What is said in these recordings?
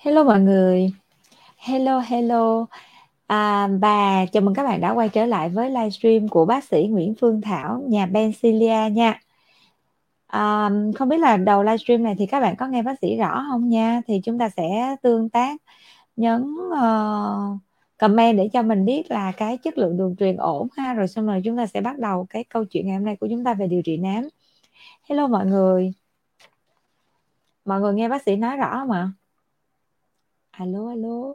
Hello mọi người. Hello, hello. À, và chào mừng các bạn đã quay trở lại với livestream của bác sĩ Nguyễn Phương Thảo, nhà Bencilia nha. À, không biết là đầu livestream này thì các bạn có nghe bác sĩ rõ không nha? Thì chúng ta sẽ tương tác, nhấn uh, comment để cho mình biết là cái chất lượng đường truyền ổn ha. Rồi xong rồi chúng ta sẽ bắt đầu cái câu chuyện ngày hôm nay của chúng ta về điều trị nám. Hello mọi người. Mọi người nghe bác sĩ nói rõ không ạ? Alo alo.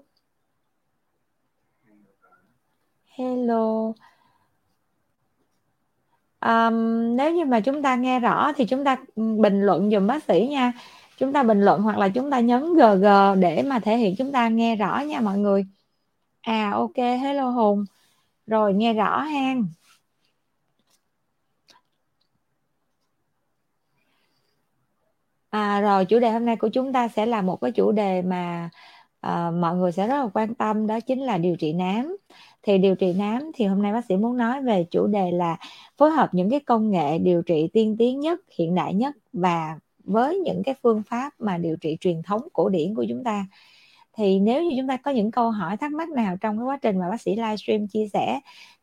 Hello. Um, nếu như mà chúng ta nghe rõ thì chúng ta bình luận dùm bác sĩ nha. Chúng ta bình luận hoặc là chúng ta nhấn gg để mà thể hiện chúng ta nghe rõ nha mọi người. À ok. Hello hùng. Rồi nghe rõ hang à, rồi chủ đề hôm nay của chúng ta sẽ là một cái chủ đề mà à, mọi người sẽ rất là quan tâm đó chính là điều trị nám. Thì điều trị nám thì hôm nay bác sĩ muốn nói về chủ đề là phối hợp những cái công nghệ điều trị tiên tiến nhất hiện đại nhất và với những cái phương pháp mà điều trị truyền thống cổ điển của chúng ta. Thì nếu như chúng ta có những câu hỏi thắc mắc nào trong cái quá trình mà bác sĩ livestream chia sẻ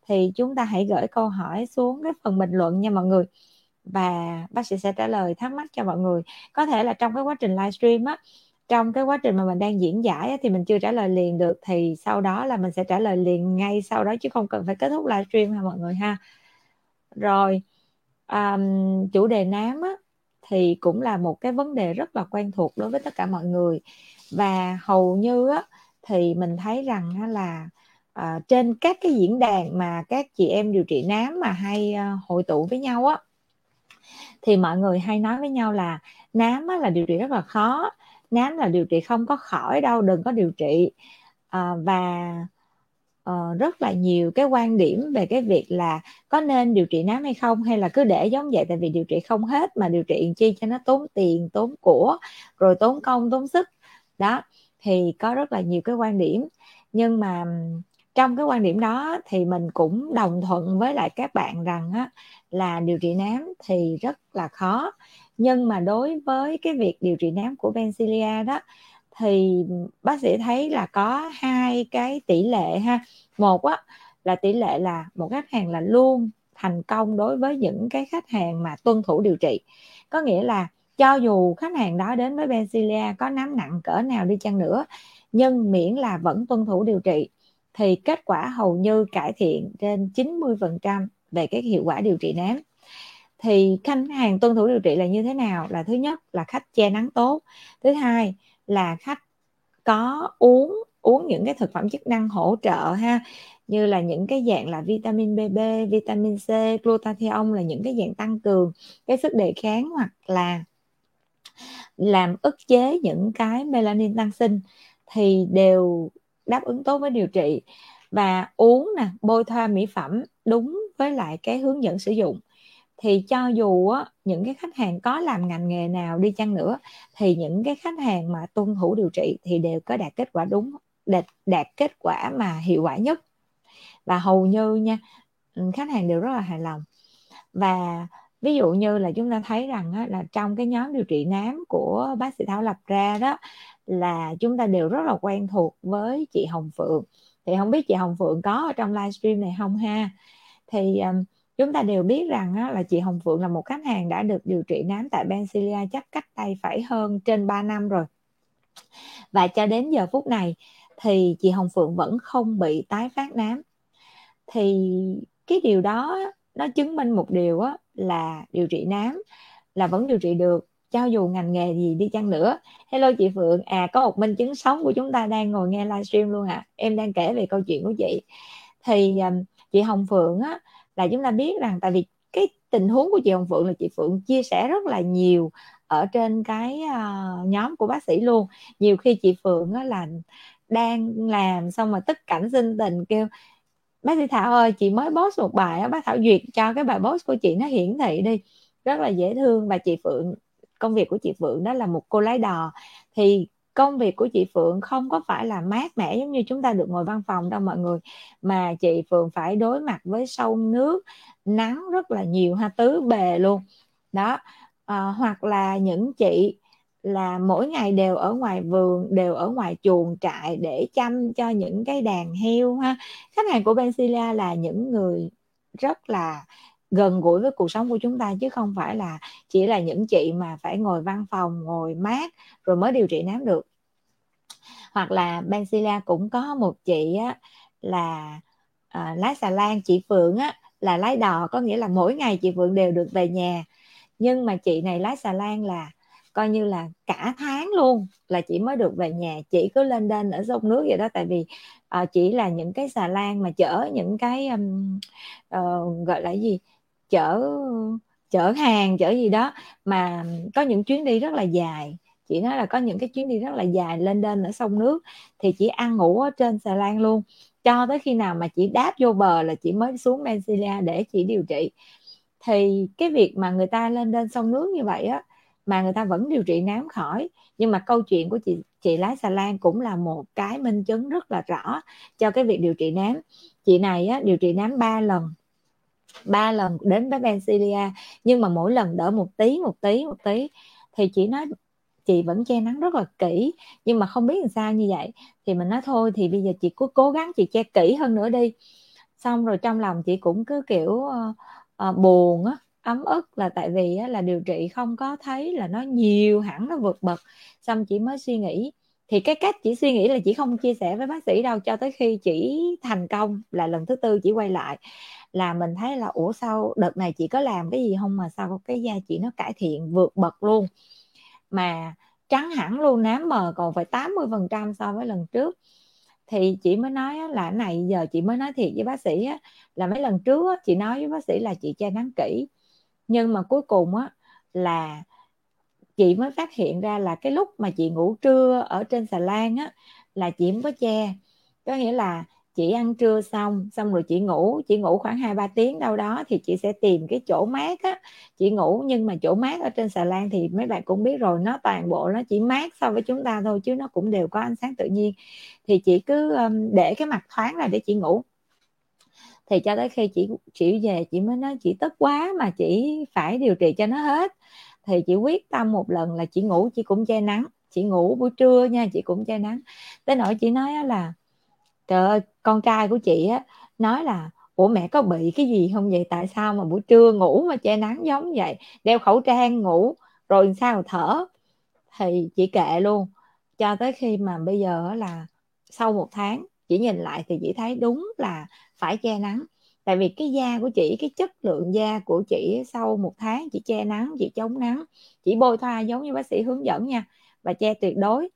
thì chúng ta hãy gửi câu hỏi xuống cái phần bình luận nha mọi người. Và bác sĩ sẽ trả lời thắc mắc cho mọi người. Có thể là trong cái quá trình livestream á trong cái quá trình mà mình đang diễn giải thì mình chưa trả lời liền được thì sau đó là mình sẽ trả lời liền ngay sau đó chứ không cần phải kết thúc livestream ha mọi người ha. Rồi um, chủ đề nám á, thì cũng là một cái vấn đề rất là quen thuộc đối với tất cả mọi người. Và hầu như á, thì mình thấy rằng là uh, trên các cái diễn đàn mà các chị em điều trị nám mà hay uh, hội tụ với nhau á thì mọi người hay nói với nhau là nám á, là điều trị rất là khó nám là điều trị không có khỏi đâu đừng có điều trị. À, và uh, rất là nhiều cái quan điểm về cái việc là có nên điều trị nám hay không hay là cứ để giống vậy tại vì điều trị không hết mà điều trị chi cho nó tốn tiền tốn của rồi tốn công tốn sức. Đó thì có rất là nhiều cái quan điểm. Nhưng mà trong cái quan điểm đó thì mình cũng đồng thuận với lại các bạn rằng á, là điều trị nám thì rất là khó nhưng mà đối với cái việc điều trị nám của Benzilia đó, thì bác sĩ thấy là có hai cái tỷ lệ ha. Một á, là tỷ lệ là một khách hàng là luôn thành công đối với những cái khách hàng mà tuân thủ điều trị. Có nghĩa là cho dù khách hàng đó đến với Benzilia có nám nặng cỡ nào đi chăng nữa, nhưng miễn là vẫn tuân thủ điều trị, thì kết quả hầu như cải thiện trên 90% về cái hiệu quả điều trị nám thì khách hàng tuân thủ điều trị là như thế nào? Là thứ nhất là khách che nắng tốt. Thứ hai là khách có uống uống những cái thực phẩm chức năng hỗ trợ ha như là những cái dạng là vitamin BB, vitamin C, glutathione là những cái dạng tăng cường cái sức đề kháng hoặc là làm ức chế những cái melanin tăng sinh thì đều đáp ứng tốt với điều trị. Và uống nè bôi thoa mỹ phẩm đúng với lại cái hướng dẫn sử dụng thì cho dù á, những cái khách hàng có làm ngành nghề nào đi chăng nữa thì những cái khách hàng mà tuân thủ điều trị thì đều có đạt kết quả đúng đạt, đạt kết quả mà hiệu quả nhất. Và hầu như nha ừ, khách hàng đều rất là hài lòng. Và ví dụ như là chúng ta thấy rằng á, là trong cái nhóm điều trị nám của bác sĩ Thảo lập ra đó là chúng ta đều rất là quen thuộc với chị Hồng Phượng. Thì không biết chị Hồng Phượng có ở trong livestream này không ha? Thì um, chúng ta đều biết rằng á, là chị Hồng Phượng là một khách hàng đã được điều trị nám tại benzilla chắc cách đây phải hơn trên 3 năm rồi. Và cho đến giờ phút này thì chị Hồng Phượng vẫn không bị tái phát nám. Thì cái điều đó nó chứng minh một điều á, là điều trị nám là vẫn điều trị được cho dù ngành nghề gì đi chăng nữa. Hello chị Phượng. À có một minh chứng sống của chúng ta đang ngồi nghe livestream luôn ạ à. em đang kể về câu chuyện của chị. Thì um, chị Hồng Phượng á là chúng ta biết rằng tại vì cái tình huống của chị Hồng Phượng là chị Phượng chia sẻ rất là nhiều ở trên cái uh, nhóm của bác sĩ luôn. Nhiều khi chị Phượng á, là đang làm xong mà tất cảnh sinh tình kêu bác sĩ Thảo ơi chị mới post một bài đó bác Thảo duyệt cho cái bài post của chị nó hiển thị đi. Rất là dễ thương và chị Phượng công việc của chị Phượng đó là một cô lái đò. Thì công việc của chị Phượng không có phải là mát mẻ giống như chúng ta được ngồi văn phòng đâu mọi người. Mà chị Phượng phải đối mặt với sông nước nắng rất là nhiều ha tứ bề luôn. Đó à, hoặc là những chị là mỗi ngày đều ở ngoài vườn đều ở ngoài chuồng trại để chăm cho những cái đàn heo ha. Khách hàng của Bencilia là những người rất là gần gũi với cuộc sống của chúng ta chứ không phải là chỉ là những chị mà phải ngồi văn phòng ngồi mát rồi mới điều trị nám được. Hoặc là Benzilla cũng có một chị á, là à, lái xà lan chị Phượng á là lái đò có nghĩa là mỗi ngày chị Phượng đều được về nhà. Nhưng mà chị này lái xà lan là coi như là cả tháng luôn là chị mới được về nhà chị cứ lên đên ở sông nước vậy đó. Tại vì uh, chỉ là những cái xà lan mà chở những cái um, uh, gọi là gì? Chở chở hàng chở gì đó. Mà có những chuyến đi rất là dài. Chị nói là có những cái chuyến đi rất là dài lên đên ở sông nước. Thì chị ăn ngủ ở trên xà lan luôn. Cho tới khi nào mà chị đáp vô bờ là chị mới xuống Mencilia để chị điều trị. Thì cái việc mà người ta lên đên sông nước như vậy á mà người ta vẫn điều trị nám khỏi. Nhưng mà câu chuyện của chị chị lái xà lan cũng là một cái minh chứng rất là rõ cho cái việc điều trị nám. Chị này á, điều trị nám 3 lần ba lần đến với Bencilia nhưng mà mỗi lần đỡ một tí một tí một tí thì chị nói chị vẫn che nắng rất là kỹ. Nhưng mà không biết làm sao như vậy. Thì mình nói thôi thì bây giờ chị cứ cố gắng chị che kỹ hơn nữa đi. Xong rồi trong lòng chị cũng cứ kiểu uh, uh, buồn á ấm ức là tại vì á, là điều trị không có thấy là nó nhiều hẳn nó vượt bậc. Xong chị mới suy nghĩ. Thì cái cách chị suy nghĩ là chị không chia sẻ với bác sĩ đâu cho tới khi chị thành công là lần thứ tư chị quay lại là mình thấy là, ủa, sao đợt này chị có làm cái gì không mà sao cái da chị nó cải thiện vượt bậc luôn? Mà trắng hẳn luôn, nám mờ còn phải 80% so với lần trước. Thì chị mới nói là này, giờ chị mới nói thiệt với bác sĩ là mấy lần trước chị nói với bác sĩ là chị che nắng kỹ. Nhưng mà cuối cùng á, là chị mới phát hiện ra là cái lúc mà chị ngủ trưa ở trên xà lan á, là chị không có che. Có nghĩa là chị ăn trưa xong xong rồi chị ngủ chị ngủ khoảng hai ba tiếng đâu đó thì chị sẽ tìm cái chỗ mát á. Chị ngủ nhưng mà chỗ mát ở trên xà lan thì mấy bạn cũng biết rồi nó toàn bộ nó chỉ mát so với chúng ta thôi chứ nó cũng đều có ánh sáng tự nhiên. Thì chị cứ um, để cái mặt thoáng ra để chị ngủ. Thì cho tới khi chị chị về chị mới nói chị tức quá mà chị phải điều trị cho nó hết. Thì chị quyết tâm một lần là chị ngủ chị cũng che nắng. Chị ngủ buổi trưa nha chị cũng che nắng. Tới nỗi chị nói là trời ơi con trai của chị á, nói là, ủa mẹ có bị cái gì không vậy? Tại sao mà buổi trưa ngủ mà che nắng giống vậy? Đeo khẩu trang ngủ, rồi sao thở? Thì chị kệ luôn. Cho tới khi mà bây giờ là sau một tháng, chị nhìn lại thì chị thấy đúng là phải che nắng. Tại vì cái da của chị, cái chất lượng da của chị sau một tháng chị che nắng, chị chống nắng, chị bôi thoa giống như bác sĩ hướng dẫn nha, và che tuyệt đối.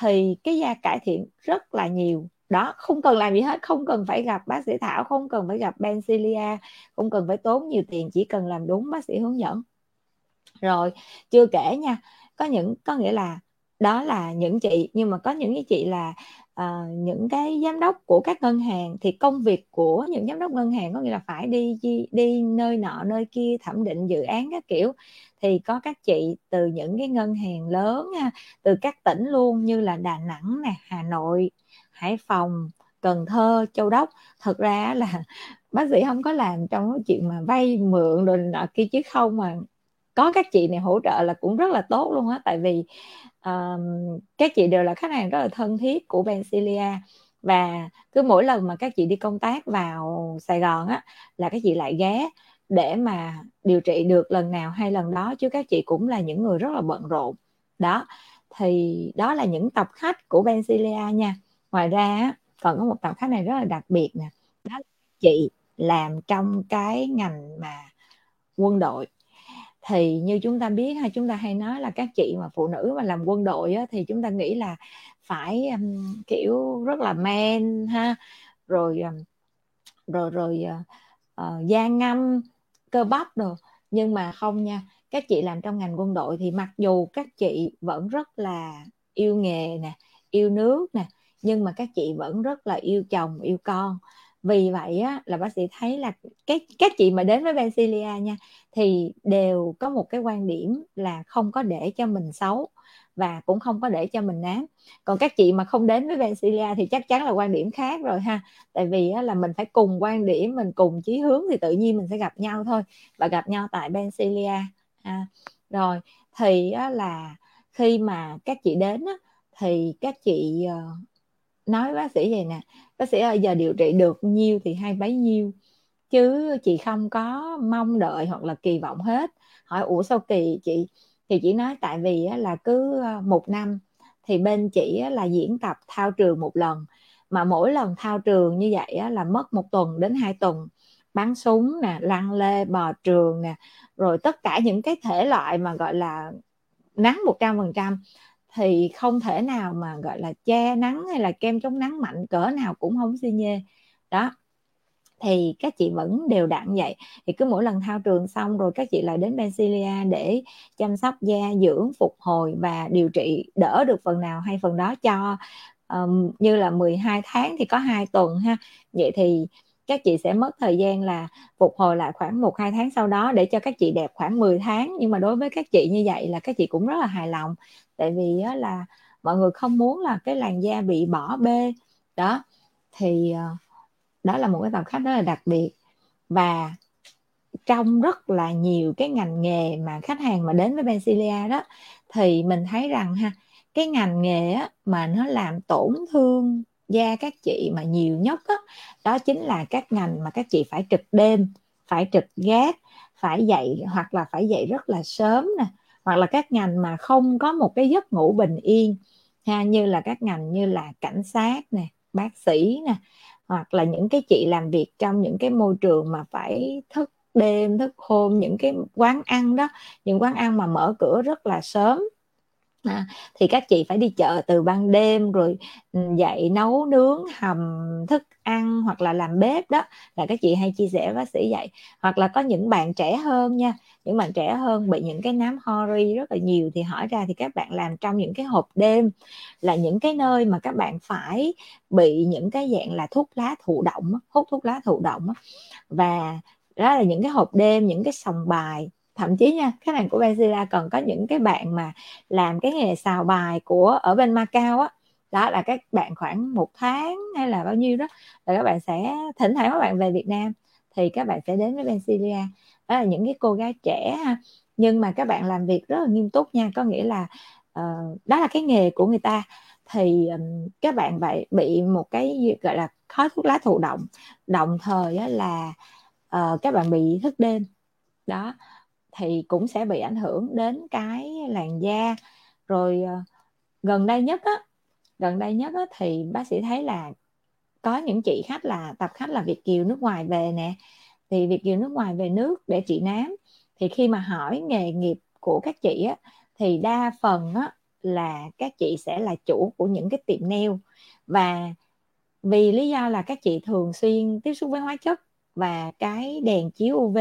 Thì cái da cải thiện rất là nhiều đó không cần làm gì hết không cần phải gặp bác sĩ thảo không cần phải gặp bencilia không cần phải tốn nhiều tiền chỉ cần làm đúng bác sĩ hướng dẫn. Rồi chưa kể nha có những có nghĩa là đó là những chị nhưng mà có những cái chị là uh, những cái giám đốc của các ngân hàng thì công việc của những giám đốc ngân hàng có nghĩa là phải đi đi, đi nơi nọ nơi kia thẩm định dự án các kiểu. Thì có các chị từ những cái ngân hàng lớn từ các tỉnh luôn như là Đà Nẵng nè Hà Nội Hải Phòng Cần Thơ Châu Đốc. Thật ra là bác sĩ không có làm trong cái chuyện mà vay mượn rồi nọ kia chứ không mà có các chị này hỗ trợ là cũng rất là tốt luôn á. Tại vì um, các chị đều là khách hàng rất là thân thiết của Bencilia và cứ mỗi lần mà các chị đi công tác vào Sài Gòn á là các chị lại ghé để mà điều trị được lần nào hay lần đó chứ các chị cũng là những người rất là bận rộn. Đó thì đó là những tập khách của Bencilia nha ngoài ra còn có một tập khách này rất là đặc biệt nè. Đó là chị làm trong cái ngành mà quân đội. Thì như chúng ta biết hay chúng ta hay nói là các chị mà phụ nữ mà làm quân đội á, thì chúng ta nghĩ là phải um, kiểu rất là men ha. Rồi um, rồi rồi uh, uh, da ngâm cơ bắp rồi nhưng mà không nha các chị làm trong ngành quân đội thì mặc dù các chị vẫn rất là yêu nghề nè yêu nước nè nhưng mà các chị vẫn rất là yêu chồng yêu con. Vì vậy á, là bác sĩ thấy là cái các chị mà đến với Bencilia nha thì đều có một cái quan điểm là không có để cho mình xấu và cũng không có để cho mình nám còn các chị mà không đến với Bencilia thì chắc chắn là quan điểm khác rồi ha. Tại vì á, là mình phải cùng quan điểm mình cùng chí hướng thì tự nhiên mình sẽ gặp nhau thôi và gặp nhau tại Bencilia à, rồi thì á, là khi mà các chị đến á, thì các chị uh, nói bác sĩ vậy nè, bác sĩ ơi, giờ điều trị được nhiêu thì hay bấy nhiêu. Chứ chị không có mong đợi hoặc là kỳ vọng hết. Hỏi, ủa sao kỳ chị? Thì chị nói, tại vì là cứ một năm thì bên chị là diễn tập thao trường một lần. Mà mỗi lần thao trường như vậy là mất một tuần đến hai tuần. Bắn súng nè, lăn lê, bò trường nè, rồi tất cả những cái thể loại mà, gọi là, nắng một trăm phần trăm thì không thể nào mà gọi là che nắng hay là kem chống nắng mạnh cỡ nào cũng không xi nhê. Đó. Thì các chị vẫn đều đặn vậy. Thì cứ mỗi lần thao trường xong rồi các chị lại đến Benzilia để chăm sóc da dưỡng phục hồi và điều trị đỡ được phần nào hay phần đó cho um, như là 12 tháng thì có hai tuần ha. Vậy thì các chị sẽ mất thời gian là phục hồi lại khoảng một hai tháng sau đó để cho các chị đẹp khoảng 10 tháng. Nhưng mà đối với các chị như vậy là các chị cũng rất là hài lòng. Tại vì á, là mọi người không muốn là cái làn da bị bỏ bê. Đó thì ờ, đó là một cái tập khách rất là đặc biệt. Và trong rất là nhiều cái ngành nghề mà khách hàng mà đến với Benzilia đó thì mình thấy rằng ha cái ngành nghề á, mà nó làm tổn thương gia các chị mà nhiều nhất đó, đó chính là các ngành mà các chị phải trực đêm phải trực gác phải dậy hoặc là phải dậy rất là sớm nè hoặc là các ngành mà không có một cái giấc ngủ bình yên ha như là các ngành như là cảnh sát nè bác sĩ nè hoặc là những cái chị làm việc trong những cái môi trường mà phải thức đêm thức hôm những cái quán ăn đó những quán ăn mà mở cửa rất là sớm à, thì các chị phải đi chợ từ ban đêm rồi ừ, dậy nấu nướng hầm thức ăn hoặc là làm bếp đó là các chị hay chia sẻ với bác sĩ dạy hoặc là có những bạn trẻ hơn nha những bạn trẻ hơn bị những cái nám hori rất là nhiều thì hỏi ra thì các bạn làm trong những cái hộp đêm là những cái nơi mà các bạn phải bị những cái dạng là thuốc lá thụ động hút thuốc lá thụ động và đó là những cái hộp đêm những cái sòng bài thậm chí nha khách hàng của Benzilla còn có những cái bạn mà làm cái nghề xào bài của ở bên Macau á. Đó là các bạn khoảng một tháng hay là bao nhiêu đó là các bạn sẽ thỉnh thoảng các bạn về Việt Nam thì các bạn sẽ đến với Benzilla đó là những cái cô gái trẻ nhưng mà các bạn làm việc rất là nghiêm túc nha có nghĩa là uh, đó là cái nghề của người ta. Thì um, các bạn bị bị một cái gọi là khói thuốc lá thụ động đồng thời là uh, các bạn bị thức đêm. Đó thì cũng sẽ bị ảnh hưởng đến cái làn da. Rồi ờ, gần đây nhất á gần đây nhất á, thì bác sĩ thấy là có những chị khách là tập khách là việt kiều nước ngoài về nè. Thì việt kiều nước ngoài về nước để trị nám. Thì khi mà hỏi nghề nghiệp của các chị á thì đa phần á là các chị sẽ là chủ của những cái tiệm nail. Và vì lý do là các chị thường xuyên tiếp xúc với hóa chất và cái đèn chiếu UV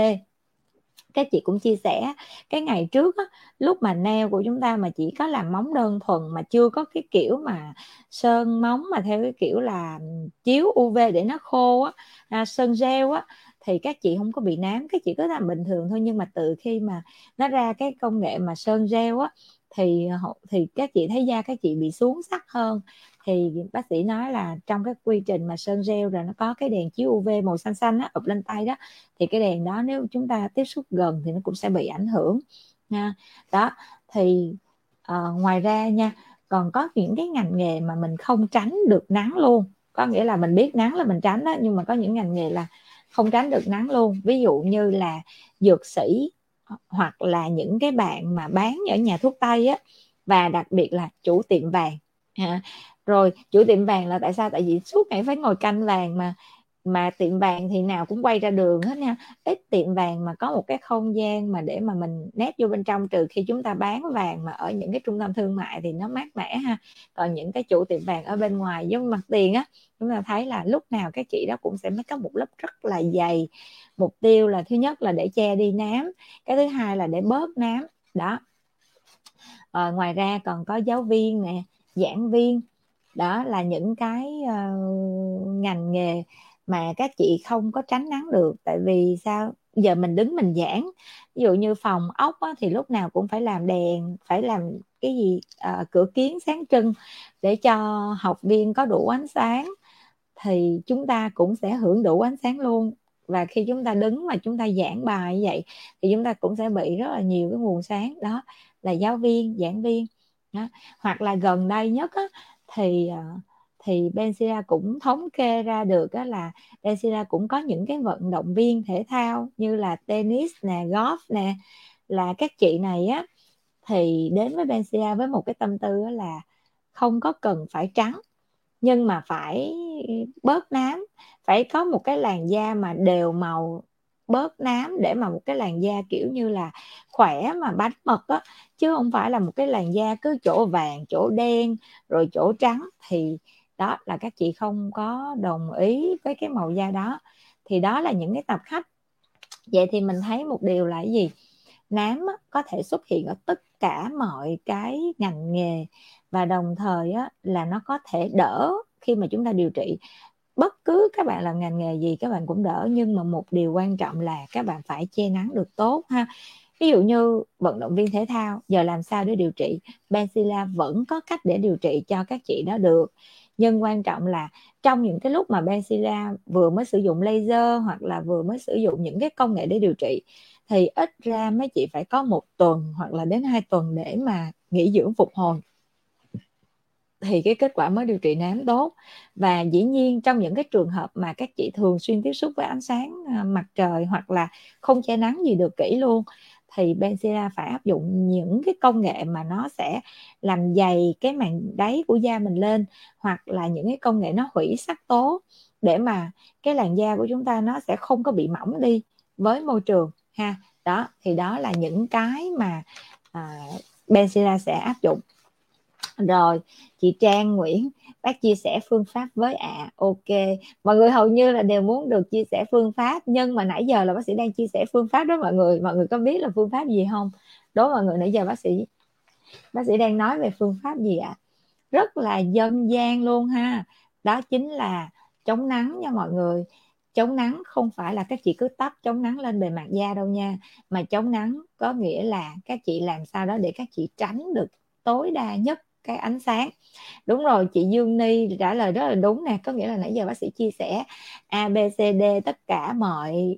các chị cũng chia sẻ cái ngày trước á, lúc mà nail của chúng ta mà chỉ có làm móng đơn thuần mà chưa có cái kiểu mà sơn móng mà theo cái kiểu là chiếu UV để nó khô á, à, sơn gel á thì các chị không có bị nám. Các chị cứ làm bình thường thôi nhưng mà từ khi mà nó ra cái công nghệ mà sơn gel á thì thì các chị thấy da các chị bị xuống sắc hơn. Thì bác sĩ nói là trong cái quy trình mà sơn gel rồi nó có cái đèn chiếu UV màu xanh xanh á ụp lên tay đó thì cái đèn đó nếu chúng ta tiếp xúc gần thì nó cũng sẽ bị ảnh hưởng nha. Đó thì uh, ngoài ra nha còn có những cái ngành nghề mà mình không tránh được nắng luôn. Có nghĩa là mình biết nắng là mình tránh đó nhưng mà có những ngành nghề là không tránh được nắng luôn. Ví dụ như là dược sĩ hoặc là những cái bạn mà bán ở nhà thuốc tây á, và đặc biệt là chủ tiệm vàng. À, rồi chủ tiệm vàng là tại sao? Tại vì suốt ngày phải ngồi canh vàng mà mà tiệm vàng thì nào cũng quay ra đường hết nha. Ít tiệm vàng mà có một cái không gian mà để mà mình nét vô bên trong trừ khi chúng ta bán vàng mà ở những cái trung tâm thương mại thì nó mát mẻ ha. Còn những cái chủ tiệm vàng ở bên ngoài giống mặt tiền á chúng ta thấy là lúc nào các chị đó cũng sẽ make up một lớp rất là dày. Mục tiêu là thứ nhất là để che đi nám cái thứ hai là để bớt nám. Đó. À, ngoài ra còn có giáo viên nè giảng viên. Đó là những cái uh, ngành nghề mà các chị không có tránh nắng được. Tại vì sao? Giờ mình đứng mình giảng ví dụ như phòng ốc á, thì lúc nào cũng phải làm đèn phải làm cái gì à, cửa kiến sáng trưng để cho học viên có đủ ánh sáng thì chúng ta cũng sẽ hưởng đủ ánh sáng luôn. Và khi chúng ta đứng mà chúng ta giảng bài như vậy thì chúng ta cũng sẽ bị rất là nhiều cái nguồn sáng. Đó là giáo viên giảng viên. Đó. hoặc là gần đây nhất á, thì uh, thì Benzira cũng thống kê ra được á, là Benzira cũng có những cái vận động viên thể thao như là tennis nè golf nè là các chị này á. Thì đến với Benzira với một cái tâm tư là không có cần phải trắng nhưng mà phải bớt nám phải có một cái làn da mà đều màu bớt nám để mà một cái làn da kiểu như là khỏe mà bánh mật á chứ không phải là một cái làn da cứ chỗ vàng chỗ đen rồi chỗ trắng. Thì đó là các chị không có đồng ý với cái màu da đó. Thì đó là những cái tập khách. Vậy thì mình thấy một điều là cái gì? Nám có thể xuất hiện ở tất cả mọi cái ngành nghề và đồng thời á, là nó có thể đỡ khi mà chúng ta điều trị. Bất cứ các bạn làm ngành nghề gì các bạn cũng đỡ nhưng mà một điều quan trọng là các bạn phải che nắng được tốt ha. Ví dụ như vận động viên thể thao giờ làm sao để điều trị? Benzilla vẫn có cách để điều trị cho các chị đó được nhưng quan trọng là trong những cái lúc mà Benzilla vừa mới sử dụng laser hoặc là vừa mới sử dụng những cái công nghệ để điều trị, thì ít ra mấy chị phải có một tuần hoặc là đến hai tuần để mà nghỉ dưỡng phục hồi. Thì cái kết quả mới điều trị nám tốt. Và dĩ nhiên trong những cái trường hợp mà các chị thường xuyên tiếp xúc với ánh sáng à, mặt trời hoặc là không che nắng gì được kỹ luôn thì Benzilla phải áp dụng những cái công nghệ mà nó sẽ làm dày cái màng đáy của da mình lên hoặc là những cái công nghệ nó hủy sắc tố để mà cái làn da của chúng ta nó sẽ không có bị mỏng đi với môi trường ha. Đó thì đó là những cái mà à, Benzilla sẽ áp dụng rồi, chị Trang Nguyễn, bác chia sẻ phương pháp với ạ à. ok, mọi người hầu như là đều muốn được chia sẻ phương pháp, nhưng mà nãy giờ là bác sĩ đang chia sẻ phương pháp đó mọi người mọi người có biết là phương pháp gì không đối mọi người nãy giờ bác sĩ bác sĩ đang nói về phương pháp gì ạ à? rất là dân gian luôn ha đó chính là chống nắng nha mọi người chống nắng không phải là các chị cứ tắp chống nắng lên bề mặt da đâu nha, mà chống nắng có nghĩa là các chị làm sao đó để các chị tránh được tối đa nhất cái ánh sáng. Đúng rồi chị Dương Ni trả lời rất là đúng nè có nghĩa là nãy giờ bác sĩ chia sẻ A B C D tất cả mọi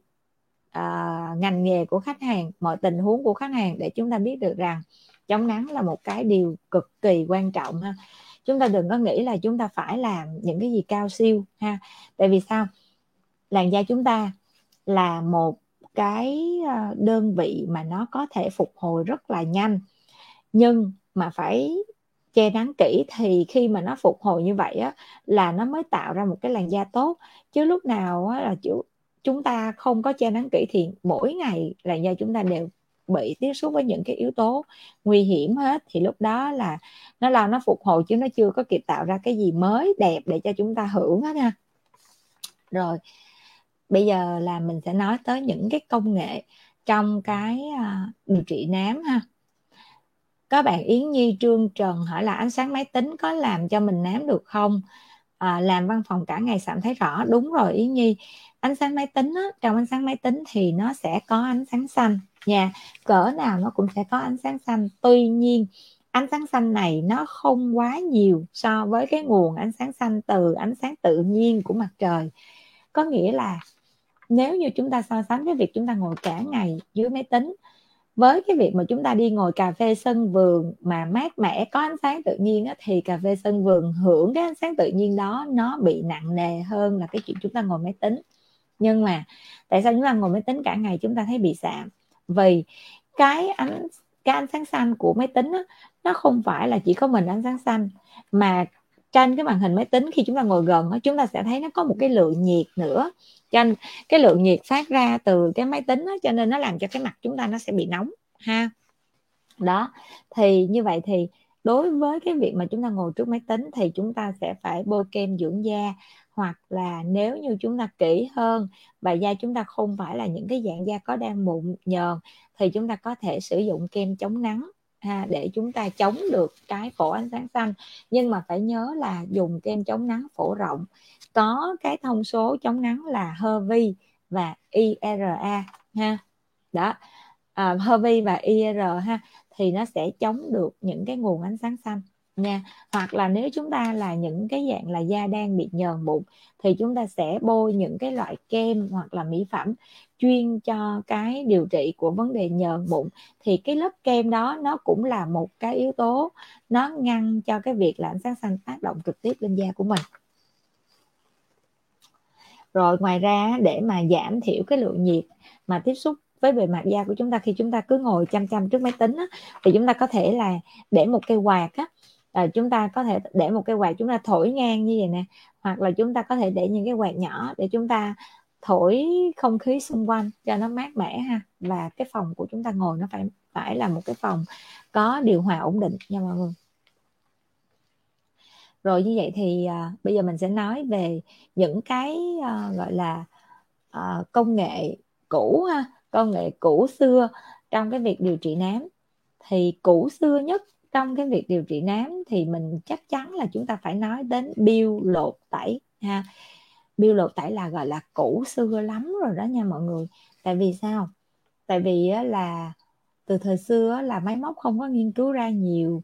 uh, ngành nghề của khách hàng mọi tình huống của khách hàng để chúng ta biết được rằng chống nắng là một cái điều cực kỳ quan trọng ha. Chúng ta đừng có nghĩ là chúng ta phải làm những cái gì cao siêu ha. Tại vì sao? Làn da chúng ta là một cái à, đơn vị mà nó có thể phục hồi rất là nhanh nhưng mà phải che nắng kỹ thì khi mà nó phục hồi như vậy á là nó mới tạo ra một cái làn da tốt. Chứ lúc nào á, là chủ chúng ta không có che nắng kỹ thì mỗi ngày làn da chúng ta đều bị tiếp xúc với những cái yếu tố nguy hiểm hết. Thì lúc đó là nó là nó phục hồi chứ nó chưa có kịp tạo ra cái gì mới đẹp để cho chúng ta hưởng hết ha. Rồi bây giờ là mình sẽ nói tới những cái công nghệ trong cái uh, điều trị nám ha. Có bạn Yến Nhi Trương Trần hỏi là ánh sáng máy tính có làm cho mình nám được không? À, làm văn phòng cả ngày cảm thấy rõ. Đúng rồi Yến Nhi. Ánh sáng máy tính á, trong ánh sáng máy tính thì nó sẽ có ánh sáng xanh. Nha cỡ nào nó cũng sẽ có ánh sáng xanh. Tuy nhiên ánh sáng xanh này nó không quá nhiều so với cái nguồn ánh sáng xanh từ ánh sáng tự nhiên của mặt trời. Có nghĩa là nếu như chúng ta so sánh với việc chúng ta ngồi cả ngày dưới máy tính với cái việc mà chúng ta đi ngồi cà phê sân vườn mà mát mẻ có ánh sáng tự nhiên á, thì cà phê sân vườn hưởng cái ánh sáng tự nhiên đó nó bị nặng nề hơn là cái chuyện chúng ta ngồi máy tính. Nhưng mà tại sao chúng ta ngồi máy tính cả ngày chúng ta thấy bị sạm vì cái ánh cái ánh sáng xanh của máy tính á, nó không phải là chỉ có mình ánh sáng xanh mà trên cái màn hình máy tính khi chúng ta ngồi gần đó, chúng ta sẽ thấy nó có một cái lượng nhiệt nữa. Cho nên cái lượng nhiệt phát ra từ cái máy tính đó, cho nên nó làm cho cái mặt chúng ta nó sẽ bị nóng ha. Đó thì như vậy thì đối với cái việc mà chúng ta ngồi trước máy tính thì chúng ta sẽ phải bôi kem dưỡng da hoặc là nếu như chúng ta kỹ hơn và da chúng ta không phải là những cái dạng da có đang mụn nhờn thì chúng ta có thể sử dụng kem chống nắng ha, để chúng ta chống được cái phổ ánh sáng xanh. Nhưng mà phải nhớ là dùng kem chống nắng phổ rộng. Có cái thông số chống nắng là HV và IRA ha. Đó. À, HV và IR ha thì nó sẽ chống được những cái nguồn ánh sáng xanh nha. Hoặc là nếu chúng ta là những cái dạng là da đang bị nhờn mụn thì chúng ta sẽ bôi những cái loại kem hoặc là mỹ phẩm chuyên cho cái điều trị của vấn đề nhờn bụng thì cái lớp kem đó nó cũng là một cái yếu tố nó ngăn cho cái việc là ánh sáng xanh tác động trực tiếp lên da của mình. Rồi ngoài ra để mà giảm thiểu cái lượng nhiệt mà tiếp xúc với bề mặt da của chúng ta khi chúng ta cứ ngồi chăm chăm trước máy tính á, thì chúng ta có thể là để một cây quạt á, à, chúng ta có thể để một cái quạt chúng ta thổi ngang như vậy nè hoặc là chúng ta có thể để những cái quạt nhỏ để chúng ta thổi không khí xung quanh cho nó mát mẻ ha. Và cái phòng của chúng ta ngồi nó phải phải là một cái phòng có điều hòa ổn định nha mọi người. Rồi như vậy thì à, bây giờ mình sẽ nói về những cái à, gọi là à, công nghệ cũ ha công nghệ cũ xưa trong cái việc điều trị nám. Thì cũ xưa nhất trong cái việc điều trị nám thì mình chắc chắn là chúng ta phải nói đến biêu lột tẩy ha biêu lột tẩy là gọi là cũ xưa lắm rồi đó nha mọi người. Tại vì sao? Tại vì là từ thời xưa là máy móc không có nghiên cứu ra nhiều.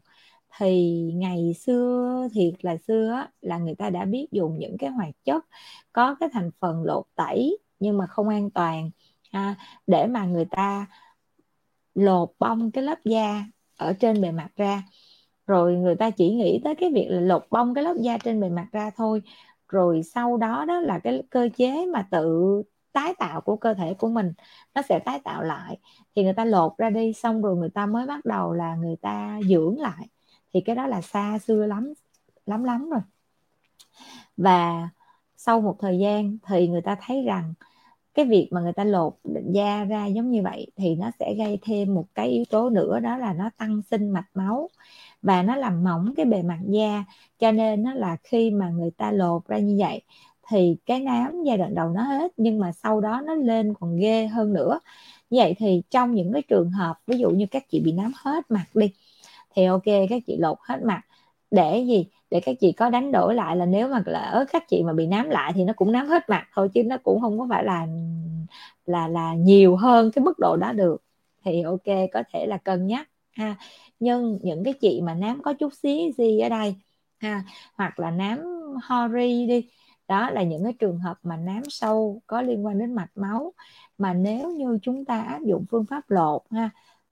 Thì ngày xưa thiệt là xưa là người ta đã biết dùng những cái hoạt chất có cái thành phần lột tẩy nhưng mà không an toàn ha, để mà người ta lột bong cái lớp da ở trên bề mặt ra. Rồi người ta chỉ nghĩ tới cái việc là lột bong cái lớp da trên bề mặt ra thôi rồi sau đó đó là cái cơ chế mà tự tái tạo của cơ thể của mình, nó sẽ tái tạo lại. Thì người ta lột ra đi, xong rồi người ta mới bắt đầu là người ta dưỡng lại. Thì cái đó là xa xưa lắm lắm lắm rồi. Và sau một thời gian thì người ta thấy rằng cái việc mà người ta lột da ra giống như vậy thì nó sẽ gây thêm một cái yếu tố nữa, đó là nó tăng sinh mạch máu và nó làm mỏng cái bề mặt da, cho nên nó là khi mà người ta lột ra như vậy thì cái nám giai đoạn đầu nó hết, nhưng mà sau đó nó lên còn ghê hơn nữa. Vậy thì trong những cái trường hợp, ví dụ như các chị bị nám hết mặt đi, thì ok, các chị lột hết mặt. Để gì? Để các chị có đánh đổi lại là nếu mà lỡ các chị mà bị nám lại thì nó cũng nám hết mặt thôi, chứ nó cũng không có phải là là là nhiều hơn cái mức độ đó được. Thì ok, có thể là cân nhắc, ha nhưng những cái chị mà nám có chút xí gì ở đây ha hoặc là nám hori đi. Đó là những cái trường hợp mà nám sâu có liên quan đến mạch máu. Mà nếu như chúng ta áp dụng phương pháp lột ha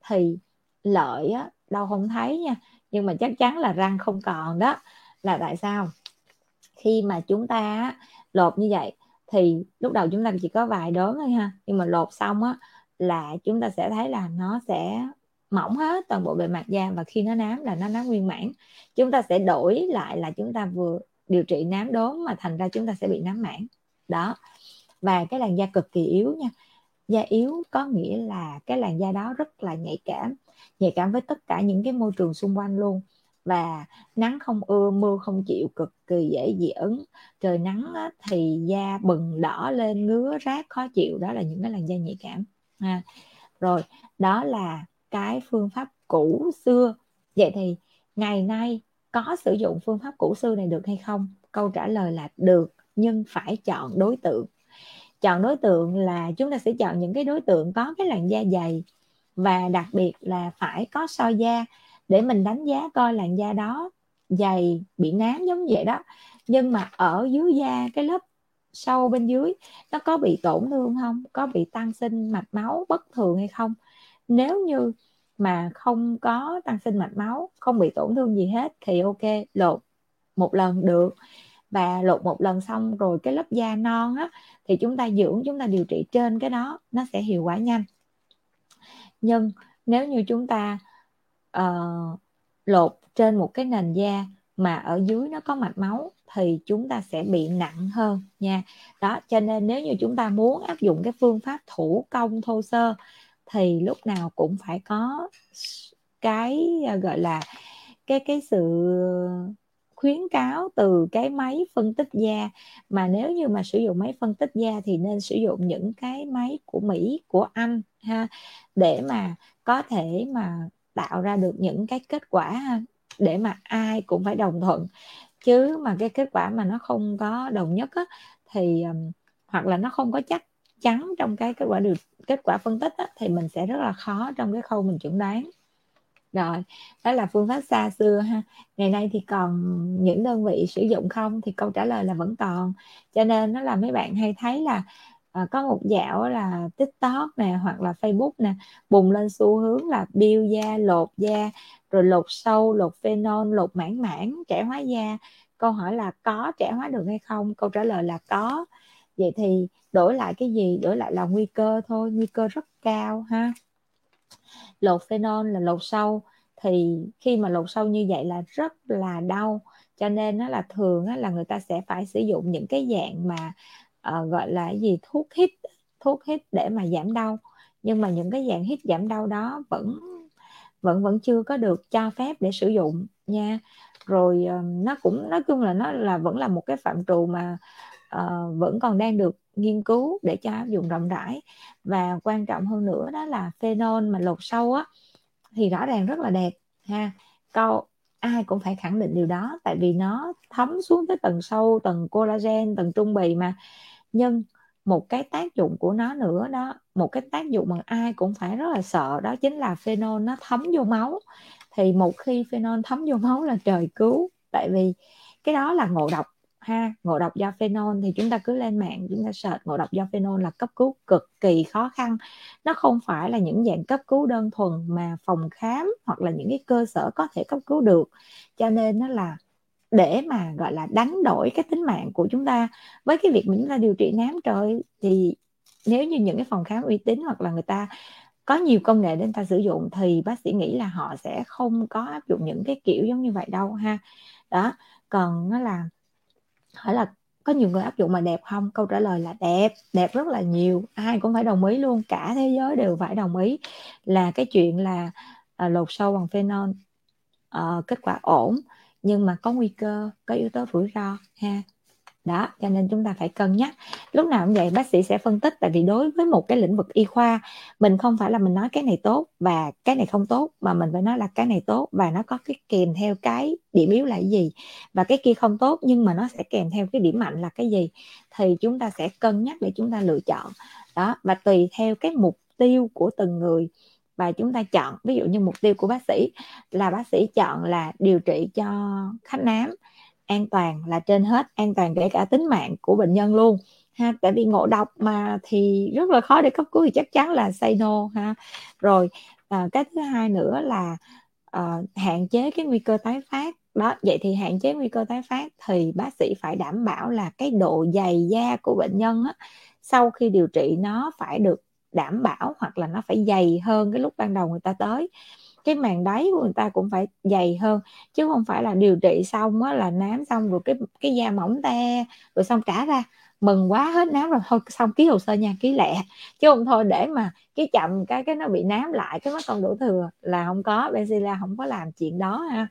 thì lợi á, đâu không thấy nha. Nhưng mà chắc chắn là răng không còn đó. Là tại sao? Khi mà chúng ta lột như vậy thì lúc đầu chúng ta chỉ có vài đốm thôi ha. Nhưng mà lột xong á là chúng ta sẽ thấy là nó sẽ mỏng hết toàn bộ bề mặt da và khi nó nám là nó nám nguyên mãn chúng ta sẽ đổi lại là chúng ta vừa điều trị nám đốm mà thành ra chúng ta sẽ bị nám mãn đó. Và cái làn da cực kỳ yếu nha. Da yếu có nghĩa là cái làn da đó rất là nhạy cảm nhạy cảm với tất cả những cái môi trường xung quanh luôn. Và nắng không ưa mưa không chịu cực kỳ dễ dị ứng. Trời nắng á, thì da bừng đỏ lên ngứa rát khó chịu. Đó là những cái làn da nhạy cảm. Ha rồi đó là cái phương pháp cũ xưa. Vậy thì ngày nay có sử dụng phương pháp cũ xưa này được hay không? Câu trả lời là được, nhưng phải chọn đối tượng. Chọn đối tượng là chúng ta sẽ chọn những cái đối tượng có cái làn da dày và đặc biệt là phải có so da để mình đánh giá coi làn da đó dày, bị nám giống vậy đó. Nhưng mà ở dưới da, cái lớp sâu bên dưới, nó có bị tổn thương không? Có bị tăng sinh mạch máu bất thường hay không? Nếu như mà không có tăng sinh mạch máu không bị tổn thương gì hết thì ok lột một lần được. Và lột một lần xong rồi cái lớp da non á thì chúng ta dưỡng chúng ta điều trị trên cái đó nó sẽ hiệu quả nhanh. Nhưng nếu như chúng ta uh, lột trên một cái nền da mà ở dưới nó có mạch máu thì chúng ta sẽ bị nặng hơn nha. Đó cho nên nếu như chúng ta muốn áp dụng cái phương pháp thủ công thô sơ thì lúc nào cũng phải có cái à, gọi là cái cái sự khuyến cáo từ cái máy phân tích da. Mà nếu như mà sử dụng máy phân tích da thì nên sử dụng những cái máy của Mỹ của Anh ha để mà có thể mà tạo ra được những cái kết quả ha để mà ai cũng phải đồng thuận. Chứ mà cái kết quả mà nó không có đồng nhất á, thì um, hoặc là nó không có chắc chắn trong cái kết quả được kết quả phân tích á, thì mình sẽ rất là khó trong cái khâu mình chuẩn đoán. Rồi đó là phương pháp xa xưa ha. Ngày nay thì còn những đơn vị sử dụng không thì câu trả lời là vẫn còn. Cho nên nó là mấy bạn hay thấy là à, có một dạo là tiktok nè hoặc là facebook nè bùng lên xu hướng là biêu da lột da rồi lột sâu lột phenol lột mảng mảng trẻ hóa da. Câu hỏi là có trẻ hóa được hay không? Câu trả lời là có vậy thì đổi lại cái gì? Đổi lại là nguy cơ thôi nguy cơ rất cao ha. Lột phenol là lột sâu. Thì khi mà lột sâu như vậy là rất là đau. Cho nên nó là thường á, là người ta sẽ phải sử dụng những cái dạng mà uh, gọi là gì? Thuốc hít thuốc hít để mà giảm đau. Nhưng mà những cái dạng hít giảm đau đó vẫn vẫn vẫn chưa có được cho phép để sử dụng nha. Rồi uh, nó cũng nói chung là nó là vẫn là một cái phạm trù mà uh, vẫn còn đang được nghiên cứu để cho áp dụng rộng rãi. Và quan trọng hơn nữa đó là phenol mà lột sâu á thì rõ ràng rất là đẹp ha. Câu ai cũng phải khẳng định điều đó tại vì nó thấm xuống tới tầng sâu tầng collagen tầng trung bì mà. Nhưng một cái tác dụng của nó nữa đó một cái tác dụng mà ai cũng phải rất là sợ đó chính là phenol nó thấm vô máu. Thì một khi phenol thấm vô máu là trời cứu tại vì cái đó là ngộ độc ha. Ngộ độc do phenol thì chúng ta cứ lên mạng, chúng ta search ngộ độc do phenol là cấp cứu cực kỳ khó khăn. Nó không phải là những dạng cấp cứu đơn thuần mà phòng khám hoặc là những cái cơ sở có thể cấp cứu được. Cho nên nó là để mà, gọi là, đánh đổi cái tính mạng của chúng ta. Với cái việc mình chúng ta điều trị nám trời thì nếu như những cái phòng khám uy tín hoặc là người ta có nhiều công nghệ để người ta sử dụng thì bác sĩ nghĩ là họ sẽ không có áp dụng những cái kiểu giống như vậy đâu ha. Đó, còn nó là hỏi là có nhiều người áp dụng mà đẹp không? Câu trả lời là đẹp đẹp rất là nhiều ai cũng phải đồng ý luôn cả thế giới đều phải đồng ý là cái chuyện là à, lột sâu bằng phenol. À, kết quả ổn nhưng mà có nguy cơ có yếu tố rủi ro ha đó, cho nên chúng ta phải cân nhắc. Lúc nào cũng vậy, bác sĩ sẽ phân tích, tại vì đối với một cái lĩnh vực y khoa, mình không phải là mình nói cái này tốt và cái này không tốt, mà mình phải nói là cái này tốt và nó có cái kèm theo cái điểm yếu là cái gì và cái kia không tốt, nhưng mà nó sẽ kèm theo cái điểm mạnh là cái gì thì chúng ta sẽ cân nhắc để chúng ta lựa chọn. Đó, và tùy theo cái mục tiêu của từng người và chúng ta chọn. Ví dụ như mục tiêu của bác sĩ là bác sĩ chọn là điều trị cho khách nám an toàn là trên hết an toàn kể cả tính mạng của bệnh nhân luôn ha. Tại vì ngộ độc mà thì rất là khó để cấp cứu thì chắc chắn là say no ha. Rồi à, cái thứ hai nữa là à, hạn chế cái nguy cơ tái phát. Đó vậy thì hạn chế nguy cơ tái phát thì bác sĩ phải đảm bảo là cái độ dày da của bệnh nhân á, sau khi điều trị nó phải được đảm bảo hoặc là nó phải dày hơn cái lúc ban đầu người ta tới cái màng đáy của người ta cũng phải dày hơn, chứ không phải là điều trị xong á là nám xong rồi cái cái da mỏng te rồi xong trả ra, mừng quá hết nám rồi, thôi xong ký hồ sơ nha, ký lẹ. Chứ không thôi để mà cái chậm cái cái nó bị nám lại, cái mất còn đổ thừa là không có Benzilla không có làm chuyện đó ha.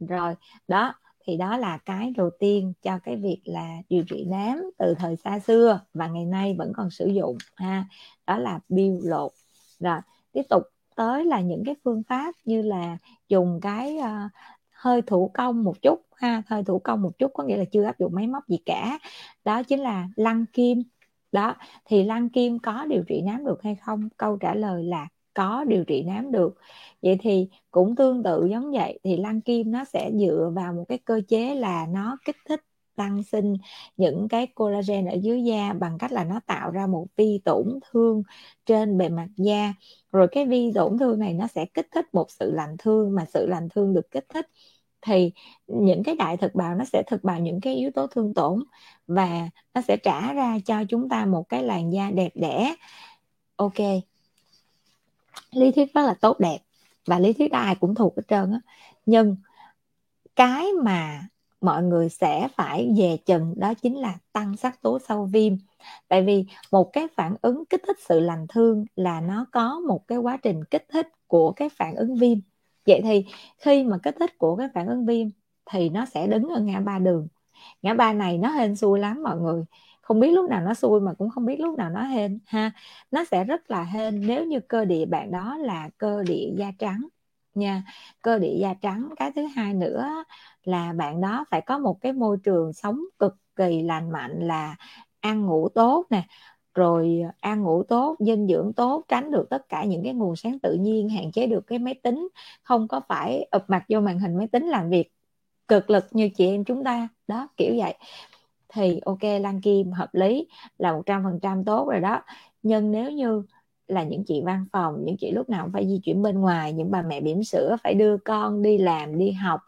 Rồi, đó, thì đó là cái đầu tiên cho cái việc là điều trị nám từ thời xa xưa và ngày nay vẫn còn sử dụng ha. Đó là biêu lột. Rồi, tiếp tục tới là những cái phương pháp như là dùng cái uh, hơi thủ công một chút ha hơi thủ công một chút có nghĩa là chưa áp dụng máy móc gì cả. Đó chính là lăn kim. Đó thì lăn kim có điều trị nám được hay không? Câu trả lời là có điều trị nám được. Vậy thì cũng tương tự giống vậy thì lăn kim nó sẽ dựa vào một cái cơ chế là nó kích thích tăng sinh những cái collagen ở dưới da bằng cách là nó tạo ra một vi tổn thương trên bề mặt da. Rồi cái vi tổn thương này nó sẽ kích thích một sự lành thương, mà sự lành thương được kích thích thì những cái đại thực bào nó sẽ thực bào những cái yếu tố thương tổn và nó sẽ trả ra cho chúng ta một cái làn da đẹp đẽ. Ok. Lý thuyết rất là tốt đẹp và lý thuyết ai cũng thuộc hết trơn á. Nhưng cái mà mọi người sẽ phải về chừng, đó chính là tăng sắc tố sau viêm. Tại vì một cái phản ứng kích thích sự lành thương là nó có một cái quá trình kích thích của cái phản ứng viêm. Vậy thì khi mà kích thích của cái phản ứng viêm thì nó sẽ đứng ở ngã ba đường. Ngã ba này nó hên xui lắm mọi người. Không biết lúc nào nó xui mà cũng không biết lúc nào nó hên, ha. Nó sẽ rất là hên nếu như cơ địa bạn đó là cơ địa da trắng nha. Cơ địa da trắng, cái thứ hai nữa là bạn đó phải có một cái môi trường sống cực kỳ lành mạnh là ăn ngủ tốt nè. Rồi ăn ngủ tốt, dinh dưỡng tốt, tránh được tất cả những cái nguồn sáng tự nhiên, hạn chế được cái máy tính. Không có phải ập mặt vô màn hình máy tính làm việc cực lực như chị em chúng ta. Đó, kiểu vậy. Thì ok, lan kim, hợp lý, là một trăm phần trăm tốt rồi đó. Nhưng nếu như là những chị văn phòng những chị lúc nào cũng phải di chuyển bên ngoài những bà mẹ bỉm sữa phải đưa con đi làm đi học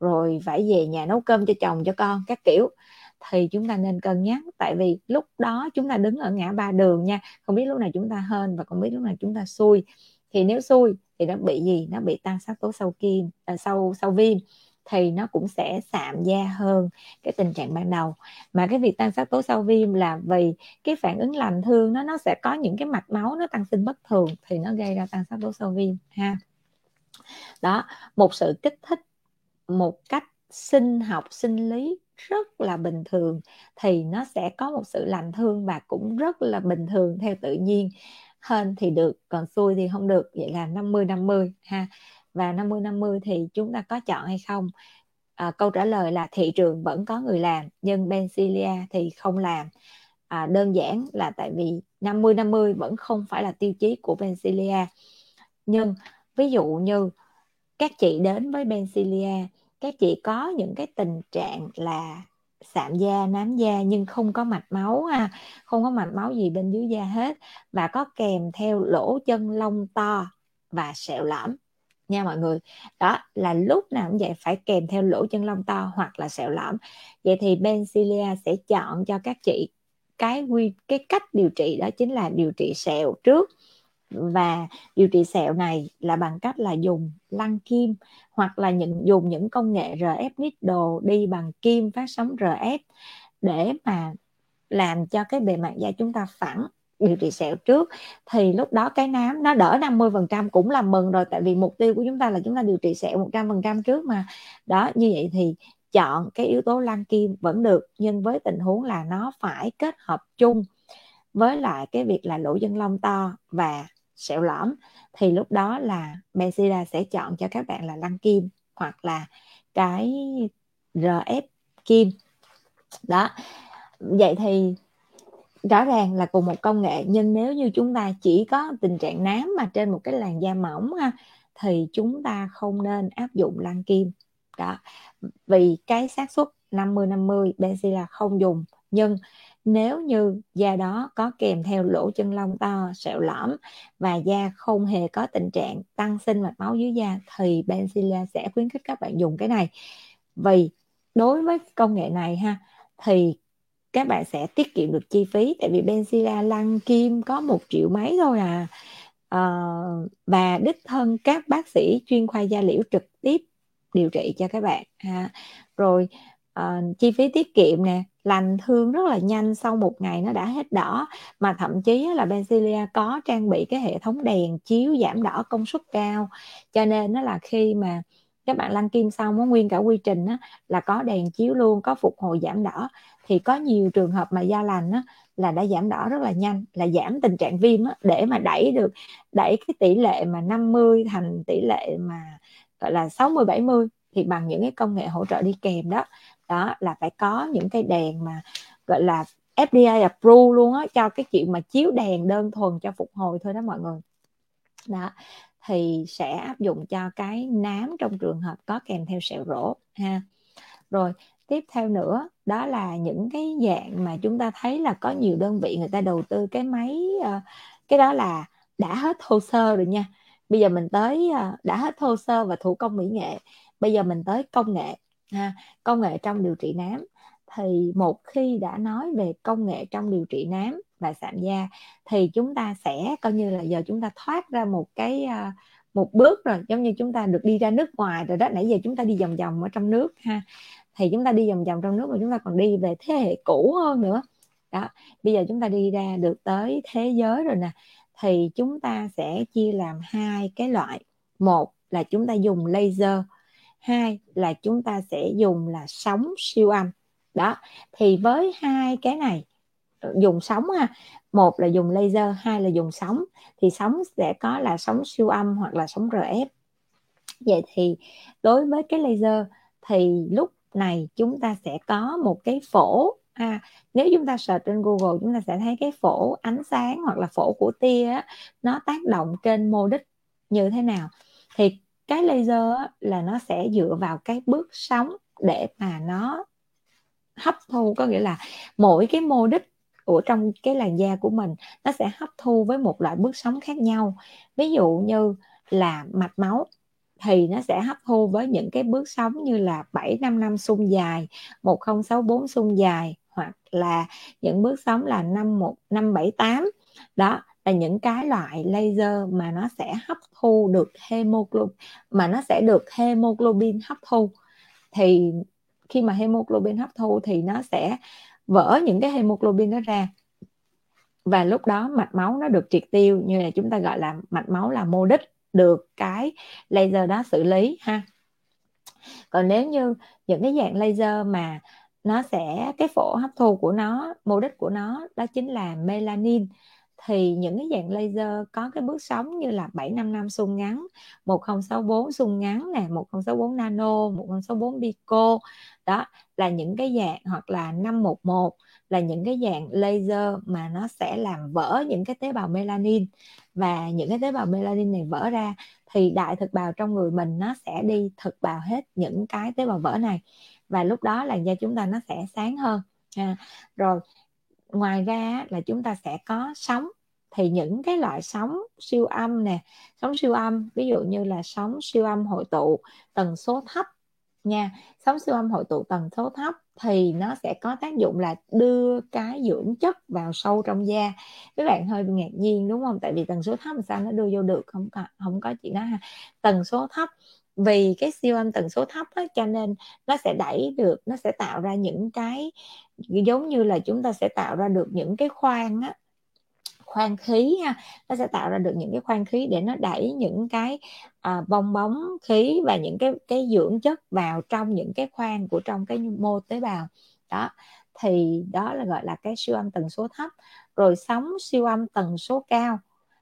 rồi phải về nhà nấu cơm cho chồng cho con các kiểu. Thì chúng ta nên cân nhắc tại vì lúc đó chúng ta đứng ở ngã ba đường nha không biết lúc nào chúng ta hên và không biết lúc nào chúng ta xui. Thì nếu xui thì nó bị gì? Nó bị tăng sắc tố sau kim à, sau sau viêm thì nó cũng sẽ sạm da hơn cái tình trạng ban đầu. Mà cái việc tăng sắc tố sau viêm là vì cái phản ứng lành thương nó nó sẽ có những cái mạch máu nó tăng sinh bất thường thì nó gây ra tăng sắc tố sau viêm, ha. Đó, một sự kích thích, một cách sinh học, sinh lý rất là bình thường thì nó sẽ có một sự lành thương và cũng rất là bình thường theo tự nhiên. Hên thì được, còn xui thì không được, vậy là 50 50 ha và 50 50 thì chúng ta có chọn hay không? À, câu trả lời là thị trường vẫn có người làm nhưng Bencilia thì không làm. À, đơn giản là tại vì 50 50 vẫn không phải là tiêu chí của Bencilia nhưng ví dụ như các chị đến với Bencilia các chị có những cái tình trạng là sạm da nám da nhưng không có mạch máu ha không có mạch máu gì bên dưới da hết và có kèm theo lỗ chân lông to và sẹo lõm nha mọi người. Đó, là lúc nào cũng vậy, phải kèm theo lỗ chân lông to hoặc là sẹo lõm. Vậy thì Benzilia sẽ chọn cho các chị cái quy, cái cách điều trị đó chính là điều trị sẹo trước. Và điều trị sẹo này là bằng cách là dùng lăn kim hoặc là những, dùng những công nghệ RF needle đi bằng kim phát sóng RF để mà làm cho cái bề mặt da chúng ta phẳng điều trị sẹo trước. Thì lúc đó cái nám nó đỡ 50% cũng là mừng rồi, tại vì mục tiêu của chúng ta là chúng ta điều trị sẹo 100% trước mà. Đó, như vậy thì chọn cái yếu tố lăn kim vẫn được, nhưng với tình huống là nó phải kết hợp chung với lại cái việc là lỗ chân lông to và sẹo lõm, thì lúc đó là Mesida sẽ chọn cho các bạn là lăn kim hoặc là cái RF kim. Đó, vậy thì rõ ràng là cùng một công nghệ, nhưng nếu như chúng ta chỉ có tình trạng nám mà trên một cái làn da mỏng ha, thì chúng ta không nên áp dụng lăn kim. Đó, vì cái xác suất 50 50 là không dùng, nhưng nếu như da đó có kèm theo lỗ chân lông to, sẹo lõm và da không hề có tình trạng tăng sinh mạch máu dưới da, thì Benzilla sẽ khuyến khích các bạn dùng cái này. Vì đối với công nghệ này ha, thì các bạn sẽ tiết kiệm được chi phí tại vì Benzilla lăn kim có một triệu mấy thôi à. Uh, và đích thân các bác sĩ chuyên khoa da liễu trực tiếp điều trị cho các bạn ha. Rồi uh, chi phí tiết kiệm nè lành thương rất là nhanh sau một ngày nó đã hết đỏ. Mà thậm chí là Benzilla có trang bị cái hệ thống đèn chiếu giảm đỏ công suất cao. Cho nên nó là khi mà các bạn lăn kim xong nó nguyên cả quy trình á, là có đèn chiếu luôn có phục hồi giảm đỏ thì có nhiều trường hợp mà da lành á, là đã giảm đỏ rất là nhanh là giảm tình trạng viêm á, để mà đẩy được đẩy cái tỷ lệ mà 50 thành tỷ lệ mà gọi là 60 70 thì bằng những cái công nghệ hỗ trợ đi kèm đó. Đó là phải có những cái đèn mà gọi là FDA approve luôn á cho cái chuyện mà chiếu đèn đơn thuần cho phục hồi thôi đó mọi người. Đó thì sẽ áp dụng cho cái nám trong trường hợp có kèm theo sẹo rỗ ha. Rồi tiếp theo nữa, đó là những cái dạng mà chúng ta thấy là có nhiều đơn vị người ta đầu tư cái máy ờ, cái đó là đã hết hồ sơ rồi nha. Bây giờ mình tới ờ, đã hết hồ sơ và thủ công mỹ nghệ. Bây giờ mình tới công nghệ, ha, công nghệ trong điều trị nám. Thì một khi đã nói về công nghệ trong điều trị nám và sạm da, thì chúng ta sẽ coi như là giờ chúng ta thoát ra một cái ờ, một bước rồi. Giống như chúng ta được đi ra nước ngoài rồi đó, nãy giờ chúng ta đi vòng vòng ở trong nước, ha thì chúng ta đi vòng vòng trong nước mà chúng ta còn đi về thế hệ cũ hơn nữa. Đó, bây giờ chúng ta đi ra được tới thế giới rồi nè, thì chúng ta sẽ chia làm hai cái loại. Một là chúng ta dùng laser, hai là chúng ta sẽ dùng là sóng siêu âm. Đó, thì với hai cái này ờ, dùng sóng ha, một là dùng laser, hai là dùng sóng, thì sóng sẽ có là sóng siêu âm hoặc là sóng RF vậy thì đối với cái laser thì lúc này chúng ta sẽ có một cái phổ. À, nếu chúng ta search trên Google chúng ta sẽ thấy cái phổ ánh sáng hoặc là phổ của tia á, nó tác động trên mô đích như thế nào. Thì cái laser á, là nó sẽ dựa vào cái bước sóng để mà nó hấp thu có nghĩa là mỗi cái mô đích của trong cái làn da của mình nó sẽ hấp thu với một loại bước sóng khác nhau. Ví dụ như là mạch máu thì nó sẽ hấp thu với những cái bước sóng như là 755 xung dài, 1064 xung dài hoặc là những bước sóng là 51578. Đó là những cái loại laser mà nó sẽ hấp thu được hemoglobin mà nó sẽ được hemoglobin hấp thu. Thì khi mà hemoglobin hấp thu thì nó sẽ vỡ những cái hemoglobin đó ra và lúc đó mạch máu nó được triệt tiêu như là chúng ta gọi là mạch máu là mô đích được cái laser đó xử lý ha còn nếu như những cái dạng laser mà nó sẽ cái phổ hấp thu của nó mô đích của nó đó chính là melanin thì những cái dạng laser có cái bước sóng như là 755 xung ngắn, 1064 xung ngắn nè, 1064 nano, 1064 pico. Đó là những cái dạng hoặc là 511 là những cái dạng laser mà nó sẽ làm vỡ những cái tế bào melanin. Và những cái tế bào melanin này vỡ ra thì đại thực bào trong người mình nó sẽ đi thực bào hết những cái tế bào vỡ này. Và lúc đó làn da chúng ta nó sẽ sáng hơn à, rồi ngoài ra là chúng ta sẽ có sóng. Thì những cái loại sóng siêu âm nè sóng siêu âm ví dụ như là sóng siêu âm hội tụ tần số thấp nha. Sóng siêu âm hội tụ tần số thấp thì nó sẽ có tác dụng là đưa cái dưỡng chất vào sâu trong da. Các bạn hơi ngạc nhiên đúng không? Tại vì tần số thấp sao nó đưa vô được? Không có không có chuyện đó ha. Tần số thấp vì cái siêu âm tần số thấp á, cho nên nó sẽ đẩy được nó sẽ tạo ra những cái giống như là chúng ta sẽ tạo ra được những cái khoang á khoan khí ha. Nó sẽ tạo ra được những cái khoan khí để nó đẩy những cái à, bong bóng khí và những cái cái dưỡng chất vào trong những cái khoang của trong cái mô tế bào. Đó thì đó là gọi là cái siêu âm tần số thấp. Rồi sóng siêu âm tần số cao.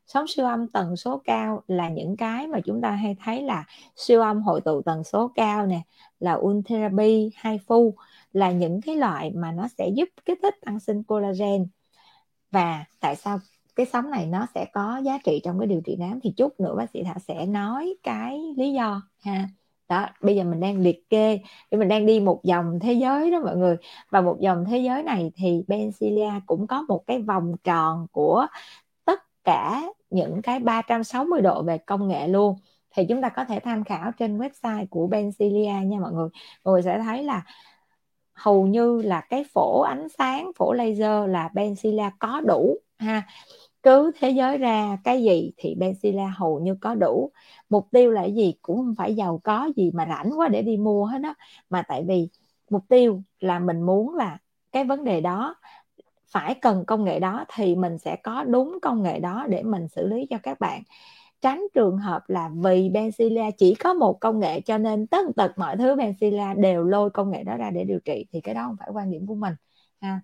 Sóng siêu âm tần số cao là những cái mà chúng ta hay thấy là siêu âm hội tụ tần số cao nè là ultherapy hay phu là những cái loại mà nó sẽ giúp kích thích tăng sinh collagen và tại sao cái sóng này nó sẽ có giá trị trong cái điều trị nám? Thì chút nữa bác sĩ thảo sẽ nói cái lý do, ha. Đó, bây giờ mình đang liệt kê. Để mình đang đi một vòng thế giới đó mọi người. Và một vòng thế giới này thì Bencilia cũng có một cái vòng tròn của tất cả những cái 360 độ về công nghệ luôn. Thì chúng ta có thể tham khảo trên website của Bencilia nha mọi người. Mọi người sẽ thấy là hầu như là cái phổ ánh sáng, phổ laser là Benzilla có đủ, ha. Cứ thế giới ra cái gì thì Benzilla hầu như có đủ. Mục tiêu là gì cũng không phải giàu có gì mà rảnh quá để đi mua hết đó mà tại vì mục tiêu là mình muốn là cái vấn đề đó phải cần công nghệ đó thì mình sẽ có đúng công nghệ đó để mình xử lý cho các bạn tránh trường hợp là vì Benzilla chỉ có một công nghệ cho nên tất tật mọi thứ Benzilla đều lôi công nghệ đó ra để điều trị, thì cái đó không phải quan điểm của mình, ha.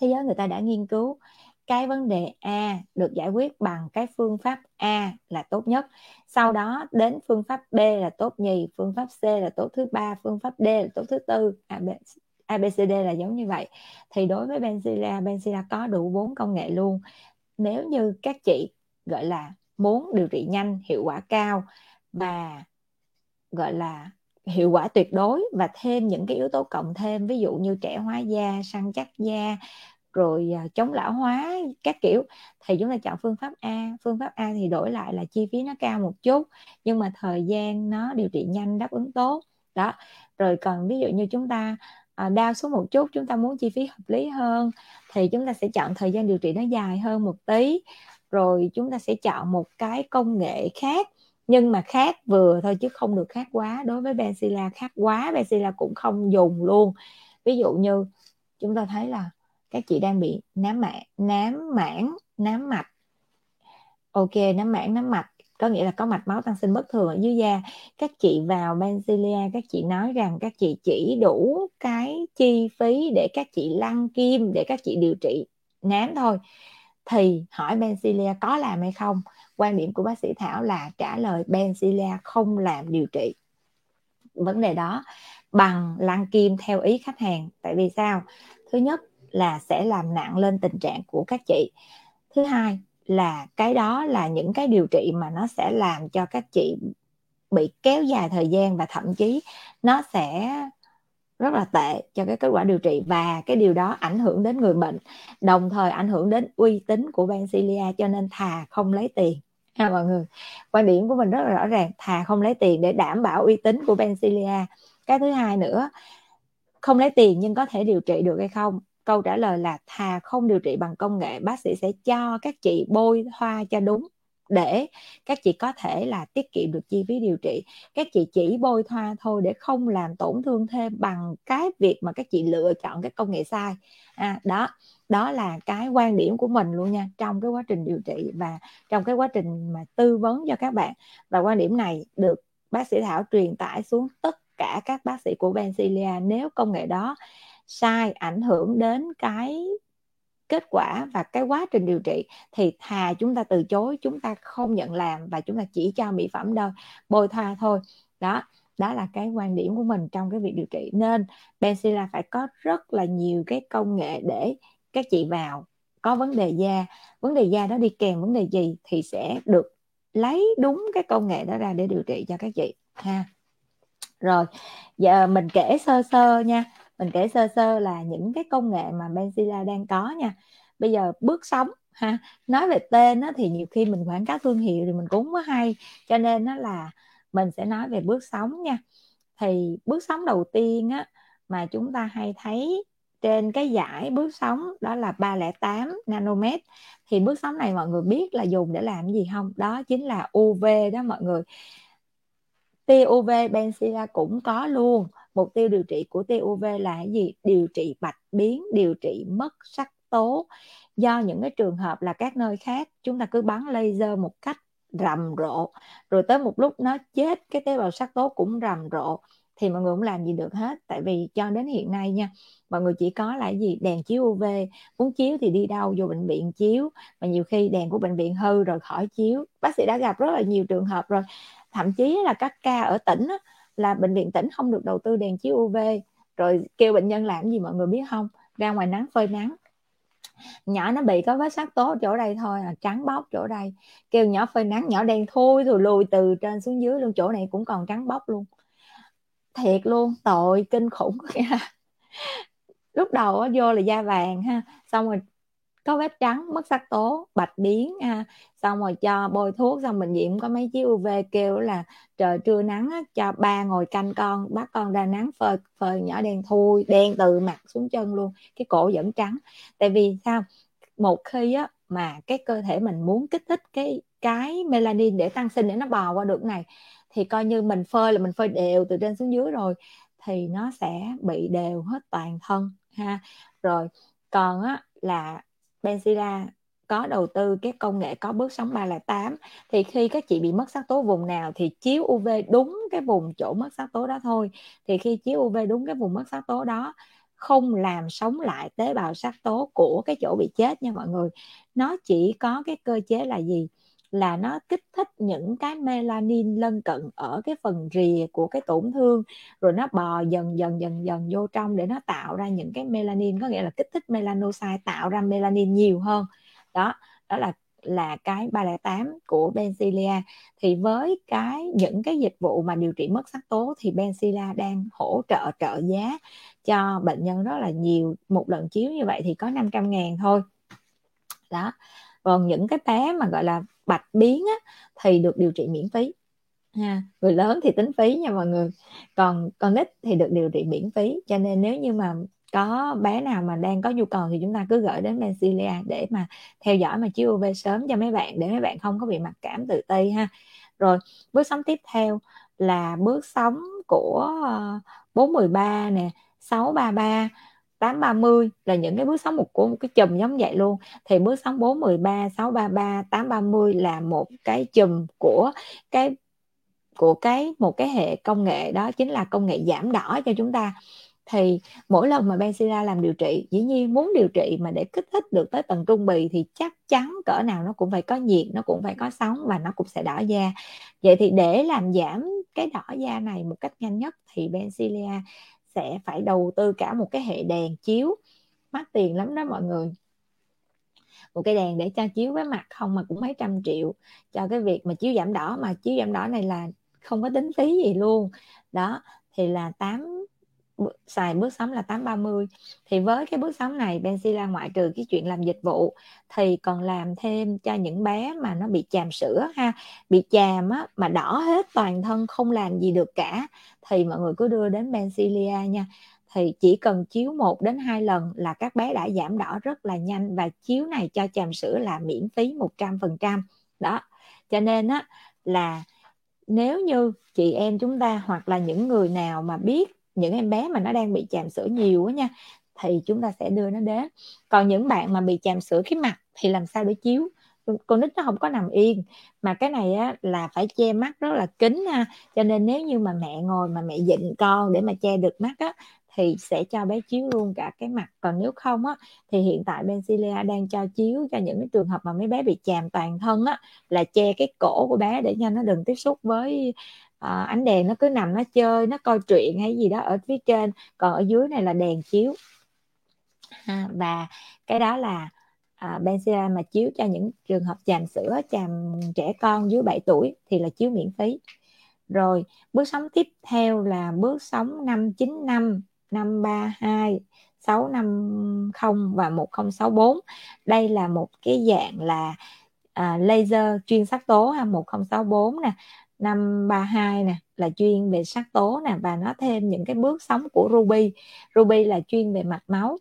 Thế giới người ta đã nghiên cứu, cái vấn đề A được giải quyết bằng cái phương pháp A là tốt nhất, sau đó đến phương pháp B là tốt nhì, phương pháp C là tốt thứ ba, phương pháp D là tốt thứ tư ABCD là giống như vậy. Thì đối với Benzilla Benzilla có đủ bốn công nghệ luôn. Nếu như các chị, gọi là muốn điều trị nhanh hiệu quả cao và gọi là hiệu quả tuyệt đối và thêm những cái yếu tố cộng thêm ví dụ như trẻ hóa da săn chắc da rồi à, chống lão hóa các kiểu thì chúng ta chọn phương pháp A. Phương pháp A thì đổi lại là chi phí nó cao một chút nhưng mà thời gian nó điều trị nhanh đáp ứng tốt. Đó rồi còn ví dụ như chúng ta à, đau xuống một chút chúng ta muốn chi phí hợp lý hơn thì chúng ta sẽ chọn thời gian điều trị nó dài hơn một tí rồi chúng ta sẽ chọn một cái công nghệ khác, nhưng mà khác vừa thôi chứ không được khác quá. Đối với Benzilla khác quá Benzilla cũng không dùng luôn. Ví dụ như chúng ta thấy là các chị đang bị nám mạn nám mảng, nám mạch. Ok, nám mảng, nám mạch. Có nghĩa là có mạch máu tăng sinh bất thường ở dưới da. Các chị vào Benzilia các chị nói rằng các chị chỉ đủ cái chi phí để các chị lăn kim, để các chị điều trị nám thôi thì hỏi Benzilia có làm hay không? Quan điểm của bác sĩ Thảo là trả lời Benzilia không làm điều trị. Vấn đề đó bằng lăng kim theo ý khách hàng. Tại vì sao? Thứ nhất là sẽ làm nặng lên tình trạng của các chị. Thứ hai là cái đó là những cái điều trị mà nó sẽ làm cho các chị bị kéo dài thời gian và thậm chí nó sẽ rất là tệ cho cái kết quả điều trị và cái điều đó ảnh hưởng đến người bệnh đồng thời ảnh hưởng đến uy tín của Bencilia cho nên thà không lấy tiền. Ha mọi người quan điểm của mình rất là rõ ràng thà không lấy tiền để đảm bảo uy tín của Bencilia cái thứ hai nữa không lấy tiền nhưng có thể điều trị được hay không? Câu trả lời là thà không điều trị bằng công nghệ bác sĩ sẽ cho các chị bôi thoa cho đúng để các chị có thể là tiết kiệm được chi phí điều trị. Các chị chỉ bôi thoa thôi để không làm tổn thương thêm bằng cái việc mà các chị lựa chọn cái công nghệ sai. À, đó đó là cái quan điểm của mình luôn nha trong cái quá trình điều trị và trong cái quá trình mà tư vấn cho các bạn. Và quan điểm này được bác sĩ Thảo truyền tải xuống tất cả các bác sĩ của Bencilia nếu công nghệ đó sai ảnh hưởng đến cái kết quả và cái quá trình điều trị thì thà chúng ta từ chối, chúng ta không nhận làm và chúng ta chỉ cho mỹ phẩm đâu bôi thoa thôi. Đó đó là cái quan điểm của mình trong cái việc điều trị. Nên Benzilla phải có rất là nhiều cái công nghệ để các chị vào có vấn đề da. Vấn đề da đó đi kèm vấn đề gì thì sẽ được lấy đúng cái công nghệ đó ra để điều trị cho các chị, ha. Rồi, giờ mình kể sơ sơ nha mình kể sơ sơ là những cái công nghệ mà Benzilla đang có nha. Bây giờ bước sóng ha nói về tên á, thì nhiều khi mình quảng cáo thương hiệu thì mình cũng có hay cho nên nó là mình sẽ nói về bước sóng nha. Thì bước sóng đầu tiên á mà chúng ta hay thấy trên cái giải bước sóng đó là 308 nanomet. Thì bước sóng này mọi người biết là dùng để làm gì không? Đó chính là UV đó mọi người. Tia UV Benzilla cũng có luôn mục tiêu điều trị của TUV là cái gì? Điều trị bạch biến điều trị mất sắc tố. Do những cái trường hợp là các nơi khác chúng ta cứ bắn laser một cách rầm rộ. Rồi tới một lúc nó chết cái tế bào sắc tố cũng rầm rộ. Thì mọi người cũng làm gì được hết. Tại vì cho đến hiện nay nha mọi người chỉ có là gì? Đèn chiếu UV muốn chiếu thì đi đâu? Vô bệnh viện chiếu. Mà nhiều khi đèn của bệnh viện hư rồi khỏi chiếu. Bác sĩ đã gặp rất là nhiều trường hợp rồi. Thậm chí là các ca ở tỉnh á, là bệnh viện tỉnh không được đầu tư đèn chiếu UV rồi kêu bệnh nhân làm gì mọi người biết không? Ra ngoài nắng phơi nắng. Nhỏ nó bị có vết sắc tố chỗ đây thôi à trắng bóc chỗ đây. Kêu nhỏ phơi nắng, nhỏ đen thui rồi lùi từ trên xuống dưới luôn, chỗ này cũng còn trắng bóc luôn. Thiệt luôn, tội kinh khủng. Lúc đầu vô là da vàng ha, xong rồi có vết trắng mất sắc tố bạch biến ha xong rồi cho bôi thuốc xong bệnh viện có mấy chiếc UV kêu là trời trưa nắng á, cho ba ngồi canh con bắt con ra nắng phơi phơi nhỏ đen thui đen từ mặt xuống chân luôn cái cổ vẫn trắng. Tại vì sao? Một khi á mà cái cơ thể mình muốn kích thích cái cái melanin để tăng sinh để nó bò qua được này thì coi như mình phơi là mình phơi đều từ trên xuống dưới rồi thì nó sẽ bị đều hết toàn thân ha. Rồi còn á là Benzilla có đầu tư cái công nghệ có bước sóng 308 thì khi các chị bị mất sắc tố vùng nào thì chiếu UV đúng cái vùng chỗ mất sắc tố đó thôi. Thì khi chiếu UV đúng cái vùng mất sắc tố đó, không làm sống lại tế bào sắc tố của cái chỗ bị chết nha mọi người. Nó chỉ có cái cơ chế là gì? Là nó kích thích những cái melanin lân cận ở cái phần rìa của cái tổn thương, rồi nó bò dần dần dần dần vô trong để nó tạo ra những cái melanin, có nghĩa là kích thích melanocyte tạo ra melanin nhiều hơn. Đó đó là là cái 308 của Benzilia thì với cái, những cái dịch vụ mà điều trị mất sắc tố thì Benzilia đang hỗ trợ trợ giá cho bệnh nhân rất là nhiều. Một lần chiếu như vậy thì có 500 ngàn thôi. Đó, còn những cái bé mà, gọi là bạch biến á, thì được điều trị miễn phí. Ha. Người lớn thì tính phí nha mọi người. Còn con nít thì được điều trị miễn phí. Cho nên nếu như mà có bé nào mà đang có nhu cầu thì chúng ta cứ gửi đến Bencilia để mà theo dõi mà chiếu UV sớm cho mấy bạn để mấy bạn không có bị mặc cảm tự ti ha. Rồi bước sống tiếp theo là bước sống của uh, 413 nè 633 830 là những cái bước sóng một của một cái chùm giống vậy luôn. Thì bước sóng 413 633 830 là một cái chùm của cái của cái, một cái hệ công nghệ đó, chính là công nghệ giảm đỏ cho chúng ta. Thì mỗi lần mà Benzilla làm điều trị, dĩ nhiên muốn điều trị mà để kích thích được tới tầng trung bì thì chắc chắn cỡ nào nó cũng phải có nhiệt, nó cũng phải có sóng và nó cũng sẽ đỏ da. Vậy thì để làm giảm cái đỏ da này một cách nhanh nhất thì Benzilla sẽ phải đầu tư cả một cái hệ đèn chiếu. Mắc tiền lắm đó mọi người. Một cái đèn để cho chiếu với mặt không mà cũng mấy trăm triệu. Cho cái việc mà chiếu giảm đỏ, mà chiếu giảm đỏ này là không có tính phí gì luôn. Đó, thì là 8 xài bước sóng là 830 thì với cái bước sóng này Benzilla ngoại trừ cái chuyện làm dịch vụ, thì còn làm thêm cho những bé mà nó bị chàm sữa ha. Bị chàm á, mà đỏ hết toàn thân, không làm gì được cả. Thì mọi người cứ đưa đến Benzilla nha. Thì chỉ cần chiếu một đến hai lần là các bé đã giảm đỏ rất là nhanh và chiếu này cho chàm sữa là miễn phí 100% đó. Cho nên á, là nếu như chị em chúng ta hoặc là những người nào mà biết những em bé mà nó đang bị chàm sữa nhiều á nha, thì chúng ta sẽ đưa nó đến. Còn những bạn mà bị chàm sữa cái mặt thì làm sao để chiếu? Con nít nó không có nằm yên, mà cái này á là phải che mắt rất là kín ha. Cho nên nếu như mà mẹ ngồi mà mẹ dịnh con để mà che được mắt á, thì sẽ cho bé chiếu luôn cả cái mặt. Còn nếu không á, thì hiện tại Bencilia đang cho chiếu cho những cái trường hợp mà mấy bé bị chàm toàn thân á, là che cái cổ của bé để cho nó đừng tiếp xúc với uh, ánh đèn nó cứ nằm nó chơi nó coi truyện hay gì đó ở phía trên còn ở dưới này là đèn chiếu. Ha, và cái đó là à, Bencilia mà chiếu cho những trường hợp chàm sữa chàm trẻ con dưới 7 tuổi thì là chiếu miễn phí. Rồi bước sống tiếp theo là bước sống 595 532 650 và 1064 đây là một cái dạng là à, laser chuyên sắc tố ha 1064 nè 532 nè, là chuyên về sắc tố nè, và nó thêm những cái bước sống của Ruby. Ruby là chuyên về mạch máu.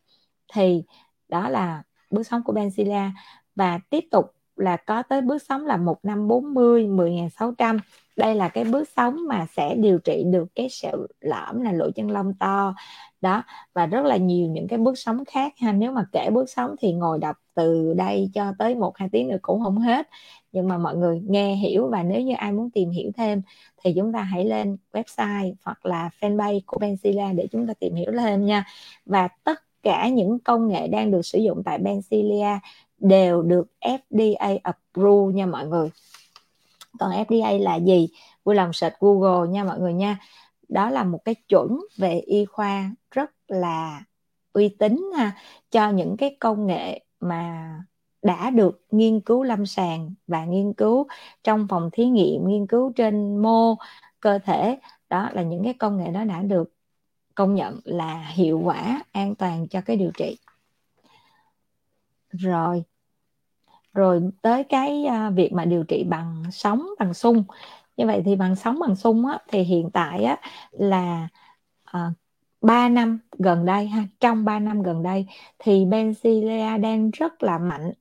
Thì đó là bước sống của Benzilla và tiếp tục là có tới bước sống là một năm 40 10.600 đây là cái bước sống mà sẽ điều trị được cái sẹo lõm là lỗ chân lông to. Đó, và rất là nhiều những cái bước sống khác ha. Nếu mà kể bước sống thì ngồi đọc từ đây cho tới một, hai tiếng nữa cũng không hết. Nhưng mà mọi người nghe hiểu và nếu như ai muốn tìm hiểu thêm thì chúng ta hãy lên website hoặc là fanpage của Benzilla để chúng ta tìm hiểu thêm nha. Và tất cả những công nghệ đang được sử dụng tại Benzilla đều được FDA approve nha mọi người. Còn FDA là gì? Vui lòng search Google nha mọi người nha. Đó là một cái chuẩn về y khoa rất là uy tín ha, cho những cái công nghệ mà đã được nghiên cứu lâm sàng và nghiên cứu trong phòng thí nghiệm, nghiên cứu trên mô cơ thể. Đó là những cái công nghệ đó đã được công nhận là hiệu quả an toàn cho cái điều trị. Rồi rồi tới cái à, việc mà điều trị bằng sóng bằng xung như vậy thì bằng sóng bằng xung á, thì hiện tại á, là à, 3 năm gần đây ha trong 3 năm gần đây thì Benzilla đang rất là mạnh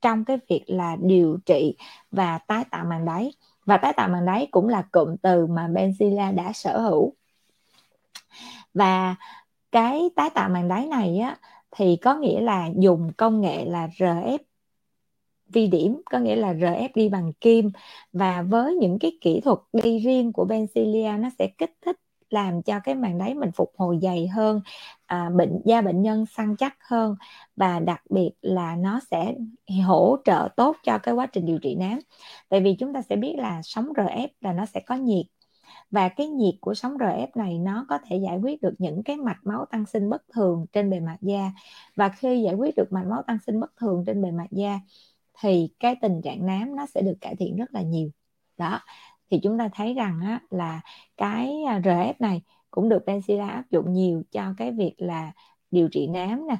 trong cái việc là điều trị và tái tạo màng đáy. Và tái tạo màng đáy cũng là cụm từ mà Benzilla đã sở hữu. Và cái tái tạo màng đáy này á thì có nghĩa là dùng công nghệ là RF vi điểm có nghĩa là RF đi bằng kim. Và với những cái kỹ thuật đi riêng của Bencilia nó sẽ kích thích làm cho cái màng đáy mình phục hồi dày hơn à, bệnh da bệnh nhân săn chắc hơn. Và đặc biệt là nó sẽ hỗ trợ tốt cho cái quá trình điều trị nám. Tại vì chúng ta sẽ biết là sóng RF là nó sẽ có nhiệt. Và cái nhiệt của sóng RF này nó có thể giải quyết được những cái mạch máu tăng sinh bất thường trên bề mặt da. Và khi giải quyết được mạch máu tăng sinh bất thường trên bề mặt da thì cái tình trạng nám nó sẽ được cải thiện rất là nhiều. Đó thì chúng ta thấy rằng á, là cái à, RF này cũng được Benzilla áp dụng nhiều cho cái việc là điều trị nám nè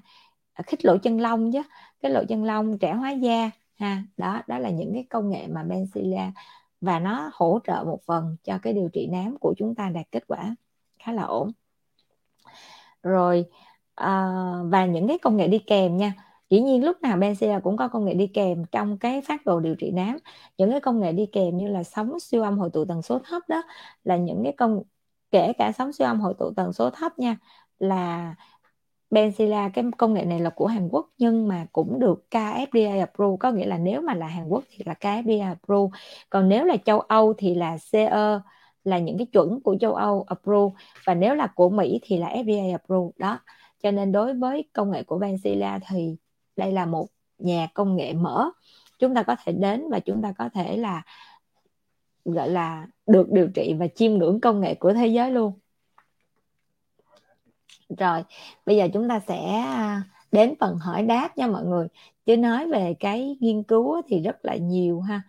à, khích lỗ chân lông chứ cái lỗ chân lông trẻ hóa da ha. Đó đó là những cái công nghệ mà Benzilla và nó hỗ trợ một phần cho cái điều trị nám của chúng ta đạt kết quả khá là ổn. Rồi à, và những cái công nghệ đi kèm nha dĩ nhiên lúc nào Benzilla cũng có công nghệ đi kèm trong cái phát đồ điều trị nám. Những cái công nghệ đi kèm như là sóng siêu âm hội tụ tần số thấp đó là những cái công, kể cả sóng siêu âm hội tụ tần số thấp nha, là Benzilla cái công nghệ này là của Hàn Quốc nhưng mà cũng được KFDA approve. Có nghĩa là nếu mà là Hàn Quốc thì là KFDA approve. Còn nếu là châu Âu thì là CE là những cái chuẩn của châu Âu approve. Và nếu là của Mỹ thì là FDA approve. Đó, cho nên đối với công nghệ của Benzilla thì đây là một nhà công nghệ mở. Chúng ta có thể đến và chúng ta có thể là gọi là được điều trị và chiêm ngưỡng công nghệ của thế giới luôn. Rồi bây giờ chúng ta sẽ à, đến phần hỏi đáp nha mọi người. Chứ nói về cái nghiên cứu thì rất là nhiều ha.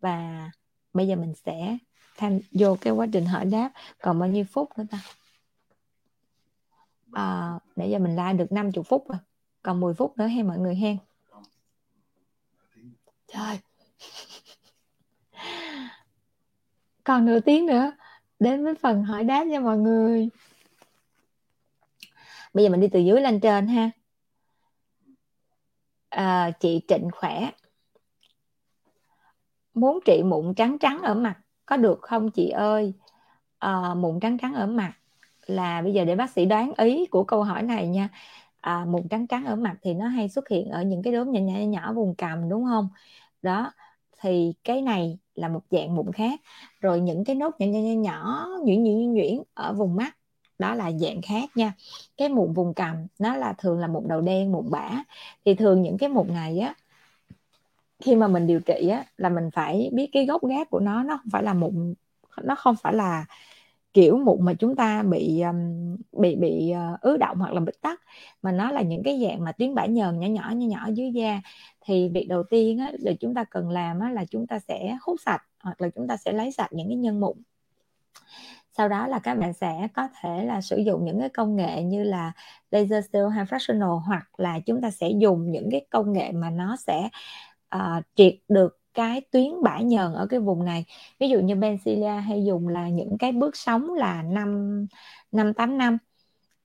Và bây giờ mình sẽ tham vô cái quá trình hỏi đáp. Còn bao nhiêu phút nữa ta? À, để giờ mình like được 50 phút rồi còn 10 phút nữa hay mọi người hen trời. Còn nửa tiếng nữa đến với phần hỏi đáp nha mọi người. Bây giờ mình đi từ dưới lên trên ha. À, chị Trịnh khỏe. Muốn trị mụn trắng trắng ở mặt có được không chị ơi? À, mụn trắng trắng ở mặt là bây giờ để bác sĩ đoán ý của câu hỏi này nha à, mụn trắng trắng ở mặt thì nó hay xuất hiện ở những cái đốm nhỏ nhỏ nhỏ vùng cằm đúng không? Đó thì cái này là một dạng mụn khác. Rồi những cái nốt nhỏ nhỏ nhỏ, nhỏ nhuyễn nhuyễn nhuyễn ở vùng mắt đó là dạng khác nha. Cái mụn vùng cằm nó là thường là mụn đầu đen mụn bã thì thường những cái mụn này á khi mà mình điều trị á là mình phải biết cái gốc gác của nó nó không phải là mụn nó không phải là kiểu mụn mà chúng ta bị um, bị bị uh, ứ động hoặc là bít tắc mà nó là những cái dạng mà tuyến bã nhờn nhỏ nhỏ nhỏ nhỏ dưới da thì việc đầu tiên á, là chúng ta cần làm á, là chúng ta sẽ hút sạch hoặc là chúng ta sẽ lấy sạch những cái nhân mụn. Sau đó là các bạn sẽ có thể là sử dụng những cái công nghệ như là laser cell hay fractional hoặc là chúng ta sẽ dùng những cái công nghệ mà nó sẽ uh, triệt được cái tuyến bã nhờn ở cái vùng này. Ví dụ như Bencilia hay dùng là những cái bước sóng là năm năm tám năm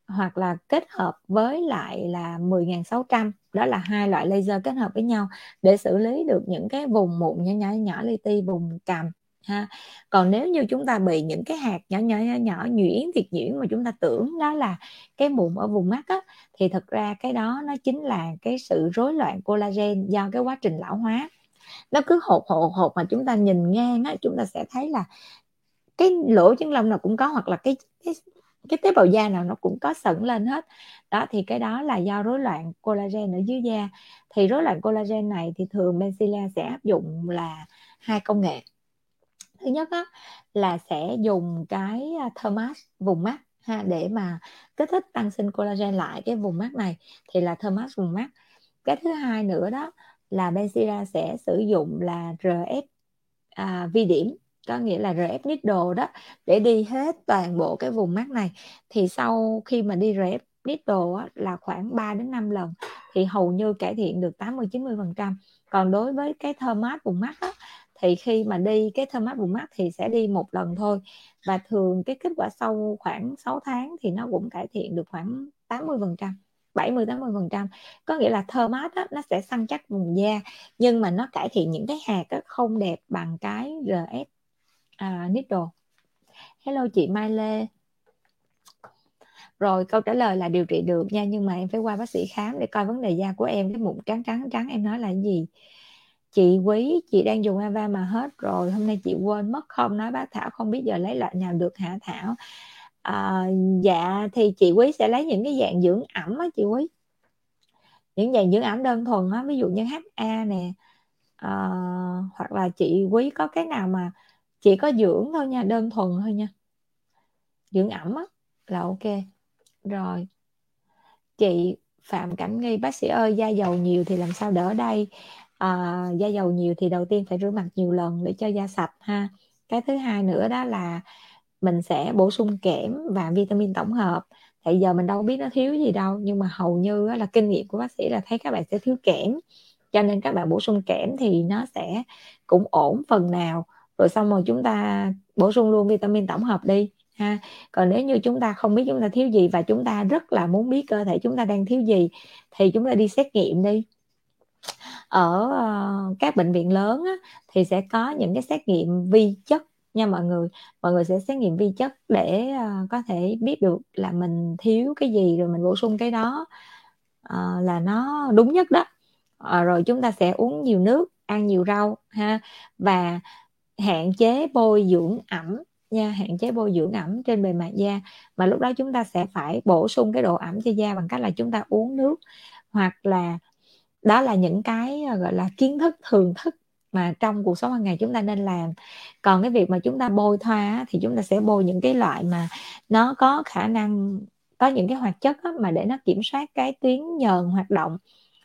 hoặc là kết hợp với lại là 10.600 đó là hai loại laser kết hợp với nhau để xử lý được những cái vùng mụn nhỏ nhỏ nhỏ li ti vùng cằm ha. Còn nếu như chúng ta bị những cái hạt nhỏ nhỏ nhỏ, nhỏ nhuyễn thiệt nhuyễn mà chúng ta tưởng đó là cái mụn ở vùng mắt á thì thật ra cái đó nó chính là cái sự rối loạn collagen do cái quá trình lão hóa nó cứ hột hột hột mà chúng ta nhìn ngang á chúng ta sẽ thấy là cái lỗ chân lông nào cũng có hoặc là cái cái cái tế bào da nào nó cũng có sẩn lên hết. Đó thì cái đó là do rối loạn collagen ở dưới da. Thì rối loạn collagen này thì thường Benzilla sẽ áp dụng là hai công nghệ. Thứ nhất á, là sẽ dùng cái à, thermas vùng mắt ha để mà kích thích tăng sinh collagen lại cái vùng mắt này thì là thermas vùng mắt. Cái thứ hai nữa đó là Benzira sẽ sử dụng là RF à, vi điểm có nghĩa là RF needle đó để đi hết toàn bộ cái vùng mắt này. Thì sau khi mà đi RF needle á, là khoảng 3 đến 5 lần thì hầu như cải thiện được 80 90 phần trăm. Còn đối với cái thơ mát vùng mắt á, thì khi mà đi cái thơ mát vùng mắt thì sẽ đi một lần thôi. Và thường cái kết quả sau khoảng 6 tháng thì nó cũng cải thiện được khoảng 80 phần trăm. 70 80 phần trăm. Có nghĩa là thơ mát á, nó sẽ săn chắc vùng da nhưng mà nó cải thiện những cái hạt á, không đẹp bằng cái RF uh, needle hello chị Mai Lê. Rồi câu trả lời là điều trị được nha nhưng mà em phải qua bác sĩ khám để coi vấn đề da của em cái mụn trắng trắng trắng em nói là cái gì? Chị quý chị đang dùng ava mà hết rồi hôm nay chị quên mất không? Nói bác thảo không biết giờ lấy loại nào được hả thảo? À, dạ thì chị quý sẽ lấy những cái dạng dưỡng ẩm á chị quý. Những dạng dưỡng ẩm đơn thuần á ví dụ như HA nè à, hoặc là chị quý có cái nào mà chỉ có dưỡng thôi nha đơn thuần thôi nha. Dưỡng ẩm á là ok. Rồi chị phạm cảnh nghi bác sĩ ơi da dầu nhiều thì làm sao đỡ đây? À, da dầu nhiều thì đầu tiên phải rửa mặt nhiều lần để cho da sạch ha. Cái thứ hai nữa đó là mình sẽ bổ sung kẽm và vitamin tổng hợp. Tại giờ mình đâu biết nó thiếu gì đâu nhưng mà hầu như là kinh nghiệm của bác sĩ là thấy các bạn sẽ thiếu kẽm. Cho nên các bạn bổ sung kẽm thì nó sẽ cũng ổn phần nào. Rồi xong rồi chúng ta bổ sung luôn vitamin tổng hợp đi ha. Còn nếu như chúng ta không biết chúng ta thiếu gì và chúng ta rất là muốn biết cơ thể chúng ta đang thiếu gì thì chúng ta đi xét nghiệm đi. Ở ờ, các bệnh viện lớn á, thì sẽ có những cái xét nghiệm vi chất nha mọi người mọi người sẽ xét nghiệm vi chất để uh, có thể biết được là mình thiếu cái gì rồi mình bổ sung cái đó uh, là nó đúng nhất đó. Uh, rồi chúng ta sẽ uống nhiều nước ăn nhiều rau ha. Và hạn chế bôi dưỡng ẩm nha hạn chế bôi dưỡng ẩm trên bề mặt da. Mà lúc đó chúng ta sẽ phải bổ sung cái độ ẩm cho da bằng cách là chúng ta uống nước. Hoặc là đó là những cái gọi là kiến thức thường thức mà trong cuộc sống hàng ngày chúng ta nên làm. Còn cái việc mà chúng ta bôi thoa thì chúng ta sẽ bôi những cái loại mà nó có khả năng có những cái hoạt chất mà để nó kiểm soát cái tuyến nhờn hoạt động.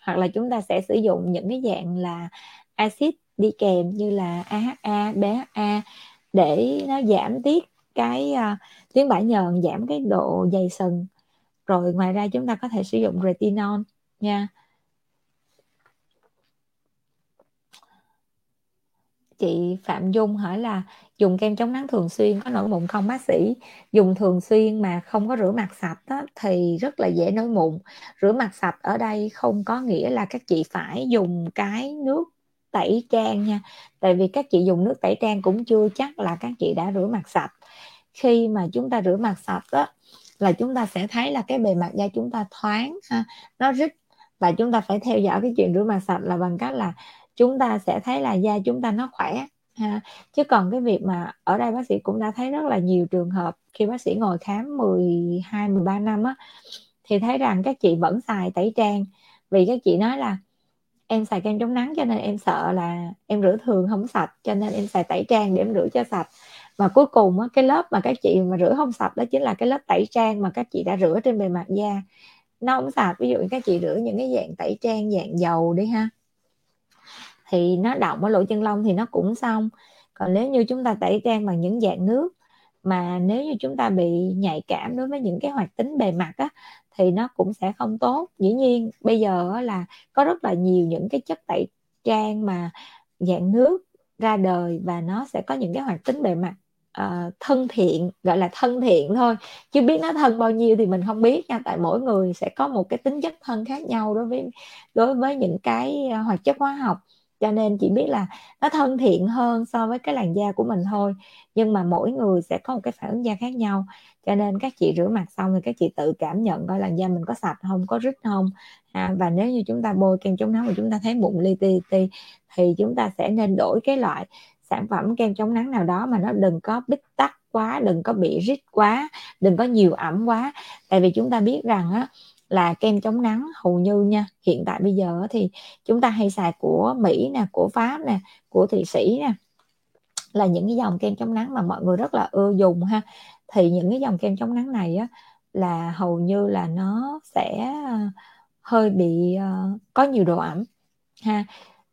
Hoặc là chúng ta sẽ sử dụng những cái dạng là axit đi kèm như là AHA, BHA để nó giảm tiết cái uh, tuyến bã nhờn giảm cái độ dày sừng. Rồi ngoài ra chúng ta có thể sử dụng retinol nha. Chị Phạm Dung hỏi là dùng kem chống nắng thường xuyên có nổi mụn không bác sĩ? Dùng thường xuyên mà không có rửa mặt sạch đó, thì rất là dễ nổi mụn. Rửa mặt sạch ở đây không có nghĩa là các chị phải dùng cái nước tẩy trang nha. Tại vì các chị dùng nước tẩy trang cũng chưa chắc là các chị đã rửa mặt sạch. Khi mà chúng ta rửa mặt sạch đó là chúng ta sẽ thấy là cái bề mặt da chúng ta thoáng ha nó rít và chúng ta phải theo dõi cái chuyện rửa mặt sạch là bằng cách là chúng ta sẽ thấy là da chúng ta nó khỏe ha. chứ còn cái việc mà ở đây bác sĩ cũng đã thấy rất là nhiều trường hợp khi bác sĩ ngồi khám 12 13 năm á thì thấy rằng các chị vẫn xài tẩy trang. Vì các chị nói là em xài kem chống nắng cho nên em sợ là em rửa thường không sạch cho nên em xài tẩy trang để em rửa cho sạch. Và cuối cùng á, cái lớp mà các chị mà rửa không sạch đó chính là cái lớp tẩy trang mà các chị đã rửa trên bề mặt da. Nó không sạch ví dụ như các chị rửa những cái dạng tẩy trang dạng dầu đi ha thì nó động ở lỗ chân lông thì nó cũng xong. Còn nếu như chúng ta tẩy trang bằng những dạng nước mà nếu như chúng ta bị nhạy cảm đối với những cái hoạt tính bề mặt á thì nó cũng sẽ không tốt. Dĩ nhiên bây giờ là có rất là nhiều những cái chất tẩy trang mà dạng nước ra đời và nó sẽ có những cái hoạt tính bề mặt uh, thân thiện gọi là thân thiện thôi. Chứ biết nó thân bao nhiêu thì mình không biết nha tại mỗi người sẽ có một cái tính chất thân khác nhau đối với đối với những cái ờ, hoạt chất hóa học cho nên chỉ biết là nó thân thiện hơn so với cái làn da của mình thôi. Nhưng mà mỗi người sẽ có một cái phản ứng da khác nhau. Cho nên các chị rửa mặt xong thì các chị tự cảm nhận coi làn da mình có sạch không có rít không. À, và nếu như chúng ta bôi kem chống nắng mà chúng ta thấy mụn li ti ti thì chúng ta sẽ nên đổi cái loại sản phẩm kem chống nắng nào đó mà nó đừng có bít tắc quá đừng có bị rít quá đừng có nhiều ẩm quá. Tại vì chúng ta biết rằng á là kem chống nắng hầu như nha. Hiện tại bây giờ thì chúng ta hay xài của Mỹ nè của Pháp nè của Thụy Sĩ nè. Là những cái dòng kem chống nắng mà mọi người rất là ưa dùng ha. Thì những cái dòng kem chống nắng này á là hầu như là nó sẽ ờ, hơi bị uh, có nhiều độ ẩm ha.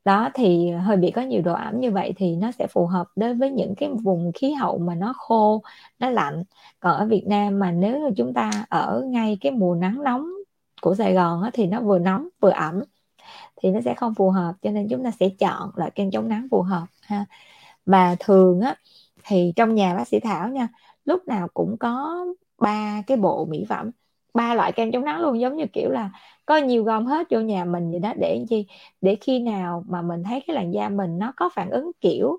Đó thì hơi bị có nhiều độ ẩm như vậy thì nó sẽ phù hợp đối với những cái vùng khí hậu mà nó khô nó lạnh. Còn ở Việt Nam mà nếu chúng ta ở ngay cái mùa nắng nóng của Sài Gòn á, thì nó vừa nóng vừa ẩm thì nó sẽ không phù hợp cho nên chúng ta sẽ chọn loại kem chống nắng phù hợp ha. Và thường á thì trong nhà bác sĩ Thảo nha lúc nào cũng có ba cái bộ mỹ phẩm ba loại kem chống nắng luôn giống như kiểu là có nhiều gom hết vô nhà mình vậy đó để chi? Để khi nào mà mình thấy cái làn da mình nó có phản ứng kiểu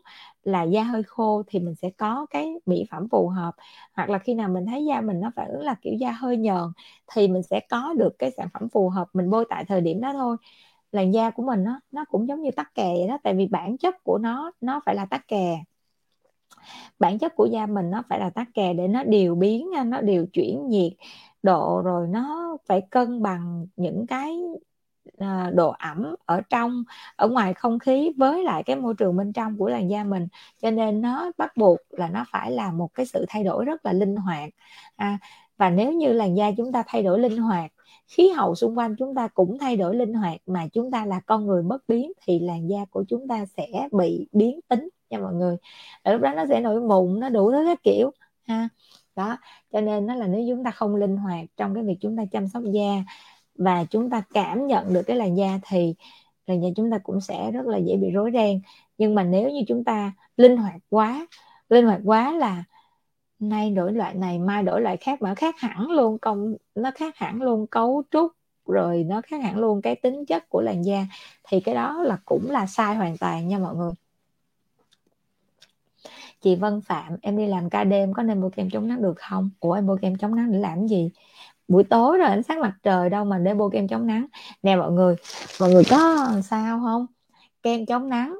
là da hơi khô thì mình sẽ có cái mỹ phẩm phù hợp. Hoặc là khi nào mình thấy da mình nó phản ứng là kiểu da hơi nhờn thì mình sẽ có được cái sản phẩm phù hợp, mình bôi tại thời điểm đó thôi. Làn da của mình nó nó cũng giống như tắc kè vậy đó, tại vì bản chất của nó nó phải là tắc kè. Bản chất của da mình nó phải là tắc kè để nó điều biến nó điều chuyển nhiệt độ, rồi nó phải cân bằng những cái À, độ ẩm ở trong ở ngoài không khí với lại cái môi trường bên trong của làn da mình. Cho nên nó bắt buộc là nó phải là một cái sự thay đổi rất là linh hoạt. À, và nếu như làn da chúng ta thay đổi linh hoạt khí hậu xung quanh chúng ta cũng thay đổi linh hoạt mà chúng ta là con người bất biến thì làn da của chúng ta sẽ bị biến tính nha mọi người. Ở lúc đó nó sẽ nổi mụn nó đủ thứ các kiểu ha. Đó cho nên nó là nếu chúng ta không linh hoạt trong cái việc chúng ta chăm sóc da và chúng ta cảm nhận được cái làn da thì làn da chúng ta cũng sẽ rất là dễ bị rối ren. Nhưng mà nếu như chúng ta linh hoạt quá, linh hoạt quá là nay đổi loại này, mai đổi loại khác, mà khác hẳn luôn, công, nó khác hẳn luôn cấu trúc, rồi nó khác hẳn luôn cái tính chất của làn da, thì cái đó là cũng là sai hoàn toàn nha mọi người. Chị Vân Phạm, em đi làm ca đêm, có nên mua kem chống nắng được không? Ủa, em mua kem chống nắng để làm gì? Buổi tối rồi ánh sáng mặt trời đâu mà để bôi kem chống nắng. Nè mọi người mọi người có sao không? Kem chống nắng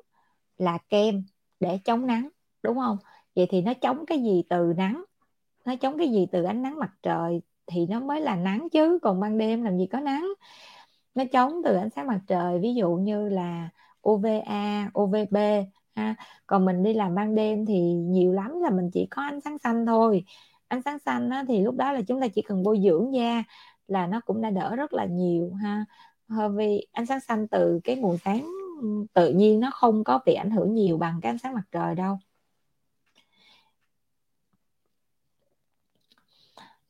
là kem để chống nắng đúng không? Vậy thì nó chống cái gì từ nắng? Nó chống cái gì từ ánh nắng mặt trời thì nó mới là nắng chứ. Còn ban đêm làm gì có nắng? Nó chống từ ánh sáng mặt trời ví dụ như là UVA, UVB ha. còn mình đi làm ban đêm thì nhiều lắm là mình chỉ có ánh sáng xanh thôi ánh sáng xanh á, thì lúc đó là chúng ta chỉ cần bôi dưỡng da là nó cũng đã đỡ rất là nhiều ha. Ờ, vì ánh sáng xanh từ cái nguồn sáng tự nhiên nó không có bị ảnh hưởng nhiều bằng cái ánh sáng mặt trời đâu.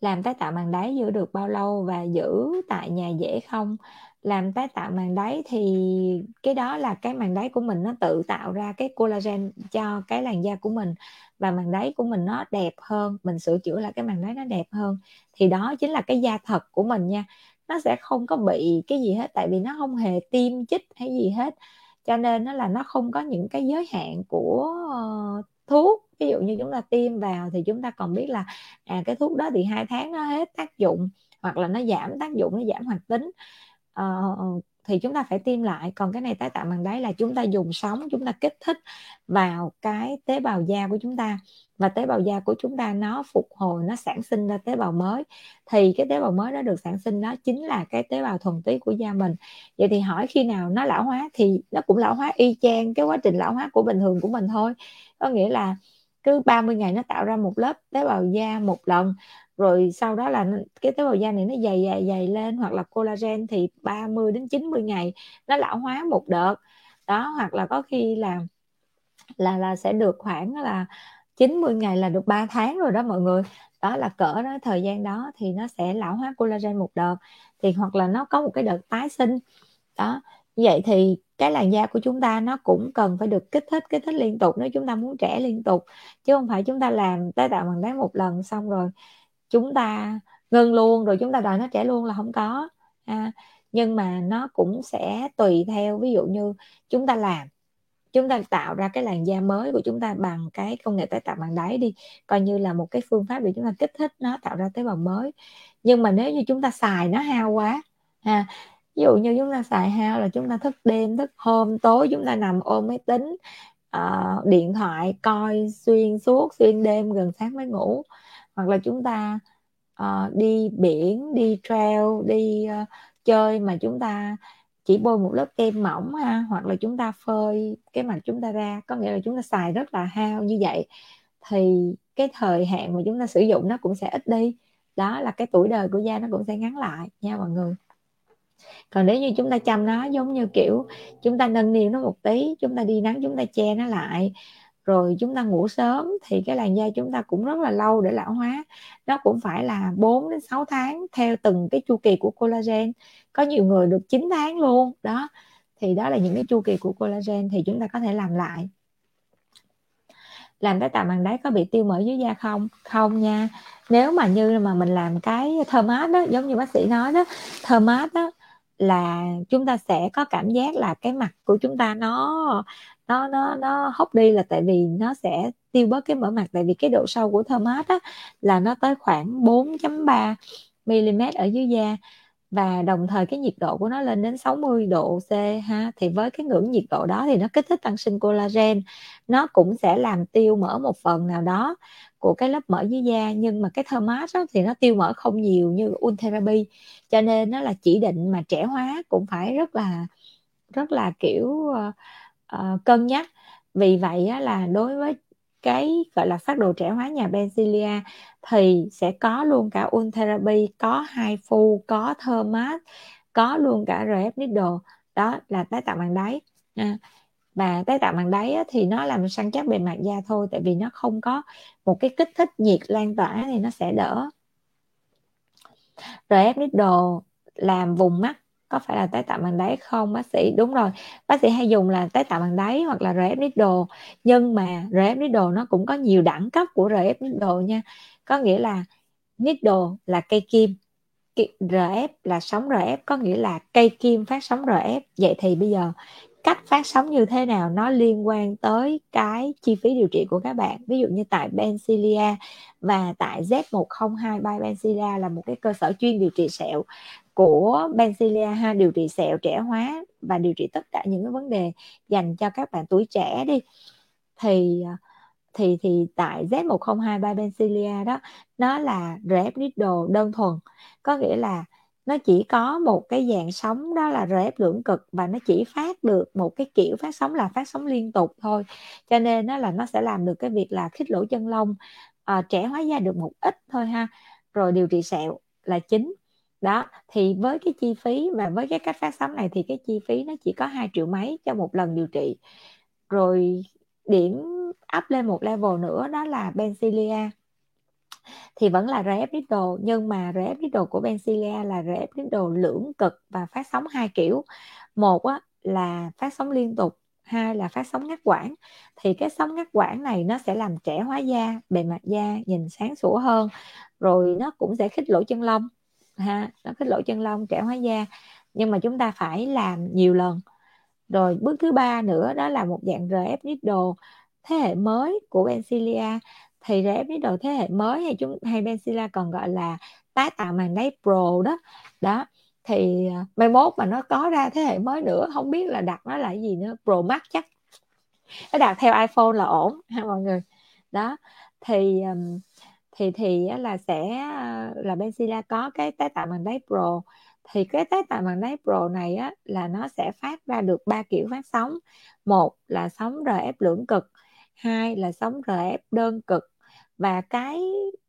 Làm tái tạo màng đáy giữ được bao lâu và giữ tại nhà dễ không? Làm tái tạo màng đáy thì cái đó là cái màng đáy của mình nó tự tạo ra cái collagen cho cái làn da của mình và màng đáy của mình nó đẹp hơn mình sửa chữa lại cái màng đáy nó đẹp hơn. Thì đó chính là cái da thật của mình nha. Nó sẽ không có bị cái gì hết tại vì nó không hề tiêm chích hay gì hết. Cho nên nó là nó không có những cái giới hạn của uh, thuốc. Ví dụ như chúng ta tiêm vào thì chúng ta còn biết là à cái thuốc đó thì hai tháng nó hết tác dụng hoặc là nó giảm tác dụng nó giảm hoạt tính uh, thì chúng ta phải tiêm lại. Còn cái này tái tạo bằng đáy là chúng ta dùng sóng chúng ta kích thích vào cái tế bào da của chúng ta. Và tế bào da của chúng ta nó phục hồi nó sản sinh ra tế bào mới. Thì cái tế bào mới đó được sản sinh đó chính là cái tế bào thuần túy của da mình. Vậy thì hỏi khi nào nó lão hóa thì nó cũng lão hóa y chang cái quá trình lão hóa của bình thường của mình thôi. Có nghĩa là cứ 30 ngày nó tạo ra một lớp tế bào da một lần. Rồi sau đó là cái tế bào da này nó dày dày dày lên hoặc là collagen thì 30 đến 90 ngày nó lão hóa một đợt. Đó, hoặc là có khi là là là sẽ được khoảng là 90 ngày là được 3 tháng rồi đó mọi người. Đó là cỡ đó, thời gian đó thì nó sẽ lão hóa collagen một đợt. Thì hoặc là nó có một cái đợt tái sinh. Đó vậy thì cái làn da của chúng ta nó cũng cần phải được kích thích kích thích liên tục nếu chúng ta muốn trẻ liên tục chứ không phải chúng ta làm tái tạo bằng đá một lần xong rồi chúng ta ngưng luôn rồi chúng ta đòi nó trẻ luôn là không có à, nhưng mà nó cũng sẽ tùy theo ví dụ như chúng ta làm chúng ta tạo ra cái làn da mới của chúng ta bằng cái công nghệ tái tạo bằng đáy đi coi như là một cái phương pháp để chúng ta kích thích nó tạo ra tế bào mới nhưng mà nếu như chúng ta xài nó hao quá ha ví dụ như chúng ta xài hao là chúng ta thức đêm thức hôm tối chúng ta nằm ôm máy tính uh, điện thoại coi xuyên suốt xuyên đêm gần sáng mới ngủ. Hoặc là chúng ta uh, đi biển đi trail đi uh, chơi mà chúng ta chỉ bôi một lớp kem mỏng ha hoặc là chúng ta phơi cái mặt chúng ta ra. Có nghĩa là chúng ta xài rất là hao như vậy. Thì cái thời hạn mà chúng ta sử dụng nó cũng sẽ ít đi. Đó là cái tuổi đời của da nó cũng sẽ ngắn lại nha mọi người còn nếu như chúng ta chăm nó giống như, kiểu, chúng ta nâng niu nó một tí, chúng ta đi nắng, chúng ta che nó lại, rồi chúng ta ngủ sớm, thì cái làn da chúng ta cũng rất là lâu để lão hóa. Nó cũng phải là 4 đến 6 tháng theo từng cái chu kỳ của collagen. Có nhiều người được 9 tháng luôn, đó. Thì đó là những cái chu kỳ của collagen thì chúng ta có thể làm lại. Làm tế tạo màng đáy có bị tiêu mỡ dưới da không? Không nha. Nếu mà như mà mình làm cái thơm mát đó, giống như bác sĩ nói đó thơm mát đó là chúng ta sẽ có cảm giác là cái mặt của chúng ta nó nó nó nó hốc đi là tại vì nó sẽ tiêu bớt cái mỡ mặt. Tại vì cái độ sâu của thermat á là nó tới khoảng 4.3 mm ở dưới da và đồng thời cái nhiệt độ của nó lên đến 60 độ C ha thì với cái ngưỡng nhiệt độ đó thì nó kích thích tăng sinh collagen. Nó cũng sẽ làm tiêu mỡ một phần nào đó của cái lớp mỡ dưới da nhưng mà cái thermas đó thì nó tiêu mỡ không nhiều như ultherapy. Cho nên nó là chỉ định mà trẻ hóa cũng phải rất là rất là kiểu uh, uh, cân nhắc. Vì vậy á, là đối với cái gọi là phát đồ trẻ hóa nhà benzilia thì sẽ có luôn cả Ultherapy, có hai phu, có thermas có luôn cả RF Needle. Đó là tái tạo bằng đáy. À, và tái tạo màng đáy á, thì nó làm săn chắc bề mặt da thôi tại vì nó không có một cái kích thích nhiệt lan tỏa thì nó sẽ đỡ. RF Needle làm vùng mắt có phải là tái tạo bằng đáy không bác sĩ? Đúng rồi bác sĩ hay dùng là tái tạo bằng đáy hoặc là RF needle nhưng mà RF needle nó cũng có nhiều đẳng cấp của RF needle nha. Có nghĩa là needle là cây kim RF là sóng RF có nghĩa là cây kim phát sóng RF vậy thì bây giờ cách phát sóng như thế nào, nó liên quan tới cái chi phí điều trị của các bạn. Ví dụ như tại Bencilia và tại Z102 by Bencilia là một cái cơ sở chuyên điều trị sẹo của Bencilia ha. Điều trị sẹo trẻ hóa và điều trị tất cả những cái vấn đề dành cho các bạn tuổi trẻ đi. Thì thì thì tại Z102 by Bencilia đó, nó là rep needle đơn thuần. Có nghĩa là nó chỉ có một cái dạng sóng đó là RF lưỡng cực và nó chỉ phát được một cái kiểu phát sóng là phát sóng liên tục thôi. Cho nên nó là nó sẽ làm được cái việc là khích lỗ chân lông à, trẻ hóa da được một ít thôi ha. Rồi điều trị sẹo là chính. Đó thì với cái chi phí và với cái cách phát sóng này thì cái chi phí nó chỉ có 2 triệu mấy cho một lần điều trị. Rồi điểm up lên một level nữa đó là Bencilia thì vẫn là RF needle nhưng mà RF needle của Bencilia là RF needle lưỡng cực và phát sóng hai kiểu. Một á, là phát sóng liên tục hai là phát sóng ngắt quãng. Thì cái sóng ngắt quãng này nó sẽ làm trẻ hóa da bề mặt da nhìn sáng sủa hơn rồi nó cũng sẽ khích lỗ chân lông ha nó khích lỗ chân lông trẻ hóa da. Nhưng mà chúng ta phải làm nhiều lần. Rồi bước thứ ba nữa đó là một dạng RF needle thế hệ mới của Bencilia thì RF needle thế hệ mới hay chúng hay Benzilla còn gọi là tái tạo màn đáy pro đó. Đó thì à, mai mốt mà nó có ra thế hệ mới nữa không biết là đặt nó là gì nữa Pro Max chắc. Nó đặt theo iPhone là ổn ha mọi người. Đó thì thì thì là sẽ ờ, là Benzilla có cái tái tạo màn đáy Pro. Thì cái tái tạo màn đáy Pro này á là nó sẽ phát ra được ba kiểu phát sóng. Một là sóng RF lưỡng cực hai là sóng RF đơn cực. Và cái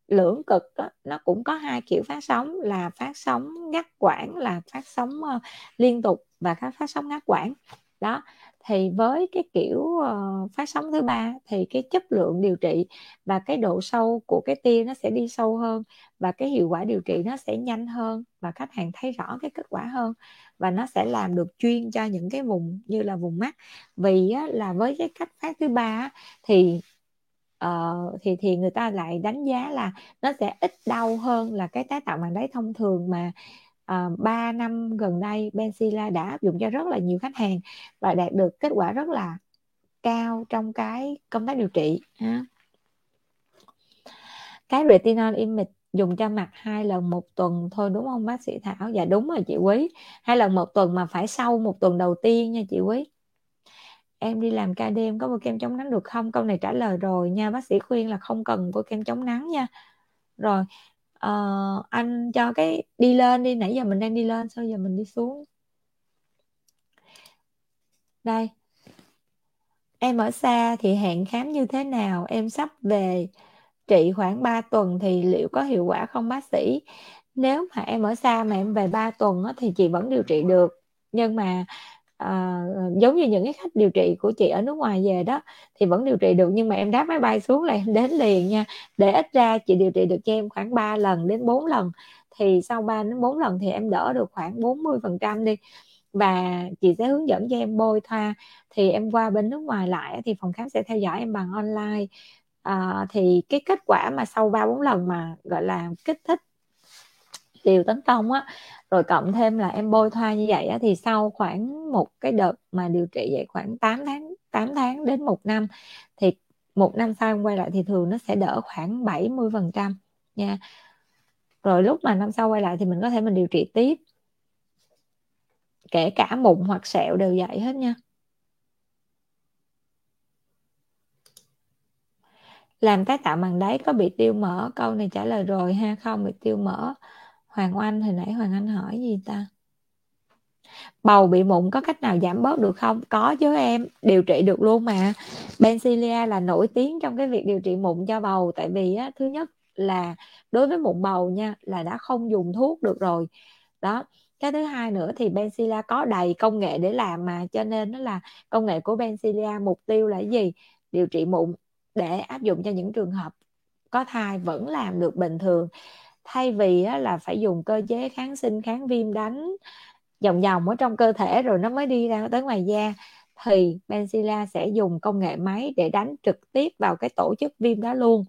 lưỡng cực đó, nó cũng có hai kiểu phát sóng là phát sóng ngắt quãng là phát sóng uh, liên tục và các phát sóng ngắt quãng. Đó thì với cái kiểu uh, phát sóng thứ ba thì cái chất lượng điều trị và cái độ sâu của cái tia nó sẽ đi sâu hơn và cái hiệu quả điều trị nó sẽ nhanh hơn và khách hàng thấy rõ cái kết quả hơn và nó sẽ làm được chuyên cho những cái vùng như là vùng mắt. Vì á, là với cái cách phát thứ ba thì uh, thì thì người ta lại đánh giá là nó sẽ ít đau hơn là cái tái tạo màng đáy thông thường mà uh, 3 năm gần đây Benzilla đã áp dụng cho rất là nhiều khách hàng và đạt được kết quả rất là cao trong cái công tác điều trị. Ha. cái retinol image dùng cho mặt hai lần một tuần thôi đúng không bác sĩ Thảo? Dạ đúng rồi chị Quý. Hai lần một tuần mà phải sau một tuần đầu tiên nha chị Quý. Em đi làm ca đêm có mua kem chống nắng được không? Câu này trả lời rồi nha bác sĩ khuyên là không cần mua kem chống nắng nha. Rồi uh, anh cho cái đi lên đi nãy giờ mình đang đi lên sao giờ mình đi xuống. Đây. Em ở xa thì hẹn khám như thế nào? Em sắp về trị khoảng 3 tuần thì liệu có hiệu quả không bác sĩ? Nếu mà em ở xa mà em về 3 tuần thì chị vẫn điều trị được. Nhưng mà à, giống như những cái khách điều trị của chị ở nước ngoài về đó thì vẫn điều trị được nhưng mà em đáp máy bay xuống là em đến liền nha. Để ít ra chị điều trị được cho em khoảng 3 lần đến 4 lần thì sau 3 đến 4 lần thì em đỡ được khoảng 40 phần trăm đi. Và chị sẽ hướng dẫn cho em bôi thoa thì em qua bên nước ngoài lại thì phòng khám sẽ theo dõi em bằng online. À, thì cái kết quả mà sau ba bốn lần mà gọi là kích thích liều tấn công á. Rồi cộng thêm là em bôi thoa như vậy á, thì sau khoảng một cái đợt mà điều trị vậy khoảng 8 tháng 8 tháng đến một năm thì một năm sau em quay lại thì thường nó sẽ đỡ khoảng 70 phần trăm nha. Rồi lúc mà năm sau quay lại thì mình có thể mình điều trị tiếp. Kể cả mụn hoặc sẹo đều vậy hết nha. Làm tái tạo màng đáy có bị tiêu mỡ? Câu này trả lời rồi ha không bị tiêu mỡ. Hoàng Anh hồi nãy Hoàng Anh hỏi gì ta? Bầu bị mụn có cách nào giảm bớt được không? Có chứ em điều trị được luôn mà. Bencilia là nổi tiếng trong cái việc điều trị mụn cho bầu. Tại vì á, thứ nhất là đối với mụn bầu nha là đã không dùng thuốc được rồi. Đó cái thứ hai nữa thì Bencilia có đầy công nghệ để làm mà. Cho nên nó là công nghệ của Bencilia mục tiêu là gì? Điều trị mụn để áp dụng cho những trường hợp có thai vẫn làm được bình thường thay vì á, là phải dùng cơ chế kháng sinh kháng viêm đánh vòng vòng ở trong cơ thể rồi nó mới đi ra tới ngoài da thì Benzilla sẽ dùng công nghệ máy để đánh trực tiếp vào cái tổ chức viêm đó luôn.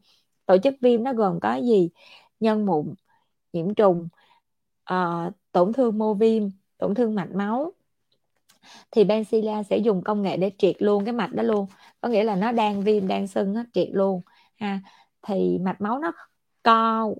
Tổ chức viêm nó gồm có gì? Nhân mụn nhiễm trùng uh, tổn thương mô viêm tổn thương mạch máu. Thì Benzilla sẽ dùng công nghệ để triệt luôn cái mạch đó luôn. Có nghĩa là nó đang viêm đang sưng nó triệt luôn. Ha thì mạch máu nó co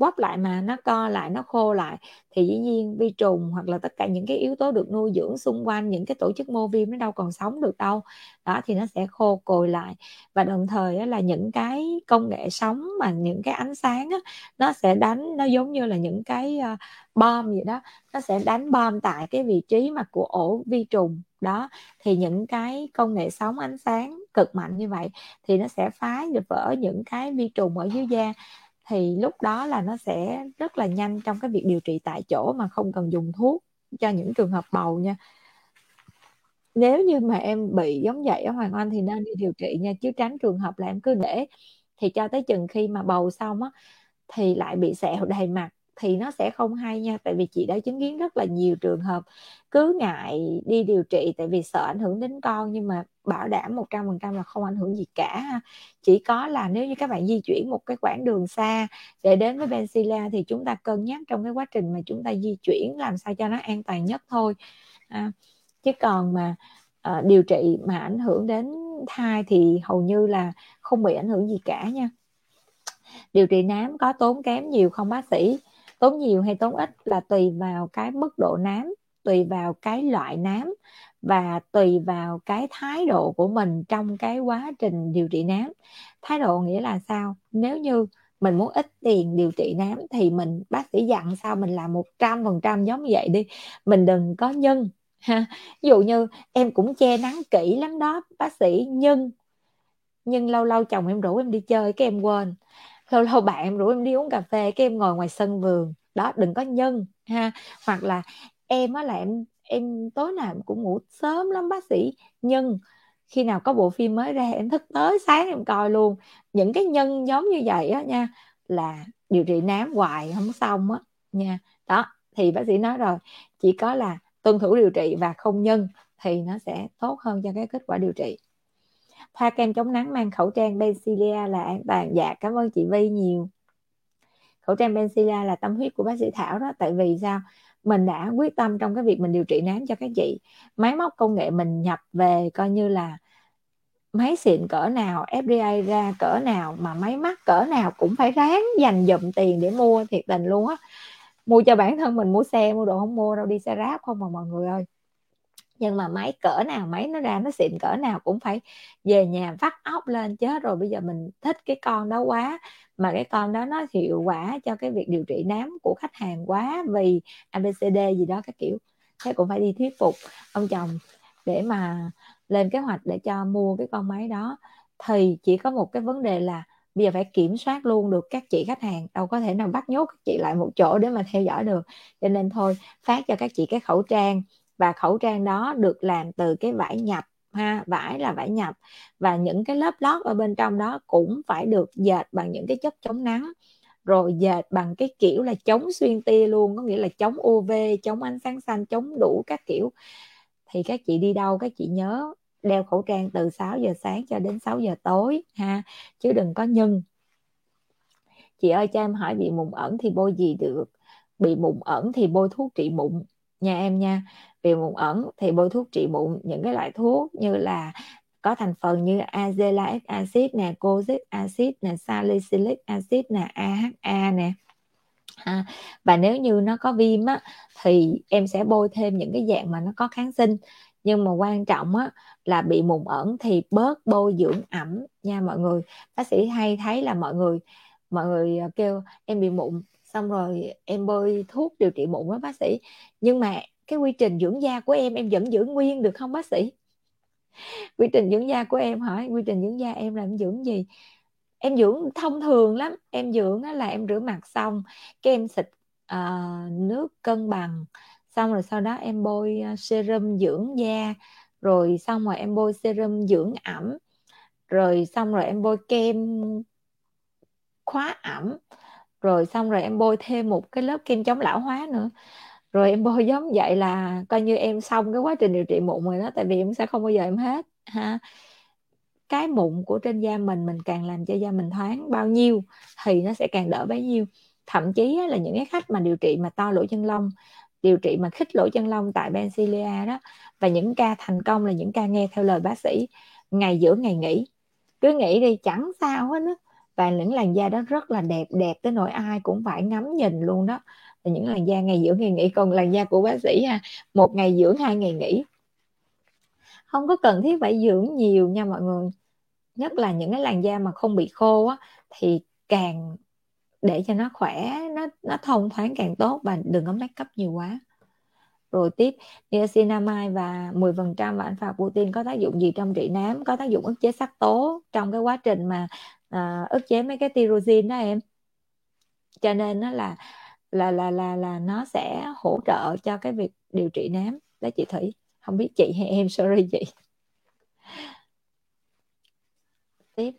quắp lại mà nó co lại nó khô lại. Thì dĩ nhiên vi trùng hoặc là tất cả những cái yếu tố được nuôi dưỡng xung quanh những cái tổ chức mô viêm nó đâu còn sống được đâu. Đó thì nó sẽ khô cồi lại. Và đồng thời là những cái công nghệ sống mà những cái ánh sáng á, nó sẽ đánh nó giống như là những cái ờ, bom gì đó. Nó sẽ đánh bom tại cái vị trí mà của ổ vi trùng. Đó thì những cái công nghệ sóng ánh sáng cực mạnh như vậy thì nó sẽ phá vỡ những cái vi trùng ở dưới da thì lúc đó là nó sẽ rất là nhanh trong cái việc điều trị tại chỗ mà không cần dùng thuốc cho những trường hợp bầu nha. Nếu như mà em bị giống vậy ở Hoàng Anh thì nên đi điều trị nha, chứ tránh trường hợp là em cứ để. Thì cho tới chừng khi mà bầu xong á, thì lại bị sẹo đầy mặt thì nó sẽ không hay nha tại vì chị đã chứng kiến rất là nhiều trường hợp cứ ngại đi điều trị tại vì sợ ảnh hưởng đến con nhưng mà bảo đảm 100% là không ảnh hưởng gì cả chỉ có là nếu như các bạn di chuyển một cái quãng đường xa để đến với Benzilla thì chúng ta cân nhắc trong cái quá trình mà chúng ta di chuyển làm sao cho nó an toàn nhất thôi. À, chứ còn mà à, điều trị mà ảnh hưởng đến thai thì hầu như là không bị ảnh hưởng gì cả nha. Điều trị nám có tốn kém nhiều không bác sĩ? Tốn nhiều hay tốn ít là tùy vào cái mức độ nám, tùy vào cái loại nám và tùy vào cái thái độ của mình trong cái quá trình điều trị nám. Thái độ nghĩa là sao? Nếu như mình muốn ít tiền điều trị nám thì mình, bác sĩ dặn sao mình làm một trăm phần trăm giống như vậy đi. Mình đừng có nhân, ha. Ví dụ như em cũng che nắng kỹ lắm đó, bác sĩ nhưng nhưng lâu lâu chồng em rủ em đi chơi cái em quên lâu lâu bạn em rủ em đi uống cà phê cái em ngồi ngoài sân vườn. Đó, đừng có nhân, ha. Hoặc là em á là em em tối nào cũng ngủ sớm lắm, bác sĩ. Nhưng khi nào có bộ phim mới ra em thức tới sáng em coi luôn. Những cái nhân giống như vậy á nha, là điều trị nám hoài không xong á nha. Đó, thì bác sĩ nói rồi, chỉ có là tuân thủ điều trị và không nhân thì nó sẽ tốt hơn cho cái kết quả điều trị thoa kem chống nắng mang khẩu trang Bencilia là an toàn. Dạ cảm ơn chị Vi nhiều. Khẩu trang Bencilia là tâm huyết của bác sĩ Thảo đó. Tại vì sao? Mình đã quyết tâm trong cái việc mình điều trị nám cho các chị. Máy móc công nghệ mình nhập về coi như là máy xịn cỡ nào FDA ra cỡ nào, mà máy mắc cỡ nào cũng phải ráng dành dụm tiền để mua, thiệt tình luôn á. Mua cho bản thân mình, mua xe, mua đồ không mua, đâu đi xe ráp không mà, mọi người ơi nhưng mà máy cỡ nào, máy nó ra nó xịn cỡ nào cũng phải về nhà vắt óc lên chết rồi. Bây giờ mình thích cái con đó quá, mà cái con đó nó hiệu quả cho cái việc điều trị nám của khách hàng quá, vì abcd gì đó các kiểu. Thế cũng phải đi thuyết phục ông chồng để mà lên kế hoạch để cho mua cái con máy đó. Thì chỉ có một cái vấn đề là bây giờ phải kiểm soát luôn được các chị khách hàng. Đâu có thể nào bắt nhốt các chị lại một chỗ để mà theo dõi được. Cho nên thôi, phát cho các chị cái khẩu trang và khẩu trang đó được làm từ cái vải nhập ha, vải là vải nhập. Và những cái lớp lót ở bên trong đó cũng phải được dệt bằng những cái chất chống nắng. Rồi dệt bằng cái kiểu là chống xuyên tia luôn, có nghĩa là chống UV chống ánh sáng xanh, chống đủ các kiểu. Thì các chị đi đâu các chị nhớ đeo khẩu trang từ 6 giờ sáng cho đến 6 giờ tối ha, chứ đừng có nhân chị ơi, cho em hỏi bị mụn ẩn thì bôi gì được? Bị mụn ẩn thì bôi thuốc trị mụn nha em nha bị mụn ẩn thì bôi thuốc trị mụn những cái loại thuốc như là có thành phần như azelaic acid nè cozic acid nè salicylic acid nè AHA nè. À, và nếu như nó có viêm á thì em sẽ bôi thêm những cái dạng mà nó có kháng sinh. Nhưng mà quan trọng á là bị mụn ẩn thì bớt bôi dưỡng ẩm nha mọi người. Bác sĩ hay thấy là mọi người mọi người ờ, kêu em bị mụn xong rồi em bôi thuốc điều trị mụn á bác sĩ. Nhưng mà cái quy trình dưỡng da của em em vẫn giữ nguyên được không bác sĩ? Quy trình dưỡng da của em hỏi quy trình dưỡng da em làm dưỡng gì? Em dưỡng thông thường lắm em dưỡng là em rửa mặt xong cái em xịt uh, nước cân bằng xong rồi sau đó em bôi ờ, serum dưỡng da rồi xong rồi em bôi serum dưỡng ẩm rồi xong rồi em bôi kem khóa ẩm rồi xong rồi em bôi thêm một cái lớp kem chống lão hóa nữa rồi em bôi giống vậy là coi như em xong cái quá trình điều trị mụn rồi đó, tại vì em sẽ không bao giờ em hết, ha. Cái mụn của trên da mình mình càng làm cho da mình thoáng bao nhiêu thì nó sẽ càng đỡ bấy nhiêu. Thậm chí là những cái khách mà điều trị mà to lỗ chân lông, điều trị mà khích lỗ chân lông tại Bencilia đó, và những ca thành công là những ca nghe theo lời bác sĩ, ngày giữa ngày nghỉ. Cứ nghĩ đi, chẳng sao hết á. Và những làn da đó rất là đẹp đẹp tới nỗi ai cũng phải ngắm nhìn luôn đó là những làn da ngày dưỡng ngày nghỉ còn làn da của bác sĩ ha một ngày dưỡng hai ngày nghỉ. Không có cần thiết phải dưỡng nhiều nha mọi người. Nhất là những cái làn da mà không bị khô á thì càng để cho nó khỏe nó nó thông thoáng càng tốt và đừng có make up nhiều quá. Rồi tiếp niacinamide và 10% và alpha putin có tác dụng gì trong trị nám có tác dụng ức chế sắc tố trong cái quá trình mà à, ức chế mấy cái tyrosine đó em. Cho nên nó là là là là là nó sẽ hỗ trợ cho cái việc điều trị nám. Đó chị Thủy không biết chị hay em sorry chị. Tiếp.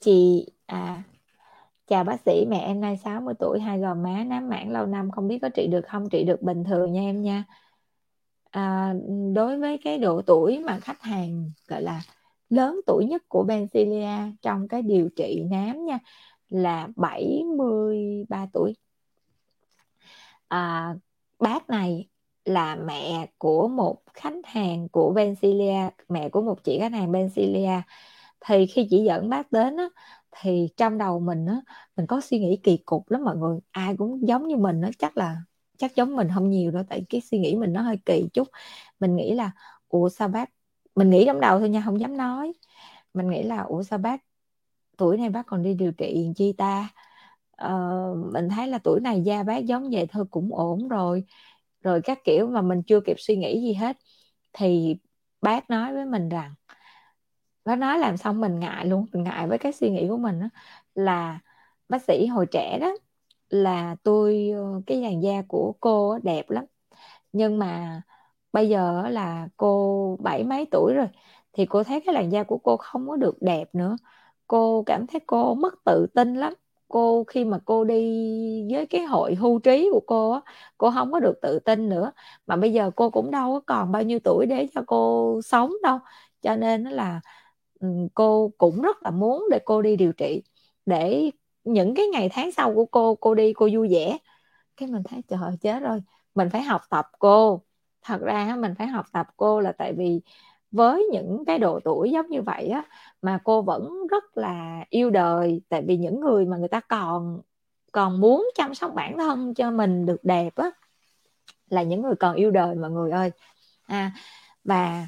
Chị à chào bác sĩ mẹ em nay 60 tuổi hai gò má nám mảng lâu năm không biết có trị được không? Trị được bình thường nha em nha. À, đối với cái độ tuổi mà khách hàng gọi là lớn tuổi nhất của Bencilia trong cái điều trị nám nha là 73 tuổi. À, bác này là mẹ của một khách hàng của Bencilia mẹ của một chị khách hàng Bencilia thì khi chị dẫn bác đến á, thì trong đầu mình á mình có suy nghĩ kỳ cục lắm mọi người. Ai cũng giống như mình á chắc là chắc giống mình không nhiều đâu tại cái suy nghĩ mình nó hơi kỳ chút. Mình nghĩ là ủa sao bác? Mình nghĩ trong đầu thôi nha không dám nói. Mình nghĩ là ủa sao bác tuổi này bác còn đi điều trị chi ta? Ờ, mình thấy là tuổi này da bác giống vậy thôi cũng ổn rồi. Rồi các kiểu mà mình chưa kịp suy nghĩ gì hết. Thì bác nói với mình rằng bác nói làm xong mình ngại luôn mình ngại với cái suy nghĩ của mình đó, là bác sĩ hồi trẻ đó là tôi ờ, cái làn da của cô đẹp lắm. Nhưng mà bây giờ là cô bảy mấy tuổi rồi thì cô thấy cái làn da của cô không có được đẹp nữa cô cảm thấy cô mất tự tin lắm. Cô khi mà cô đi với cái hội hưu trí của cô á, cô không có được tự tin nữa. Mà bây giờ cô cũng đâu có còn bao nhiêu tuổi để cho cô sống đâu. Cho nên là cô cũng rất là muốn để cô đi điều trị. Để những cái ngày tháng sau của cô cô đi cô vui vẻ. Cái mình thấy, trời chết rồi. Mình phải học tập cô. Thật ra mình phải học tập cô là tại vì với những cái độ tuổi giống như vậy á, mà cô vẫn rất là yêu đời, tại vì những người mà người ta còn còn muốn chăm sóc bản thân cho mình được đẹp á, là những người còn yêu đời mọi người ơi. À và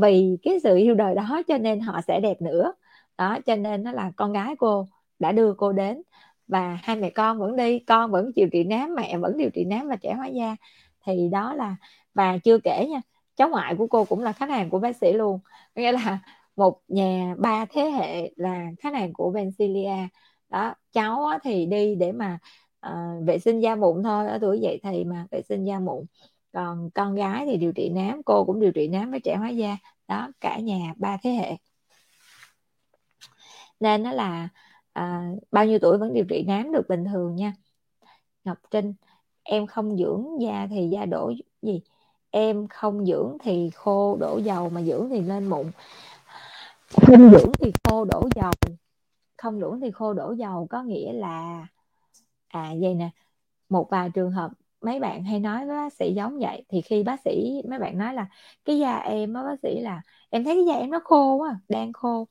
vì cái sự yêu đời đó cho nên họ sẽ đẹp nữa. Đó, cho nên nó là con gái cô đã đưa cô đến và hai mẹ con vẫn đi, con vẫn điều trị nám, mẹ vẫn điều trị nám và trẻ hóa da. Thì đó là, và chưa kể nha cháu ngoại của cô cũng là khách hàng của bác sĩ luôn. Nghĩa là một nhà ba thế hệ là khách hàng của Bencilia. Đó cháu thì đi để mà uh, vệ sinh da mụn thôi ở tuổi dậy thì mà vệ sinh da mụn còn con gái thì điều trị nám cô cũng điều trị nám với trẻ hóa da. Đó cả nhà ba thế hệ. Nên nó là à, bao nhiêu tuổi vẫn điều trị nám được bình thường nha. Ngọc Trinh em không dưỡng da thì da đổ gì? Em không dưỡng thì khô đổ dầu mà dưỡng thì lên mụn. Không dưỡng. thì khô đổ dầu. Không dưỡng thì khô đổ dầu có nghĩa là à vậy nè một vài trường hợp mấy bạn hay nói với bác sĩ giống vậy thì khi bác sĩ mấy bạn nói là cái da em á bác sĩ là em thấy cái da em nó khô quá đang khô.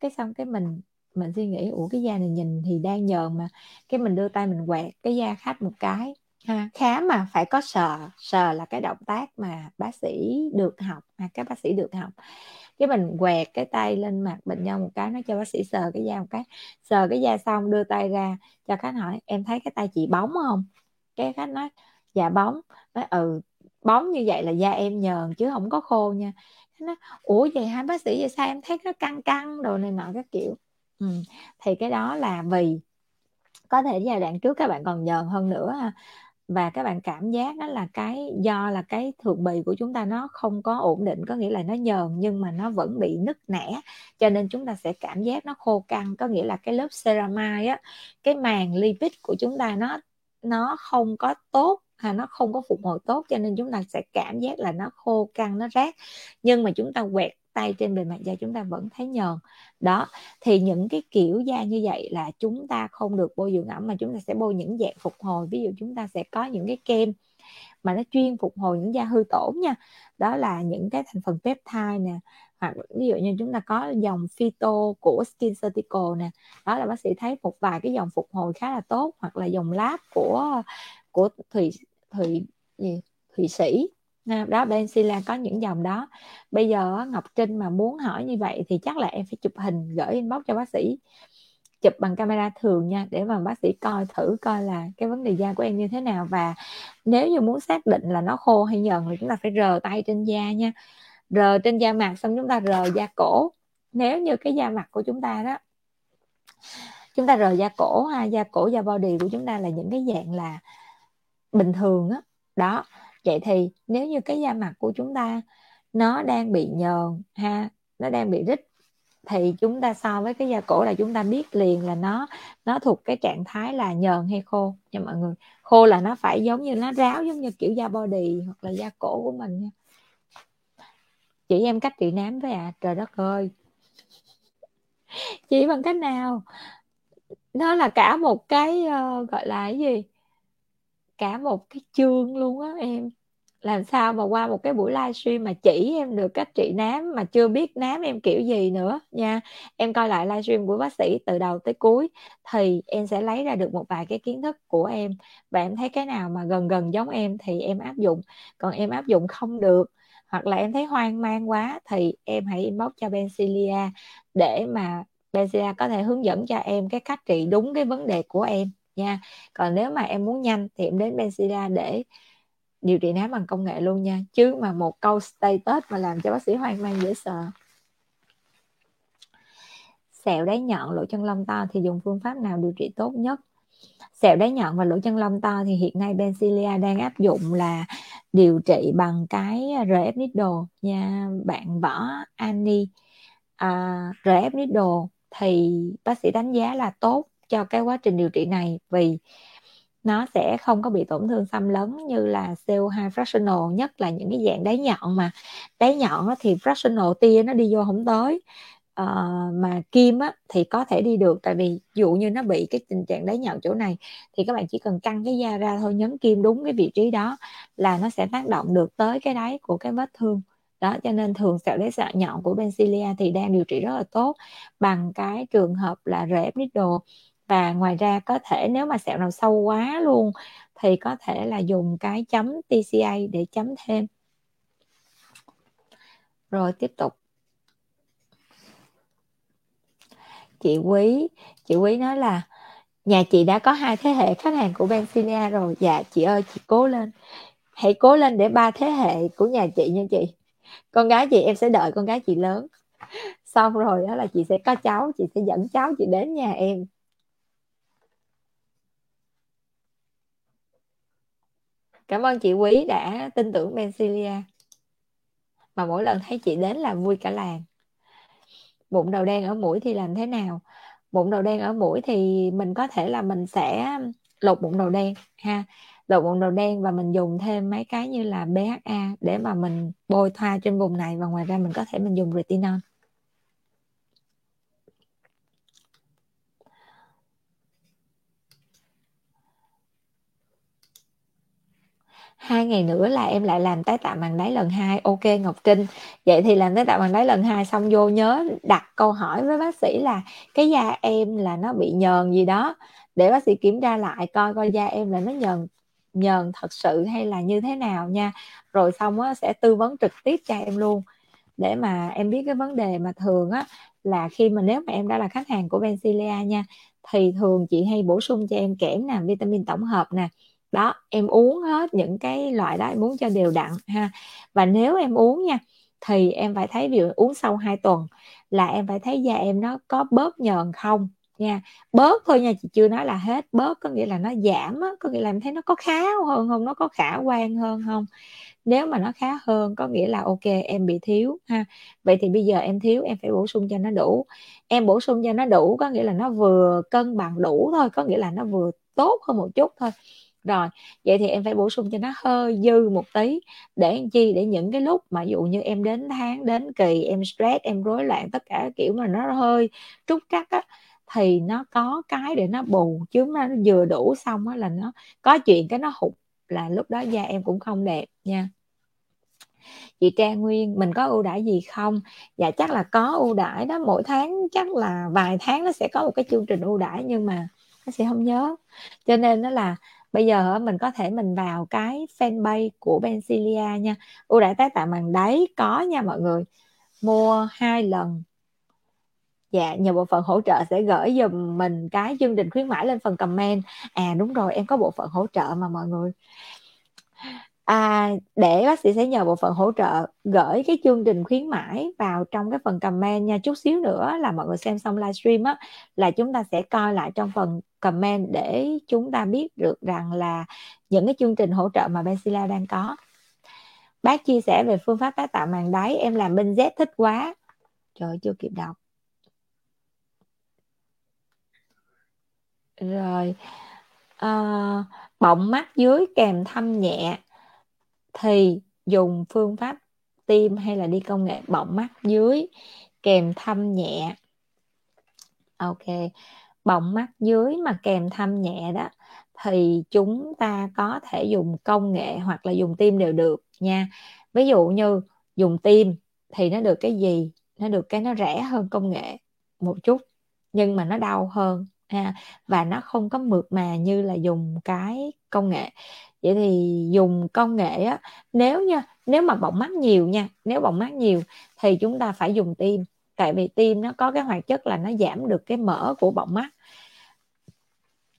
Cái xong cái mình mình suy nghĩ ủa cái da này nhìn thì đang nhờn mà. Cái mình đưa tay mình quẹt cái da khách một cái ha. Khám mà phải có sờ sờ là cái động tác mà bác sĩ được học, mà các bác sĩ được học. Cái mình quẹt cái tay lên mặt bệnh nhân một cái, nó cho bác sĩ sờ cái da một cái. Sờ cái da xong đưa tay ra, cho khách hỏi, em thấy cái tay chị bóng không? Cái khách nói dạ bóng. Nói ừ bóng như vậy là da em nhờn chứ không có khô nha. Nó ủa vậy hai bác sĩ? Vậy sao em thấy nó căng căng đồ này nọ các kiểu? Ừ. thì cái đó là vì có thể giai đoạn trước các bạn còn nhờn hơn nữa và các bạn cảm giác đó là cái do là cái thượng bì của chúng ta nó không có ổn định, có nghĩa là nó nhờn nhưng mà nó vẫn bị nứt nẻ, cho nên chúng ta sẽ cảm giác nó khô căng. Có nghĩa là cái lớp ceramide á, cái màng lipid của chúng ta nó nó không có tốt hay nó không có phục hồi tốt, cho nên chúng ta sẽ cảm giác là nó khô căng, nó rát. Nhưng mà chúng ta quẹt tay trên bề mặt da chúng ta vẫn thấy nhờn. Đó, thì những cái kiểu da như vậy là chúng ta không được bôi dưỡng ẩm mà chúng ta sẽ bôi những dạng phục hồi. Ví dụ chúng ta sẽ có những cái kem mà nó chuyên phục hồi những da hư tổn nha. Đó là những cái thành phần peptide nè, hoặc ví dụ như chúng ta có dòng phyto của Skin Certical nè. Đó là bác sĩ thấy một vài cái dòng phục hồi khá là tốt, hoặc là dòng lab của của thụy thụy gì? Thụy sĩ. À, đó Benzilla có những dòng đó. Bây giờ Ngọc Trinh mà muốn hỏi như vậy thì chắc là em phải chụp hình, gửi inbox cho bác sĩ. Chụp bằng camera thường nha, để mà bác sĩ coi thử coi là cái vấn đề da của em như thế nào. Và nếu như muốn xác định là nó khô hay nhờn thì chúng ta phải rờ tay trên da nha. Rờ trên da mặt xong chúng ta rờ da cổ. Nếu như cái da mặt của chúng ta đó, chúng ta rờ da cổ ha da cổ, da body của chúng ta là những cái dạng là bình thường á. Đó vậy thì nếu như cái da mặt của chúng ta nó đang bị nhờn ha nó đang bị rít thì chúng ta so với cái da cổ là chúng ta biết liền là nó nó thuộc cái trạng thái là nhờn hay khô. Nha mọi người khô là nó phải giống như nó ráo giống như kiểu da body hoặc là da cổ của mình nha. Chỉ em cách trị nám với à trời đất ơi. Chỉ bằng cách nào? Nó là cả một cái uh, gọi là cái gì? Cả một cái chương luôn á em. Làm sao mà qua một cái buổi livestream mà chỉ em được cách trị nám mà chưa biết nám em kiểu gì nữa nha. Em coi lại livestream của bác sĩ từ đầu tới cuối thì em sẽ lấy ra được một vài cái kiến thức của em. Và em thấy cái nào mà gần gần giống em thì em áp dụng. Còn em áp dụng không được hoặc là em thấy hoang mang quá thì em hãy inbox cho Bencilia để mà Bencilia có thể hướng dẫn cho em cái cách trị đúng cái vấn đề của em nha. Còn nếu mà em muốn nhanh thì em đến Benzilla để điều trị nám bằng công nghệ luôn nha. Chứ mà một câu status mà làm cho bác sĩ hoang mang dễ sợ. Sẹo đáy nhọn lỗ chân lông to thì dùng phương pháp nào điều trị tốt nhất? Sẹo đáy nhọn và lỗ chân lông to thì hiện nay Benzilia đang áp dụng là điều trị bằng cái RF needle nha. Bạn võ Annie à, RF needle thì bác sĩ đánh giá là tốt cho cái quá trình điều trị này vì nó sẽ không có bị tổn thương xâm lấn như là CO2 fractional nhất là những cái dạng đáy nhọn mà. Đáy nhọn thì fractional tia nó đi vô không tới. Uh, mà kim á, thì có thể đi được tại vì dụ như nó bị cái tình trạng đáy nhọn chỗ này thì các bạn chỉ cần căng cái da ra thôi nhấn kim đúng cái vị trí đó là nó sẽ tác động được tới cái đáy của cái vết thương. Đó cho nên thường sẹo đáy sẹo nhọn của Bencilia thì đang điều trị rất là tốt bằng cái trường hợp là rễ needle và ngoài ra có thể nếu mà sẹo nào sâu quá luôn thì có thể là dùng cái chấm TCA để chấm thêm. Rồi tiếp tục. Chị quý chị quý nói là nhà chị đã có hai thế hệ khách hàng của Bencilia rồi. Dạ chị ơi, chị cố lên. Hãy cố lên để ba thế hệ của nhà chị nha chị. Con gái chị em sẽ đợi con gái chị lớn. Xong rồi đó là chị sẽ có cháu, chị sẽ dẫn cháu chị đến nhà em. Cảm ơn chị quý đã tin tưởng Bencilia. Mà mỗi lần thấy chị đến là vui cả làng. Bụng đầu đen ở mũi thì làm thế nào? Bụng đầu đen ở mũi thì mình có thể là mình sẽ lột bụng đầu đen, ha. Lột bụng đầu đen và mình dùng thêm mấy cái như là BHA để mà mình bôi thoa trên vùng này và ngoài ra mình có thể mình dùng retinol. Hai ngày nữa là em lại làm tái tạo màng đáy lần hai. Ok, ngọc trinh. Vậy thì làm tái tạo màng đáy lần hai xong vô nhớ đặt câu hỏi với bác sĩ là cái da em là nó bị nhờn gì đó. Để bác sĩ kiểm tra lại coi coi da em là nó nhờn nhờn thật sự hay là như thế nào nha. Rồi xong á, sẽ tư vấn trực tiếp cho em luôn. Để mà em biết cái vấn đề mà thường á, là khi mà nếu mà em đã là khách hàng của Bencilia nha, thì thường chị hay bổ sung cho em kẽm nè, vitamin tổng hợp nè đó em uống hết những cái loại đó em uống cho đều đặn ha. Và nếu em uống nha thì em phải thấy ví dụ uống sau 2 tuần là em phải thấy da em nó có bớt nhờn không nha. Bớt thôi nha chị chưa nói là hết. Bớt có nghĩa là nó giảm á, có nghĩa là em thấy nó có khá hơn không nó có khả quan hơn không? Nếu mà nó khá hơn có nghĩa là ok em bị thiếu ha. Vậy thì bây giờ em thiếu em phải bổ sung cho nó đủ. Em bổ sung cho nó đủ có nghĩa là nó vừa cân bằng đủ thôi có nghĩa là nó vừa tốt hơn một chút thôi rồi, vậy thì em phải bổ sung cho nó hơi dư một tí. Để làm chi? Để những cái lúc mà dụ như em đến tháng, đến kỳ, em stress, em rối loạn, tất cả kiểu mà nó hơi trúc trắc á, thì nó có cái để nó bù. Chứ nó vừa đủ xong á là nó có chuyện cái nó hụt là lúc đó da em cũng không đẹp nha. Chị Trang Nguyên, mình có ưu đãi gì không? Dạ chắc là có ưu đãi đó. Mỗi tháng chắc là vài tháng nó sẽ có một cái chương trình ưu đãi nhưng mà nó sẽ không nhớ. Cho nên nó là bây giờ mình có thể mình vào cái fanpage của Bencilia nha. Ưu đãi tái tạo màng đáy có nha mọi người. Mua hai lần. Dạ nhờ bộ phận hỗ trợ sẽ gửi giùm mình cái chương trình khuyến mãi lên phần comment. À đúng rồi, em có bộ phận hỗ trợ mà mọi người à, để bác sĩ sẽ nhờ bộ phận hỗ trợ gửi cái chương trình khuyến mãi vào trong cái phần comment nha. Chút xíu nữa là mọi người xem xong livestream á là chúng ta sẽ coi lại trong phần comment để chúng ta biết được rằng là những cái chương trình hỗ trợ mà Benzilla đang có. Bác chia sẻ về phương pháp tái tạo màng đáy em làm bên Z thích quá. Trời chưa kịp đọc. Rồi à, bọng mắt dưới kèm thâm nhẹ thì dùng phương pháp tiêm hay là đi công nghệ bọng mắt dưới, kèm thâm nhẹ. Ok bọng mắt dưới mà kèm thâm nhẹ đó, thì chúng ta có thể dùng công nghệ hoặc là dùng tim đều được nha. Ví dụ như dùng tim thì nó được cái gì? Nó được cái nó rẻ hơn công nghệ một chút, nhưng mà nó đau hơn ha, và nó không có mượt mà như là dùng cái công nghệ. Vậy thì dùng công nghệ á, nếu nha, nếu mà bọng mắt nhiều nha, nếu bọng mắt nhiều thì chúng ta phải dùng tim. Tại vì tim nó có cái hoạt chất là nó giảm được cái mỡ của bọng mắt.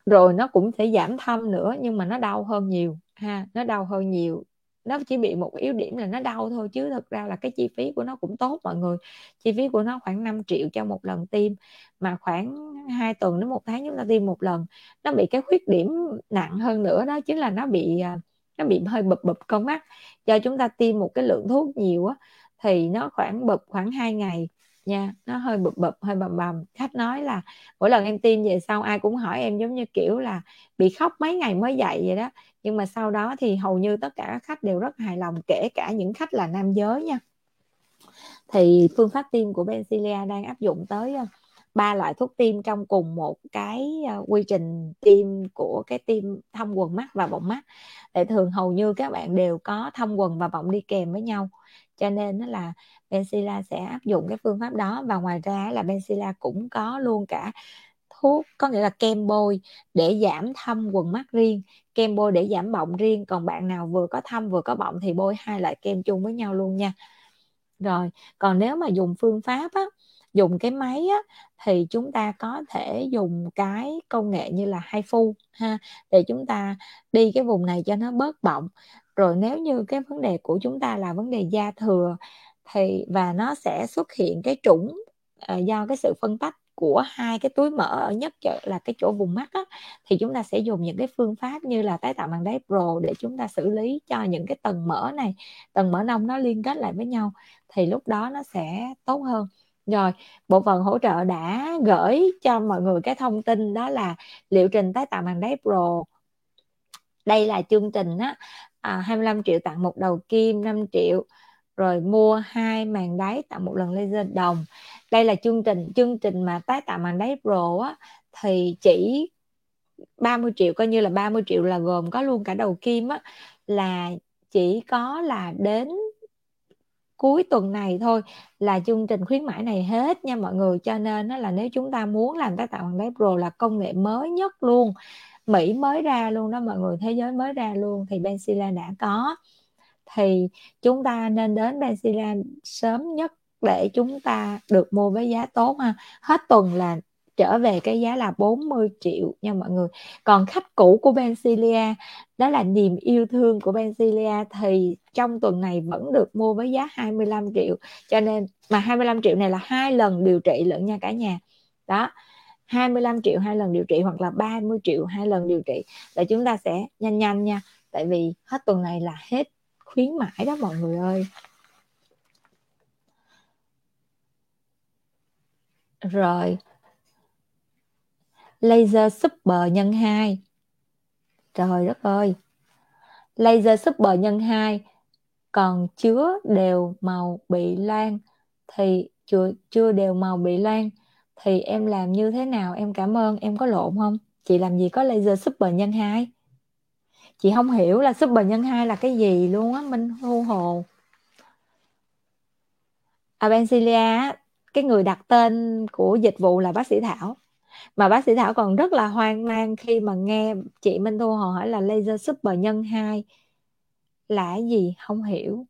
Rồi nó cũng sẽ giảm thâm nữa, nhưng mà nó đau hơn nhiều, ha, nó đau hơn nhiều nó chỉ bị một yếu điểm là nó đau thôi, chứ thực ra là cái chi phí của nó cũng tốt mọi người. Chi phí của nó khoảng 5 triệu cho một lần tiêm, mà khoảng 2 tuần đến một tháng chúng ta tiêm một lần, nó bị cái khuyết điểm nặng hơn nữa đó, chính là nó bị à, nó bị hơi bập bập con mắt. Do chúng ta tiêm một cái lượng thuốc nhiều á, thì nó khoảng bập khoảng 2 ngày nha, nó hơi bực bực hơi bầm bầm. Khách nói là mỗi lần em tiêm về sau ai cũng hỏi em giống như kiểu là bị khóc mấy ngày mới dậy vậy đó. Nhưng mà sau đó thì hầu như tất cả các khách đều rất hài lòng, kể cả những khách là nam giới nha. Thì phương pháp tiêm của Bencilia đang áp dụng tới ờ, ba loại thuốc tiêm trong cùng một cái ờ, quy trình tiêm của cái tiêm thâm quần mắt và bọng mắt. Để thường hầu như các bạn đều có thâm quần và bọng đi kèm với nhau. Cho nên đó là Benzilla sẽ áp dụng cái phương pháp đó. Và ngoài ra là Benzilla cũng có luôn cả thuốc có nghĩa là kem bôi để giảm thâm quần mắt riêng kem bôi để giảm bọng riêng. Còn bạn nào vừa có thâm vừa có bọng thì bôi hai loại kem chung với nhau luôn nha. Rồi còn nếu mà dùng phương pháp á dùng cái máy á, thì chúng ta có thể dùng cái công nghệ như là hai phu ha để chúng ta đi cái vùng này cho nó bớt bọng. Rồi nếu như cái vấn đề của chúng ta là vấn đề da thừa thì và nó sẽ xuất hiện cái trũng uh, do cái sự phân tách của hai cái túi mỡ ở nhất là cái chỗ vùng mắt á, thì chúng ta sẽ dùng những cái phương pháp như là tái tạo màng đáy pro để chúng ta xử lý cho những cái tầng mỡ này. Tầng mỡ nông nó liên kết lại với nhau thì lúc đó nó sẽ tốt hơn. Rồi bộ phận hỗ trợ đã gửi cho mọi người cái thông tin đó là liệu trình tái tạo màng đáy pro. Đây là chương trình á à, 25 triệu tặng một đầu kim 5 triệu rồi mua hai màng đáy tặng một lần laser đồng. Đây là chương trình chương trình mà tái tạo màng đáy pro á, thì chỉ 30 triệu, coi như là 30 triệu là gồm có luôn cả đầu kim á, là chỉ có là đến cuối tuần này thôi là chương trình khuyến mãi này hết nha mọi người. Cho nên đó là nếu chúng ta muốn làm tái tạo bằng đáy pro là công nghệ mới nhất luôn, Mỹ mới ra luôn đó mọi người, thế giới mới ra luôn thì Bensila đã có thì chúng ta nên đến Benzilla sớm nhất để chúng ta được mua với giá tốt ha. Hết tuần là trở về cái giá là 40 triệu nha mọi người. Còn khách cũ của Benzilia đó là niềm yêu thương của Benzilia thì trong tuần này vẫn được mua với giá 25 triệu. Cho nên, mà 25 triệu này là hai lần điều trị lận nha cả nhà. Đó 25 triệu hai lần điều trị hoặc là 30 triệu hai lần điều trị. Là chúng ta sẽ nhanh nhanh nha. Tại vì hết tuần này là hết khuyến mãi đó mọi người ơi. Rồi. Laser super nhân 2 trời đất ơi. Laser super nhân 2 còn chứa đều màu bị loang. Thì chưa chưa đều màu bị loang. Thì em làm như thế nào? Em cảm ơn. Em có lộn không? Chị làm gì có laser super nhân 2 chị không hiểu là super nhân 2 là cái gì luôn á, minh hô hồ. À Benzilia cái người đặt tên của dịch vụ là bác sĩ Thảo. Mà bác sĩ Thảo còn rất là hoang mang khi mà nghe chị Minh Thu hồ hỏi là laser super nhân 2 là cái gì? Không hiểu.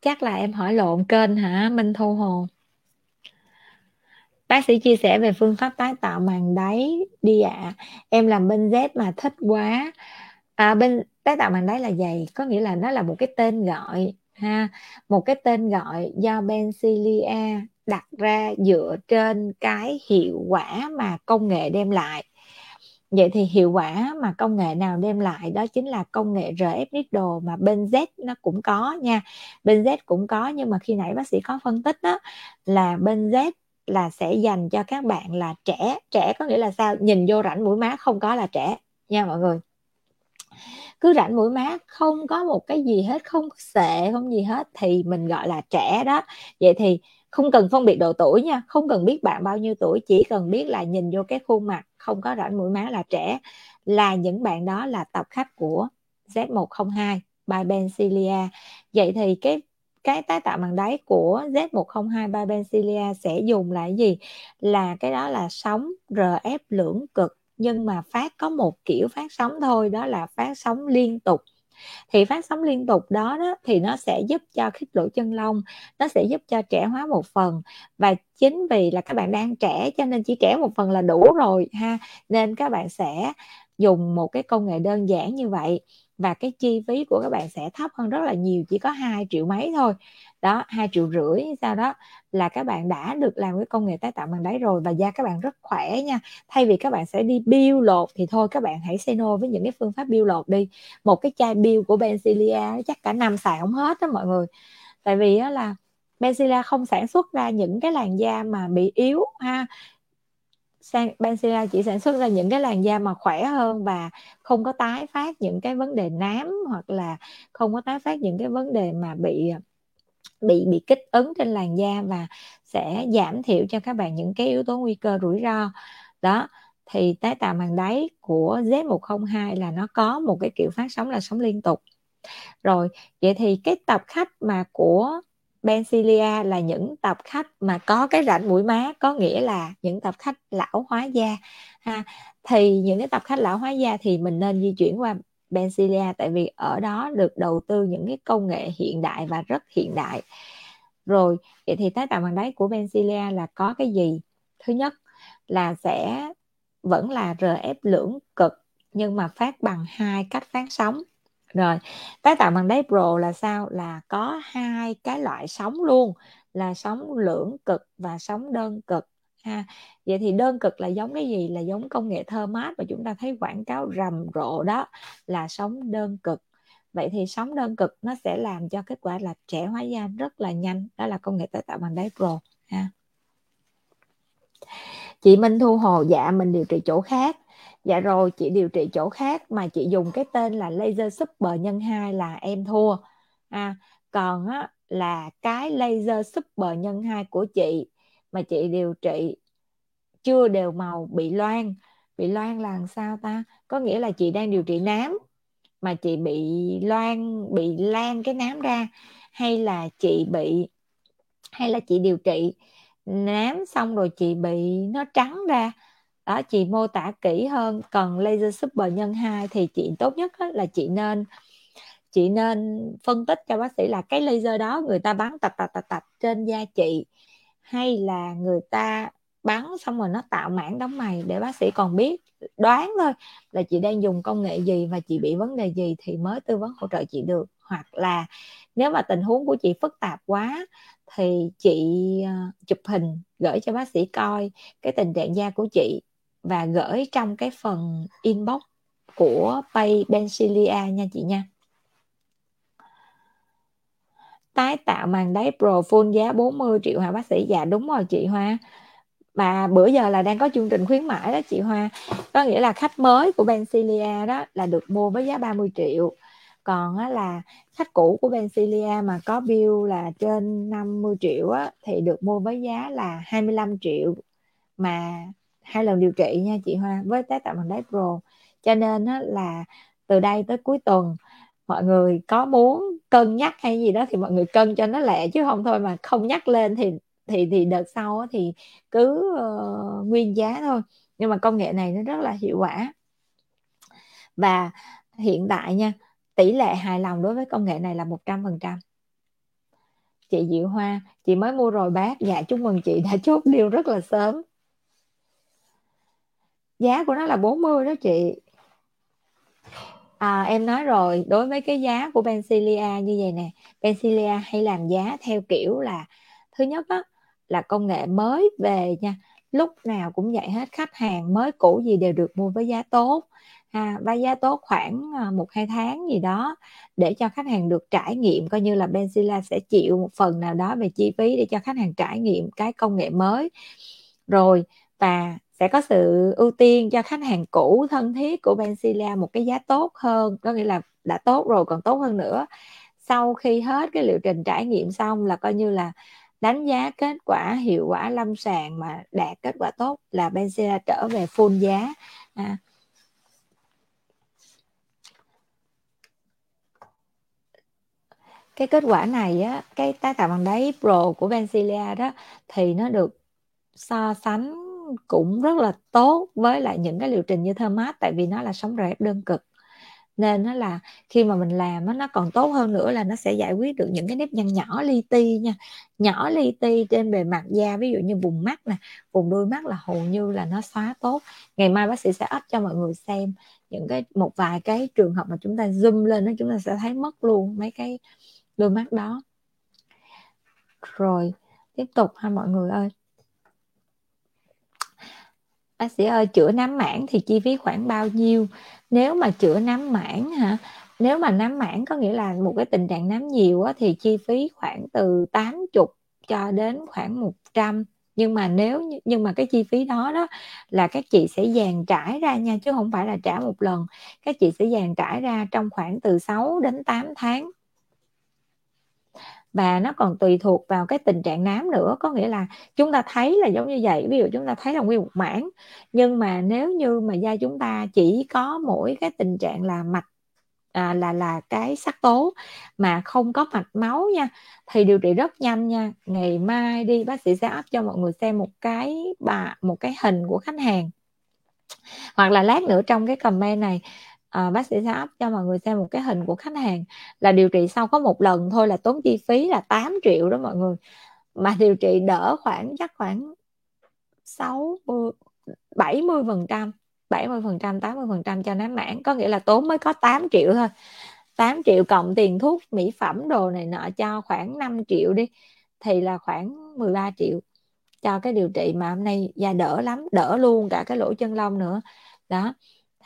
Chắc là em hỏi lộn kênh hả, Minh Thu Hồ? Bác sĩ chia sẻ về phương pháp tái tạo màng đáy đi ạ. À. em làm bên Z mà thích quá. À, bên tái tạo màng đáy là dày, có nghĩa là nó là một cái tên gọi ha. Một cái tên gọi do Bencilia đặt ra dựa trên cái hiệu quả mà công nghệ đem lại. Vậy thì hiệu quả mà công nghệ nào đem lại đó chính là công nghệ RF Needle mà bên Z nó cũng có nha. Bên Z cũng có nhưng mà khi nãy bác sĩ có phân tích đó là bên Z là sẽ dành cho các bạn là trẻ. Trẻ có nghĩa là sao? Nhìn vô rãnh mũi má không có là trẻ, nha mọi người. Cứ rãnh mũi má không có một cái gì hết, không sệ không gì hết thì mình gọi là trẻ đó. Vậy thì không cần phân biệt độ tuổi nha, không cần biết bạn bao nhiêu tuổi, chỉ cần biết là nhìn vô cái khuôn mặt không có rãnh mũi má là trẻ là những bạn đó là tập khách của Z102 by Bencilia vậy thì cái cái tái tạo màng đáy của Z102 Bencilia sẽ dùng là cái gì? Là cái đó là sóng RF lưỡng cực nhưng mà phát có một kiểu phát sóng thôi đó là phát sóng liên tục. Thì phát sóng liên tục đó, đó thì nó sẽ giúp cho khít lỗ chân lông nó sẽ giúp cho trẻ hóa một phần. Và chính vì là các bạn đang trẻ cho nên chỉ trẻ một phần là đủ rồi ha. Nên các bạn sẽ dùng một cái công nghệ đơn giản như vậy và cái chi phí của các bạn sẽ thấp hơn rất là nhiều, chỉ có 2 triệu mấy thôi. Đó, hai triệu rưỡi, sau đó là các bạn đã được làm cái công nghệ tái tạo bằng đáy rồi và da các bạn rất khỏe nha. Thay vì các bạn sẽ đi biêu lột thì thôi, các bạn hãy say no với những cái phương pháp biêu lột đi. Một cái chai biêu của Bencilia chắc cả năm xài không hết đó mọi người. Tại vì á là Benzilla không sản xuất ra những cái làn da mà bị yếu ha. Bencilia chỉ sản xuất ra những cái làn da mà khỏe hơn và không có tái phát những cái vấn đề nám hoặc là không có tái phát những cái vấn đề mà bị bị bị kích ứng trên làn da và sẽ giảm thiểu cho các bạn những cái yếu tố nguy cơ rủi ro. Đó, thì tái tạo màng đáy của Z102 là nó có một cái kiểu phát sóng là sóng liên tục. Rồi, vậy thì cái tập khách mà của Bencilia là những tập khách mà có cái rãnh mũi má, có nghĩa là những tập khách lão hóa da. Ha, thì những cái tập khách lão hóa da thì mình nên di chuyển qua Bencilia tại vì ở đó được đầu tư những cái công nghệ hiện đại và rất hiện đại. Rồi, vậy thì tái tạo bằng đáy của Bencilia là có cái gì? Thứ nhất là sẽ vẫn là RF lưỡng cực, nhưng mà phát bằng hai cách phát sóng rồi, tái tạo bằng đáy pro là sao? Là có hai cái loại sóng luôn, là sóng lưỡng cực và sóng đơn cực, ha. Vậy thì đơn cực là giống cái gì? Là giống công nghệ thơ mát mà chúng ta thấy quảng cáo rầm rộ đó, là sóng đơn cực. Vậy thì sóng đơn cực nó sẽ làm cho kết quả là trẻ hóa da rất là nhanh, đó là công nghệ tái tạo bằng đáy pro ha. Chị Minh Thu Hồ dạ mình điều trị chỗ khác dạ rồi chị điều trị chỗ khác mà chị dùng cái tên là laser super nhân 2 là em thua. À, còn á, là cái laser super nhân 2 của chị mà chị điều trị chưa đều màu bị loan bị loan là làm sao ta? Có nghĩa là chị đang điều trị nám mà chị bị loan bị lan cái nám ra. Hay là chị bị hay là chị điều trị nám xong rồi chị bị nó trắng ra đó, chị mô tả kỹ hơn cần laser super nhân 2 thì chị, tốt nhất là chị nên chị nên phân tích cho bác sĩ là cái laser đó người ta bắn tạch tạch tạch tạch trên da chị, hay là người ta bắn xong rồi nó tạo mảng đóng mày để bác sĩ còn biết. Đoán thôi là chị đang dùng công nghệ gì và chị bị vấn đề gì thì mới tư vấn hỗ trợ chị được. Hoặc là nếu mà tình huống của chị phức tạp quá thì chị ờ, chụp hình gửi cho bác sĩ coi cái tình trạng da của chị và gửi trong cái phần inbox của Pay Bencilia nha chị nha. Tái tạo màng đáy Pro full giá 40 triệu hả bác sĩ? Dạ đúng rồi chị Hoa. Mà bữa giờ là đang có chương trình khuyến mãi đó chị Hoa. Có nghĩa là khách mới của Bencilia đó là được mua với giá 30 triệu. Còn á, là khách cũ của Bencilia mà có bill là trên 50 triệu á, thì được mua với giá là 25 triệu. Mà hai lần điều trị nha chị Hoa với tái tạo bằng đáy pro. Cho nên á, là từ đây tới cuối tuần mọi người có muốn cân nhắc hay gì đó thì mọi người cân cho nó lẹ chứ không thôi mà không nhắc lên thì thì thì đợt sau thì cứ uh, nguyên giá thôi. Nhưng mà công nghệ này nó rất là hiệu quả. Và hiện tại nha tỷ lệ hài lòng đối với công nghệ này là 100% chị Diệu Hoa chị mới mua rồi bác. Dạ chúc mừng chị. Đã chốt deal rất là sớm giá của nó là 40 đó chị. À, em nói rồi đối với cái giá của Pencilia như vậy nè Pencilia hay làm giá theo kiểu là thứ nhất á, là công nghệ mới về nha lúc nào cũng vậy hết khách hàng mới cũ gì đều được mua với giá tốt. Ha và giá tốt khoảng à, một hai tháng gì đó để cho khách hàng được trải nghiệm coi như là Benzilla sẽ chịu một phần nào đó về chi phí để cho khách hàng trải nghiệm cái công nghệ mới. Rồi và sẽ có sự ưu tiên cho khách hàng cũ thân thiết của Benzilla một cái giá tốt hơn có nghĩa là đã tốt rồi còn tốt hơn nữa. Sau khi hết cái liệu trình trải nghiệm xong là coi như là đánh giá kết quả hiệu quả lâm sàng mà đạt kết quả tốt là Benzilla trở về full giá. À, cái kết quả này á cái tái tạo bằng đáy pro của Benzilla đó thì nó được so sánh cũng rất là tốt với lại những cái liệu trình như Thermat, tại vì nó là sống rễ đơn cực. Nên nó là khi mà mình làm nó còn tốt hơn nữa là nó sẽ giải quyết được những cái nếp nhăn nhỏ li ti nha. Nhỏ li ti trên bề mặt da, ví dụ như vùng mắt nè, vùng đuôi mắt là hầu như là nó xóa tốt. Ngày mai bác sĩ sẽ up cho mọi người xem những cái, một vài cái trường hợp mà chúng ta zoom lên đó chúng ta sẽ thấy mất luôn mấy cái đôi mắt đó. Rồi, tiếp tục ha mọi người ơi bác sĩ ơi chữa nám mảng thì chi phí khoảng bao nhiêu? Nếu mà chữa nám mảng hả? Nếu mà nám mảng có nghĩa là một cái tình trạng nám nhiều á, thì chi phí khoảng từ 80 cho đến khoảng 100 nhưng mà nếu nhưng mà cái chi phí đó đó là các chị sẽ dàn trải ra nha chứ không phải là trả một lần. Các chị sẽ dàn trải ra trong khoảng từ 6 đến 8 tháng và nó còn tùy thuộc vào cái tình trạng nám nữa có nghĩa là chúng ta thấy là giống như vậy ví dụ chúng ta thấy là nguyên một mảng. Nhưng mà nếu như mà da chúng ta chỉ có mỗi cái tình trạng là mạch à, là là cái sắc tố mà không có mạch máu nha thì điều trị rất nhanh nha. Ngày mai đi bác sĩ sẽ up cho mọi người xem một cái bà một cái hình của khách hàng. Hoặc là lát nữa trong cái comment này à, bác sĩ sẽ up cho mọi người xem một cái hình của khách hàng là điều trị sau có một lần thôi là tốn chi phí là 8 triệu đó mọi người. Mà điều trị đỡ khoảng chắc khoảng 60 70 phần trăm 70 phần trăm 80 phần trăm cho nám mảng. Có nghĩa là tốn mới có 8 triệu thôi. 8 triệu cộng tiền thuốc mỹ phẩm đồ này nọ cho khoảng 5 triệu đi thì là khoảng 13 triệu cho cái điều trị mà hôm nay da đỡ lắm đỡ luôn cả cái lỗ chân lông nữa. Đó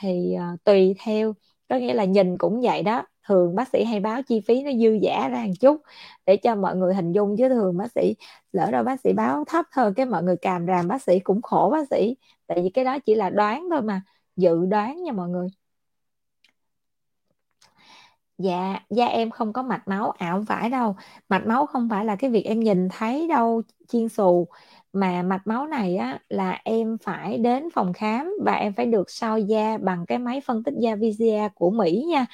thì uh, tùy theo. Có nghĩa là nhìn cũng vậy đó thường bác sĩ hay báo chi phí nó dư giả ra một chút để cho mọi người hình dung chứ thường bác sĩ lỡ đâu bác sĩ báo thấp thôi cái mọi người càm ràm bác sĩ cũng khổ bác sĩ. Tại vì cái đó chỉ là đoán thôi mà dự đoán nha mọi người. Dạ da em không có mạch máu. À không phải đâu mạch máu không phải là cái việc em nhìn thấy đâu chiên xù mà mạch máu này á là em phải đến phòng khám và em phải được soi da bằng cái máy phân tích da VCA của Mỹ nha.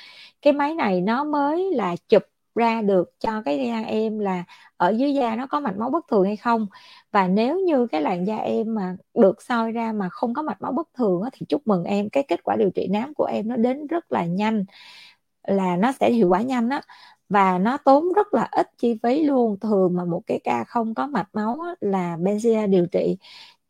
Cái máy này nó mới là chụp ra được cho cái da em là ở dưới da nó có mạch máu bất thường hay không. Và nếu như cái làn da em mà được soi ra mà không có mạch máu bất thường á, thì chúc mừng em. Cái kết quả điều trị nám của em nó đến rất là nhanh là nó sẽ hiệu quả nhanh á và nó tốn rất là ít chi phí luôn. Thường mà một cái ca không có mạch máu là Benzia điều trị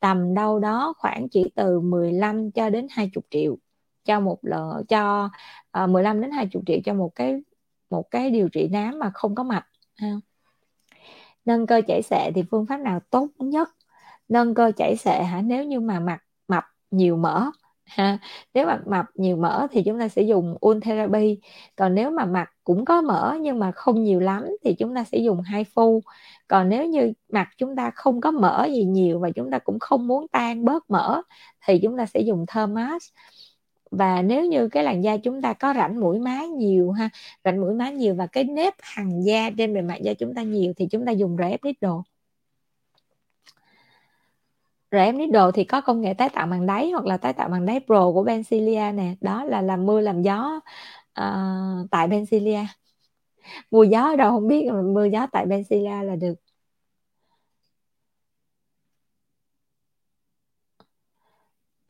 tầm đâu đó khoảng chỉ từ 15 cho đến 20 triệu cho một lần cho ờ, uh, 15 đến 20 triệu cho một cái một cái điều trị nám mà không có mạch ha. nâng cơ chảy xệ thì phương pháp nào tốt nhất? Nâng cơ chảy xệ hả? Nếu như mà mặt mập nhiều mỡ ha. Nếu mà mập nhiều mỡ thì chúng ta sẽ dùng un therapy còn nếu mà mặt cũng có mỡ nhưng mà không nhiều lắm thì chúng ta sẽ dùng hai phu còn nếu như mặt chúng ta không có mỡ gì nhiều và chúng ta cũng không muốn tan bớt mỡ thì chúng ta sẽ dùng thermas và nếu như cái làn da chúng ta có rãnh mũi má nhiều ha, rãnh mũi má nhiều và cái nếp hàng da trên bề mặt da chúng ta nhiều thì chúng ta dùng rồi đồ lấy đồ thì có công nghệ tái tạo bằng đáy hoặc là tái tạo bằng đáy Pro của Benzilia nè. Đó là làm mưa làm gió uh, tại Benzilia. Mùa gió ở đâu không biết mưa gió tại Benzilia là được.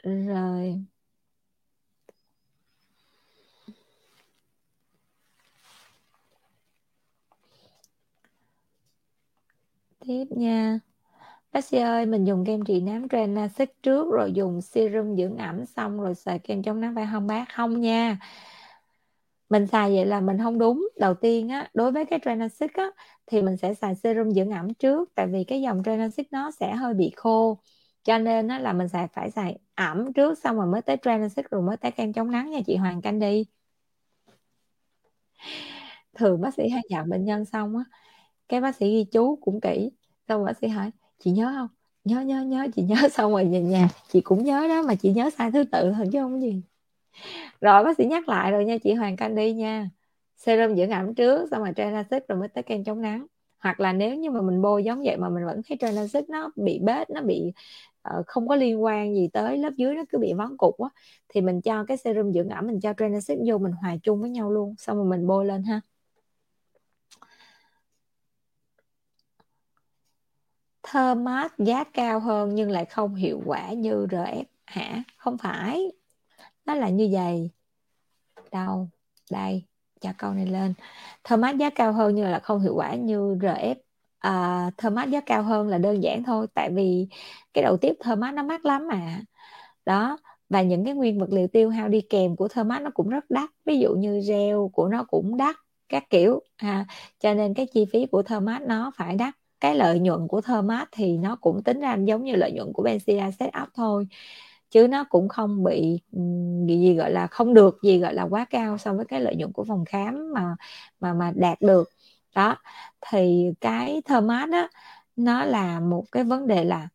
Rồi. Tiếp nha bác sĩ ơi, mình dùng kem trị nám Tranasic trước, rồi dùng serum dưỡng ẩm xong rồi xài kem chống nắng phải không bác. Không nha. Mình xài vậy là mình không đúng. Đầu tiên á, đối với cái Tranasic á, thì mình sẽ xài serum dưỡng ẩm trước, tại vì cái dòng Tranasic nó sẽ hơi bị khô. Cho nên á là mình xài, phải xài ẩm trước xong rồi mới tới Tranasic rồi mới tới kem chống nắng nha chị Hoàng canh đi. Thường bác sĩ hay dặn bệnh nhân xong á, cái bác sĩ ghi chú cũng kỹ. Xong bác sĩ hỏi chị nhớ không? Nhớ nhớ nhớ chị nhớ. Xong rồi về nhà chị cũng nhớ đó mà chị nhớ sai thứ tự thôi chứ không gì. Rồi bác sĩ nhắc lại rồi nha chị Hoàng canh đi nha. Serum dưỡng ẩm trước xong rồi Tranasic rồi mới tới kem chống nắng. Hoặc là nếu như mà mình bôi giống vậy mà mình vẫn thấy Tranasic nó bị bết nó bị uh, không có liên quan gì tới lớp dưới nó cứ bị vón cục á thì mình cho cái serum dưỡng ẩm mình cho Tranasic vô mình hòa chung với nhau luôn. Xong rồi mình bôi lên ha. Thơm mát giá cao hơn nhưng lại không hiệu quả như RF hả? Không phải. Nó là như vậy. Đâu đây cho câu này lên. Thơm mát giá cao hơn nhưng là không hiệu quả như RF à, thơm mát giá cao hơn là đơn giản thôi tại vì cái đầu tiếp thơm mát nó mát lắm mà. Đó và những cái nguyên vật liệu tiêu hao đi kèm của thơm mát nó cũng rất đắt. Ví dụ như gel của nó cũng đắt các kiểu ha cho nên cái chi phí của thơm mát nó phải đắt cái lợi nhuận của Thermat thì nó cũng tính ra giống như lợi nhuận của Benzia setup thôi. Chứ nó cũng không bị gì, gọi là không được gì gọi là quá cao so với cái lợi nhuận của phòng khám mà mà mà đạt được. Đó thì cái Thermat á nó là một cái vấn đề là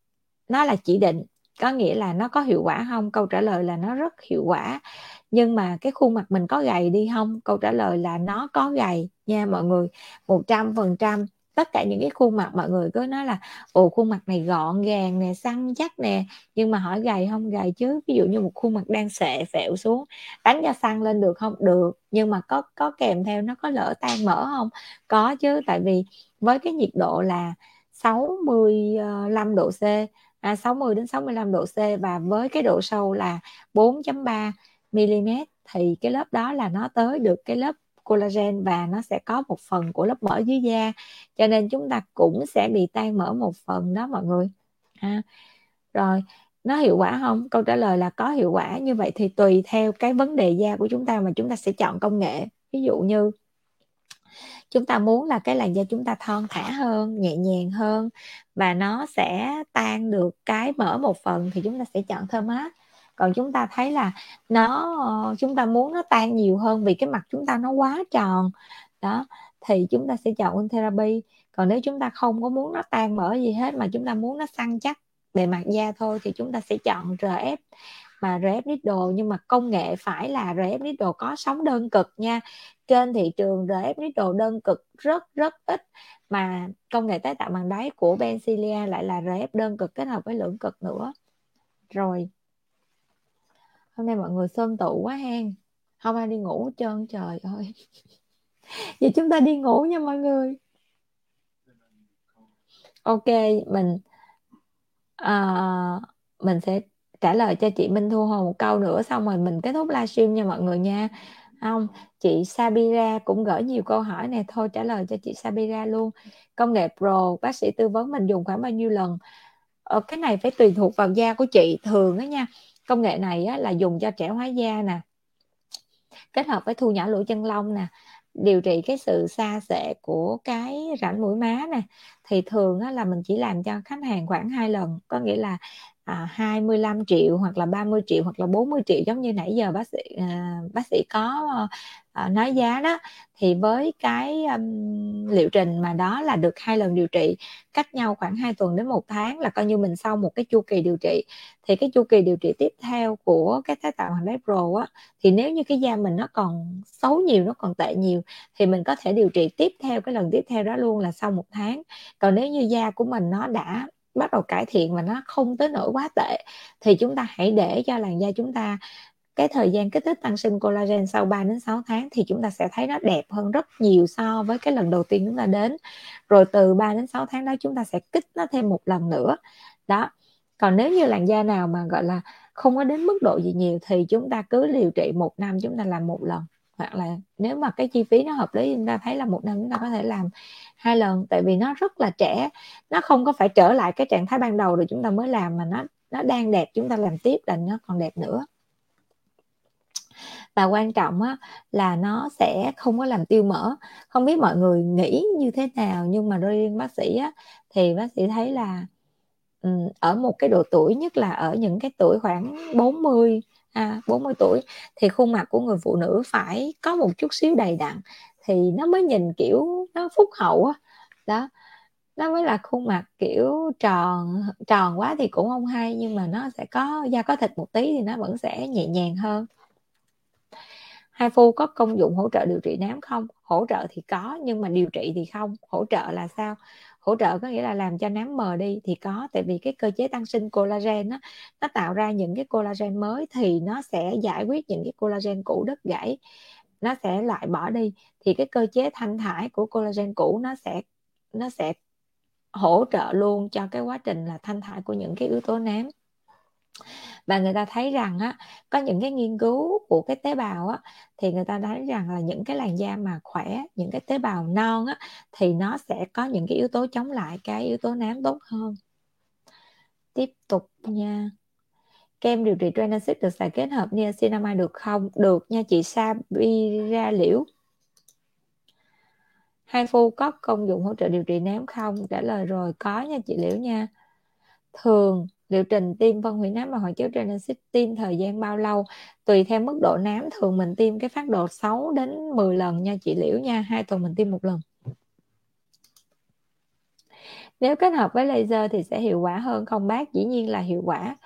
nó là chỉ định có nghĩa là nó có hiệu quả không? Câu trả lời là nó rất hiệu quả. Nhưng mà cái khuôn mặt mình có gầy đi không? Câu trả lời là nó có gầy nha mọi người một trăm phần trăm tất cả những cái khuôn mặt mọi người cứ nói là ồ khuôn mặt này gọn gàng nè săn chắc nè. Nhưng mà hỏi gầy không? Gầy chứ. Ví dụ như một khuôn mặt đang sệ phẹo xuống đánh cho săn lên được không? Được. Nhưng mà có có kèm theo nó có lỡ tan mỡ không? Có chứ. Tại vì với cái nhiệt độ là 65 ờ, độ C à, 60 đến 65 độ C và với cái độ sâu là 4.3 mm thì cái lớp đó là nó tới được cái lớp collagen và nó sẽ có một phần của lớp mỡ dưới da. Cho nên chúng ta cũng sẽ bị tan mỡ một phần đó mọi người. Ha. Rồi, nó hiệu quả không? Câu trả lời là có hiệu quả. Như vậy thì tùy theo cái vấn đề da của chúng ta mà chúng ta sẽ chọn công nghệ. Ví dụ như, chúng ta muốn là cái làn da chúng ta thon thả hơn, nhẹ nhàng hơn và nó sẽ tan được cái mỡ một phần thì chúng ta sẽ chọn thơm mát còn chúng ta thấy là nó ờ, chúng ta muốn nó tan nhiều hơn vì cái mặt chúng ta nó quá tròn. Đó, thì chúng ta sẽ chọn ôn therapy. Còn nếu chúng ta không có muốn nó tan mở gì hết mà chúng ta muốn nó săn chắc bề mặt da thôi thì chúng ta sẽ chọn RF mà RF Needle nhưng mà công nghệ phải là RF Needle có sóng đơn cực nha. Trên thị trường RF Needle đơn cực rất rất ít. Mà công nghệ tái tạo bằng đáy của Benzilia lại là RF đơn cực kết hợp với lưỡng cực nữa. Rồi hôm nay mọi người sơm tụ quá hen. Không ai đi ngủ hết trơn trời ơi. Vậy chúng ta đi ngủ nha mọi người. Ok mình uh, mình sẽ trả lời cho chị Minh Thu Hồ một câu nữa xong rồi mình kết thúc livestream nha mọi người nha. Không chị Sabira cũng gửi nhiều câu hỏi này thôi trả lời cho chị Sabira luôn. Công nghệ pro bác sĩ tư vấn mình dùng khoảng bao nhiêu lần? Ờ, cái này phải tùy thuộc vào da của chị thường á nha công nghệ này á, là dùng cho trẻ hóa da nè kết hợp với thu nhỏ lỗ chân lông nè điều trị cái sự xa xệ của cái rãnh mũi má nè. Thì thường á, là mình chỉ làm cho khách hàng khoảng hai lần có nghĩa là à, 25 triệu hoặc là 30 triệu hoặc là 40 triệu giống như nãy giờ bác sĩ à, bác sĩ có à, nói giá đó. Thì với cái um, liệu trình mà đó là được hai lần điều trị cách nhau khoảng 2 tuần đến một tháng là coi như mình sau một cái chu kỳ điều trị. Thì cái chu kỳ điều trị tiếp theo của cái tái tạo hoàng đế pro á thì nếu như cái da mình nó còn xấu nhiều nó còn tệ nhiều thì mình có thể điều trị tiếp theo cái lần tiếp theo đó luôn là sau một tháng. Còn nếu như da của mình nó đã bắt đầu cải thiện và nó không tới nỗi quá tệ, thì chúng ta hãy để cho làn da chúng ta, cái thời gian kích thích tăng sinh collagen sau 3 đến 6 tháng thì chúng ta sẽ thấy nó đẹp hơn rất nhiều so với cái lần đầu tiên chúng ta đến. Rồi từ 3 đến 6 tháng đó chúng ta sẽ kích nó thêm một lần nữa. Đó. Còn nếu như làn da nào mà, gọi là, không có đến mức độ gì nhiều thì chúng ta cứ điều trị một năm chúng ta làm một lần. Hoặc là nếu mà cái chi phí nó hợp lý chúng ta thấy là một năm chúng ta có thể làm hai lần tại vì nó rất là trẻ. Nó không có phải trở lại cái trạng thái ban đầu rồi chúng ta mới làm mà nó nó đang đẹp chúng ta làm tiếp là nó còn đẹp nữa. Và quan trọng á, là nó sẽ không có làm tiêu mỡ. Không biết mọi người nghĩ như thế nào nhưng mà riêng bác sĩ á, thì bác sĩ thấy là ở một cái độ tuổi nhất là ở những cái tuổi khoảng 40 à, 40 tuổi thì khuôn mặt của người phụ nữ phải có một chút xíu đầy đặn thì nó mới nhìn, kiểu, nó phúc hậu á. Đó, nó mới là khuôn mặt, kiểu, tròn tròn quá thì cũng không hay, nhưng mà nó sẽ có, da có thịt một tí thì nó vẫn sẽ nhẹ nhàng hơn. Hai phu có công dụng hỗ trợ điều trị nám không? Hỗ trợ thì có, nhưng mà điều trị thì không. Hỗ trợ là sao? Hỗ trợ có nghĩa là làm cho nám mờ đi thì có, tại vì cái cơ chế tăng sinh collagen nó nó tạo ra những cái collagen mới thì nó sẽ giải quyết những cái collagen cũ đứt gãy nó sẽ loại bỏ đi, thì cái cơ chế thanh thải của collagen cũ nó sẽ nó sẽ hỗ trợ luôn cho cái quá trình là thanh thải của những cái yếu tố nám. Và người ta thấy rằng á, có những cái nghiên cứu của cái tế bào á, thì người ta thấy rằng là những cái làn da mà khỏe, những cái tế bào non á, thì nó sẽ có những cái yếu tố chống lại cái yếu tố nám tốt hơn. Tiếp tục nha kem điều trị Tranexit được xài kết hợp niacinamide được không? Được nha chị Sabira Liễu. Hai phu có công dụng hỗ trợ điều trị nám không? Trả lời rồi, có nha chị Liễu nha. Thường, liệu trình tiêm phân hủy nám và hoạt chất Genesis tiêm thời gian bao lâu? Tùy theo mức độ nám, thường mình tiêm cái phát độ 6 đến 10 lần nha chị Liễu nha. Hai tuần mình tiêm một lần. Nếu kết hợp với laser thì sẽ hiệu quả hơn không bác? Dĩ nhiên là hiệu quả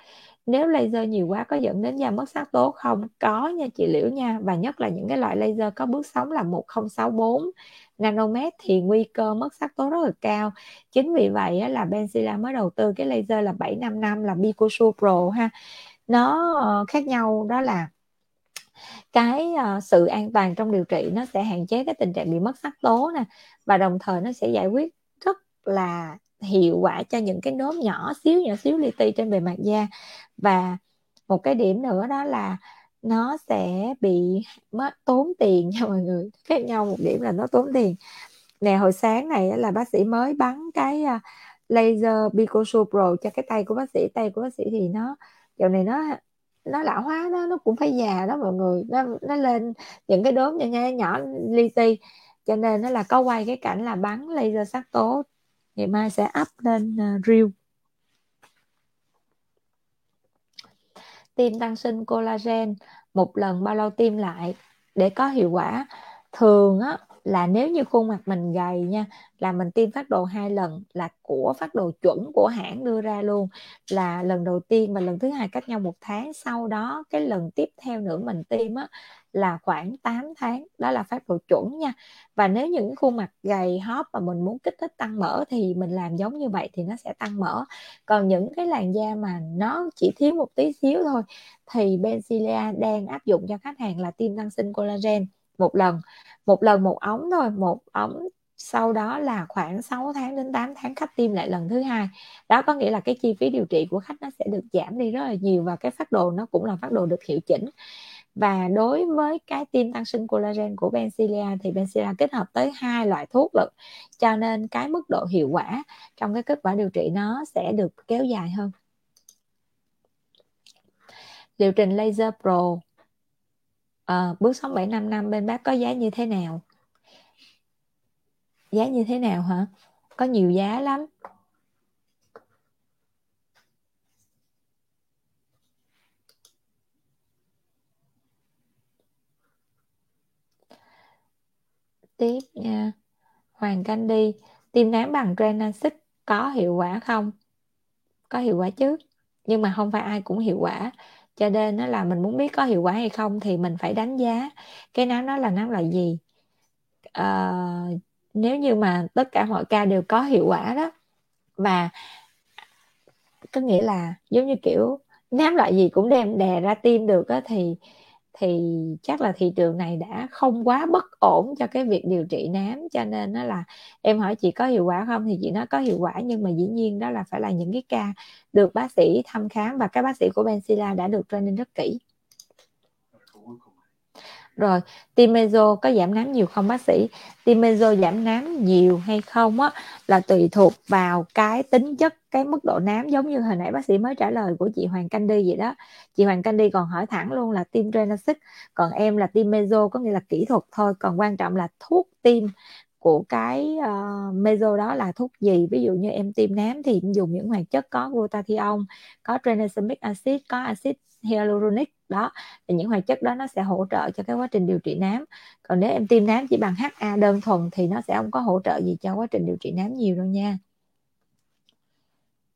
nếu laser nhiều quá có dẫn đến da mất sắc tố không? Có nha chị liễu nha và nhất là những cái loại laser có bước sóng là 1064 nanomet thì nguy cơ mất sắc tố rất là cao. Chính vì vậy á, là Benzilla mới đầu tư cái laser là 755 là Bicosu Pro ha. Nó ờ, khác nhau đó là cái uh, sự an toàn trong điều trị nó sẽ hạn chế cái tình trạng bị mất sắc tố nè và đồng thời nó sẽ giải quyết là hiệu quả cho những cái nốt nhỏ xíu nhỏ xíu li ti trên bề mặt da. Và một cái điểm nữa đó là nó sẽ bị mất tốn tiền nha mọi người. Khác nhau một điểm là nó tốn tiền. Nè hồi sáng này là bác sĩ mới bắn cái à, laser Picosu Pro cho cái tay của bác sĩ. Tay của bác sĩ thì nó dạo này nó nó lão hóa đó nó cũng phải già đó mọi người. Nó nó lên những cái đốm nhỏ nhỏ, nhỏ li ti. Cho nên nó là có quay cái cảnh là bắn laser sắc tố ngày mai sẽ up lên uh, reel. Tiêm tăng sinh collagen một lần bao lâu tiêm lại để có hiệu quả? Thường á là nếu như khuôn mặt mình gầy nha, là mình tiêm phát đồ hai lần là của phát đồ chuẩn của hãng đưa ra luôn. Là lần đầu tiên và lần thứ hai cách nhau một tháng, sau đó cái lần tiếp theo nữa mình tiêm á, là khoảng 8 tháng, đó là phát đồ chuẩn nha. Và nếu những khuôn mặt gầy hóp và mình muốn kích thích tăng mỡ thì mình làm giống như vậy thì nó sẽ tăng mỡ. Còn những cái làn da mà nó chỉ thiếu một tí xíu thôi thì Benzilia đang áp dụng cho khách hàng là tiêm tăng sinh collagen một lần một lần một ống thôi, một ống sau đó là khoảng 6 tháng đến 8 tháng khách tiêm lại lần thứ hai. Đó có nghĩa là cái chi phí điều trị của khách nó sẽ được giảm đi rất là nhiều và cái phát đồ nó cũng là phát đồ được hiệu chỉnh. Và đối với cái tiêm tăng sinh collagen của Bencilia thì Bencilia kết hợp tới hai loại thuốc lực cho nên cái mức độ hiệu quả trong cái kết quả điều trị nó sẽ được kéo dài hơn. Liệu trình laser pro à, bước sống 7 năm năm bên bác có giá như thế nào? Giá như thế nào hả? Có nhiều giá lắm. Tiếp nha. Hoàng Canh đi. Tiêm nám bằng Drenasic có hiệu quả không? Có hiệu quả chứ. Nhưng mà không phải ai cũng hiệu quả cho nên nó là mình muốn biết có hiệu quả hay không thì mình phải đánh giá cái nám đó là nám loại gì. À, nếu như mà tất cả mọi ca đều có hiệu quả đó và có nghĩa là giống như kiểu nám loại gì cũng đem đè ra tim được đó, thì thì chắc là thị trường này đã không quá bất ổn cho cái việc điều trị nám, cho nên nó là em hỏi chị có hiệu quả không thì chị nói có hiệu quả, nhưng mà dĩ nhiên đó là phải là những cái ca được bác sĩ thăm khám và các bác sĩ của Benzilla đã được training rất kỹ rồi timezo meso có giảm nám nhiều không bác sĩ? Timezo meso giảm nám nhiều hay không á là tùy thuộc vào cái tính chất cái mức độ nám giống như hồi nãy bác sĩ mới trả lời của chị Hoàng Canh Đi vậy đó. Chị Hoàng Canh Đi còn hỏi thẳng luôn là tim Renasic còn em là tim meso có nghĩa là kỹ thuật thôi còn quan trọng là thuốc tim của cái uh, meso đó là thuốc gì? Ví dụ như em tim nám thì dùng những hoạt chất có glutathione có tranexamic acid có acid hyaluronic. Đó, thì những hoạt chất đó nó sẽ hỗ trợ cho cái quá trình điều trị nám. Còn nếu em tiêm nám chỉ bằng HA đơn thuần thì nó sẽ không có hỗ trợ gì cho quá trình điều trị nám nhiều đâu nha.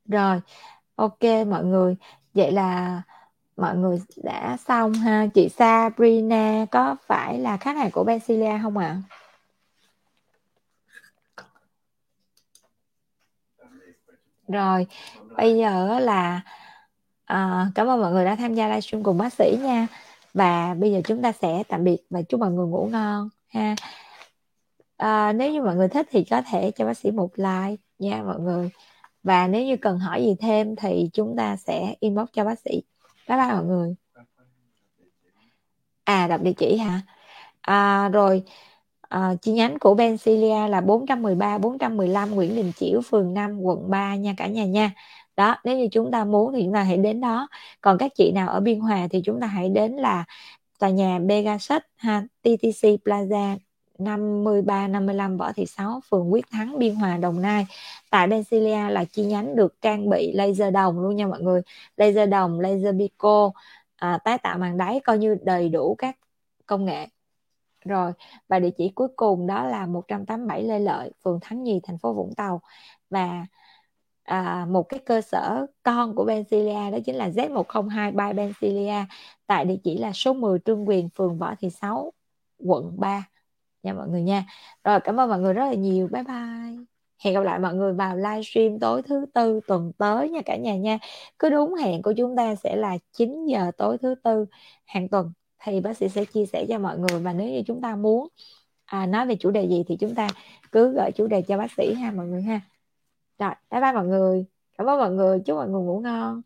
Rồi, ok mọi người. Vậy là mọi người đã xong ha? Chị Sabrina, có phải là khách hàng của Bensilia không ạ? À? rồi, bây giờ là à, cảm ơn mọi người đã tham gia livestream cùng bác sĩ nha. Và bây giờ chúng ta sẽ tạm biệt và chúc mọi người ngủ ngon ha. À, nếu như mọi người thích thì có thể cho bác sĩ một like nha mọi người. Và nếu như cần hỏi gì thêm thì chúng ta sẽ inbox cho bác sĩ. Bye bye mọi người. À đọc địa chỉ hả? À, rồi à, chi nhánh của Bencilia là 413 415 Nguyễn Đình Chiểu phường 5 quận 3 nha cả nhà nha đó nếu như chúng ta muốn thì chúng ta hãy đến đó. Còn các chị nào ở Biên Hòa thì chúng ta hãy đến là tòa nhà Pegasus ha TTC Plaza 53 55 Võ Thị Sáu phường Quyết Thắng Biên Hòa Đồng Nai. Tại Bensilia là chi nhánh được trang bị laser đồng luôn nha mọi người. Laser đồng laser pico à, tái tạo màng đáy coi như đầy đủ các công nghệ. Rồi và địa chỉ cuối cùng đó là 187 Lê Lợi phường Thắng Nhì thành phố Vũng Tàu. Và à, một cái cơ sở con của Bensilia đó chính là Z102 by Bensilia tại địa chỉ là số 10 Trương Quyền phường Võ Thị Sáu quận 3 nha mọi người nha. Rồi cảm ơn mọi người rất là nhiều. Bye bye. Hẹn gặp lại mọi người vào livestream tối thứ tư tuần tới nha cả nhà nha. Cứ đúng hẹn của chúng ta sẽ là 9 giờ tối thứ tư hàng tuần. Thì bác sĩ sẽ chia sẻ cho mọi người và nếu như chúng ta muốn à, nói về chủ đề gì thì chúng ta cứ gửi chủ đề cho bác sĩ ha mọi người ha rồi bye bye mọi người. Cảm ơn mọi người. Chúc mọi người ngủ ngon.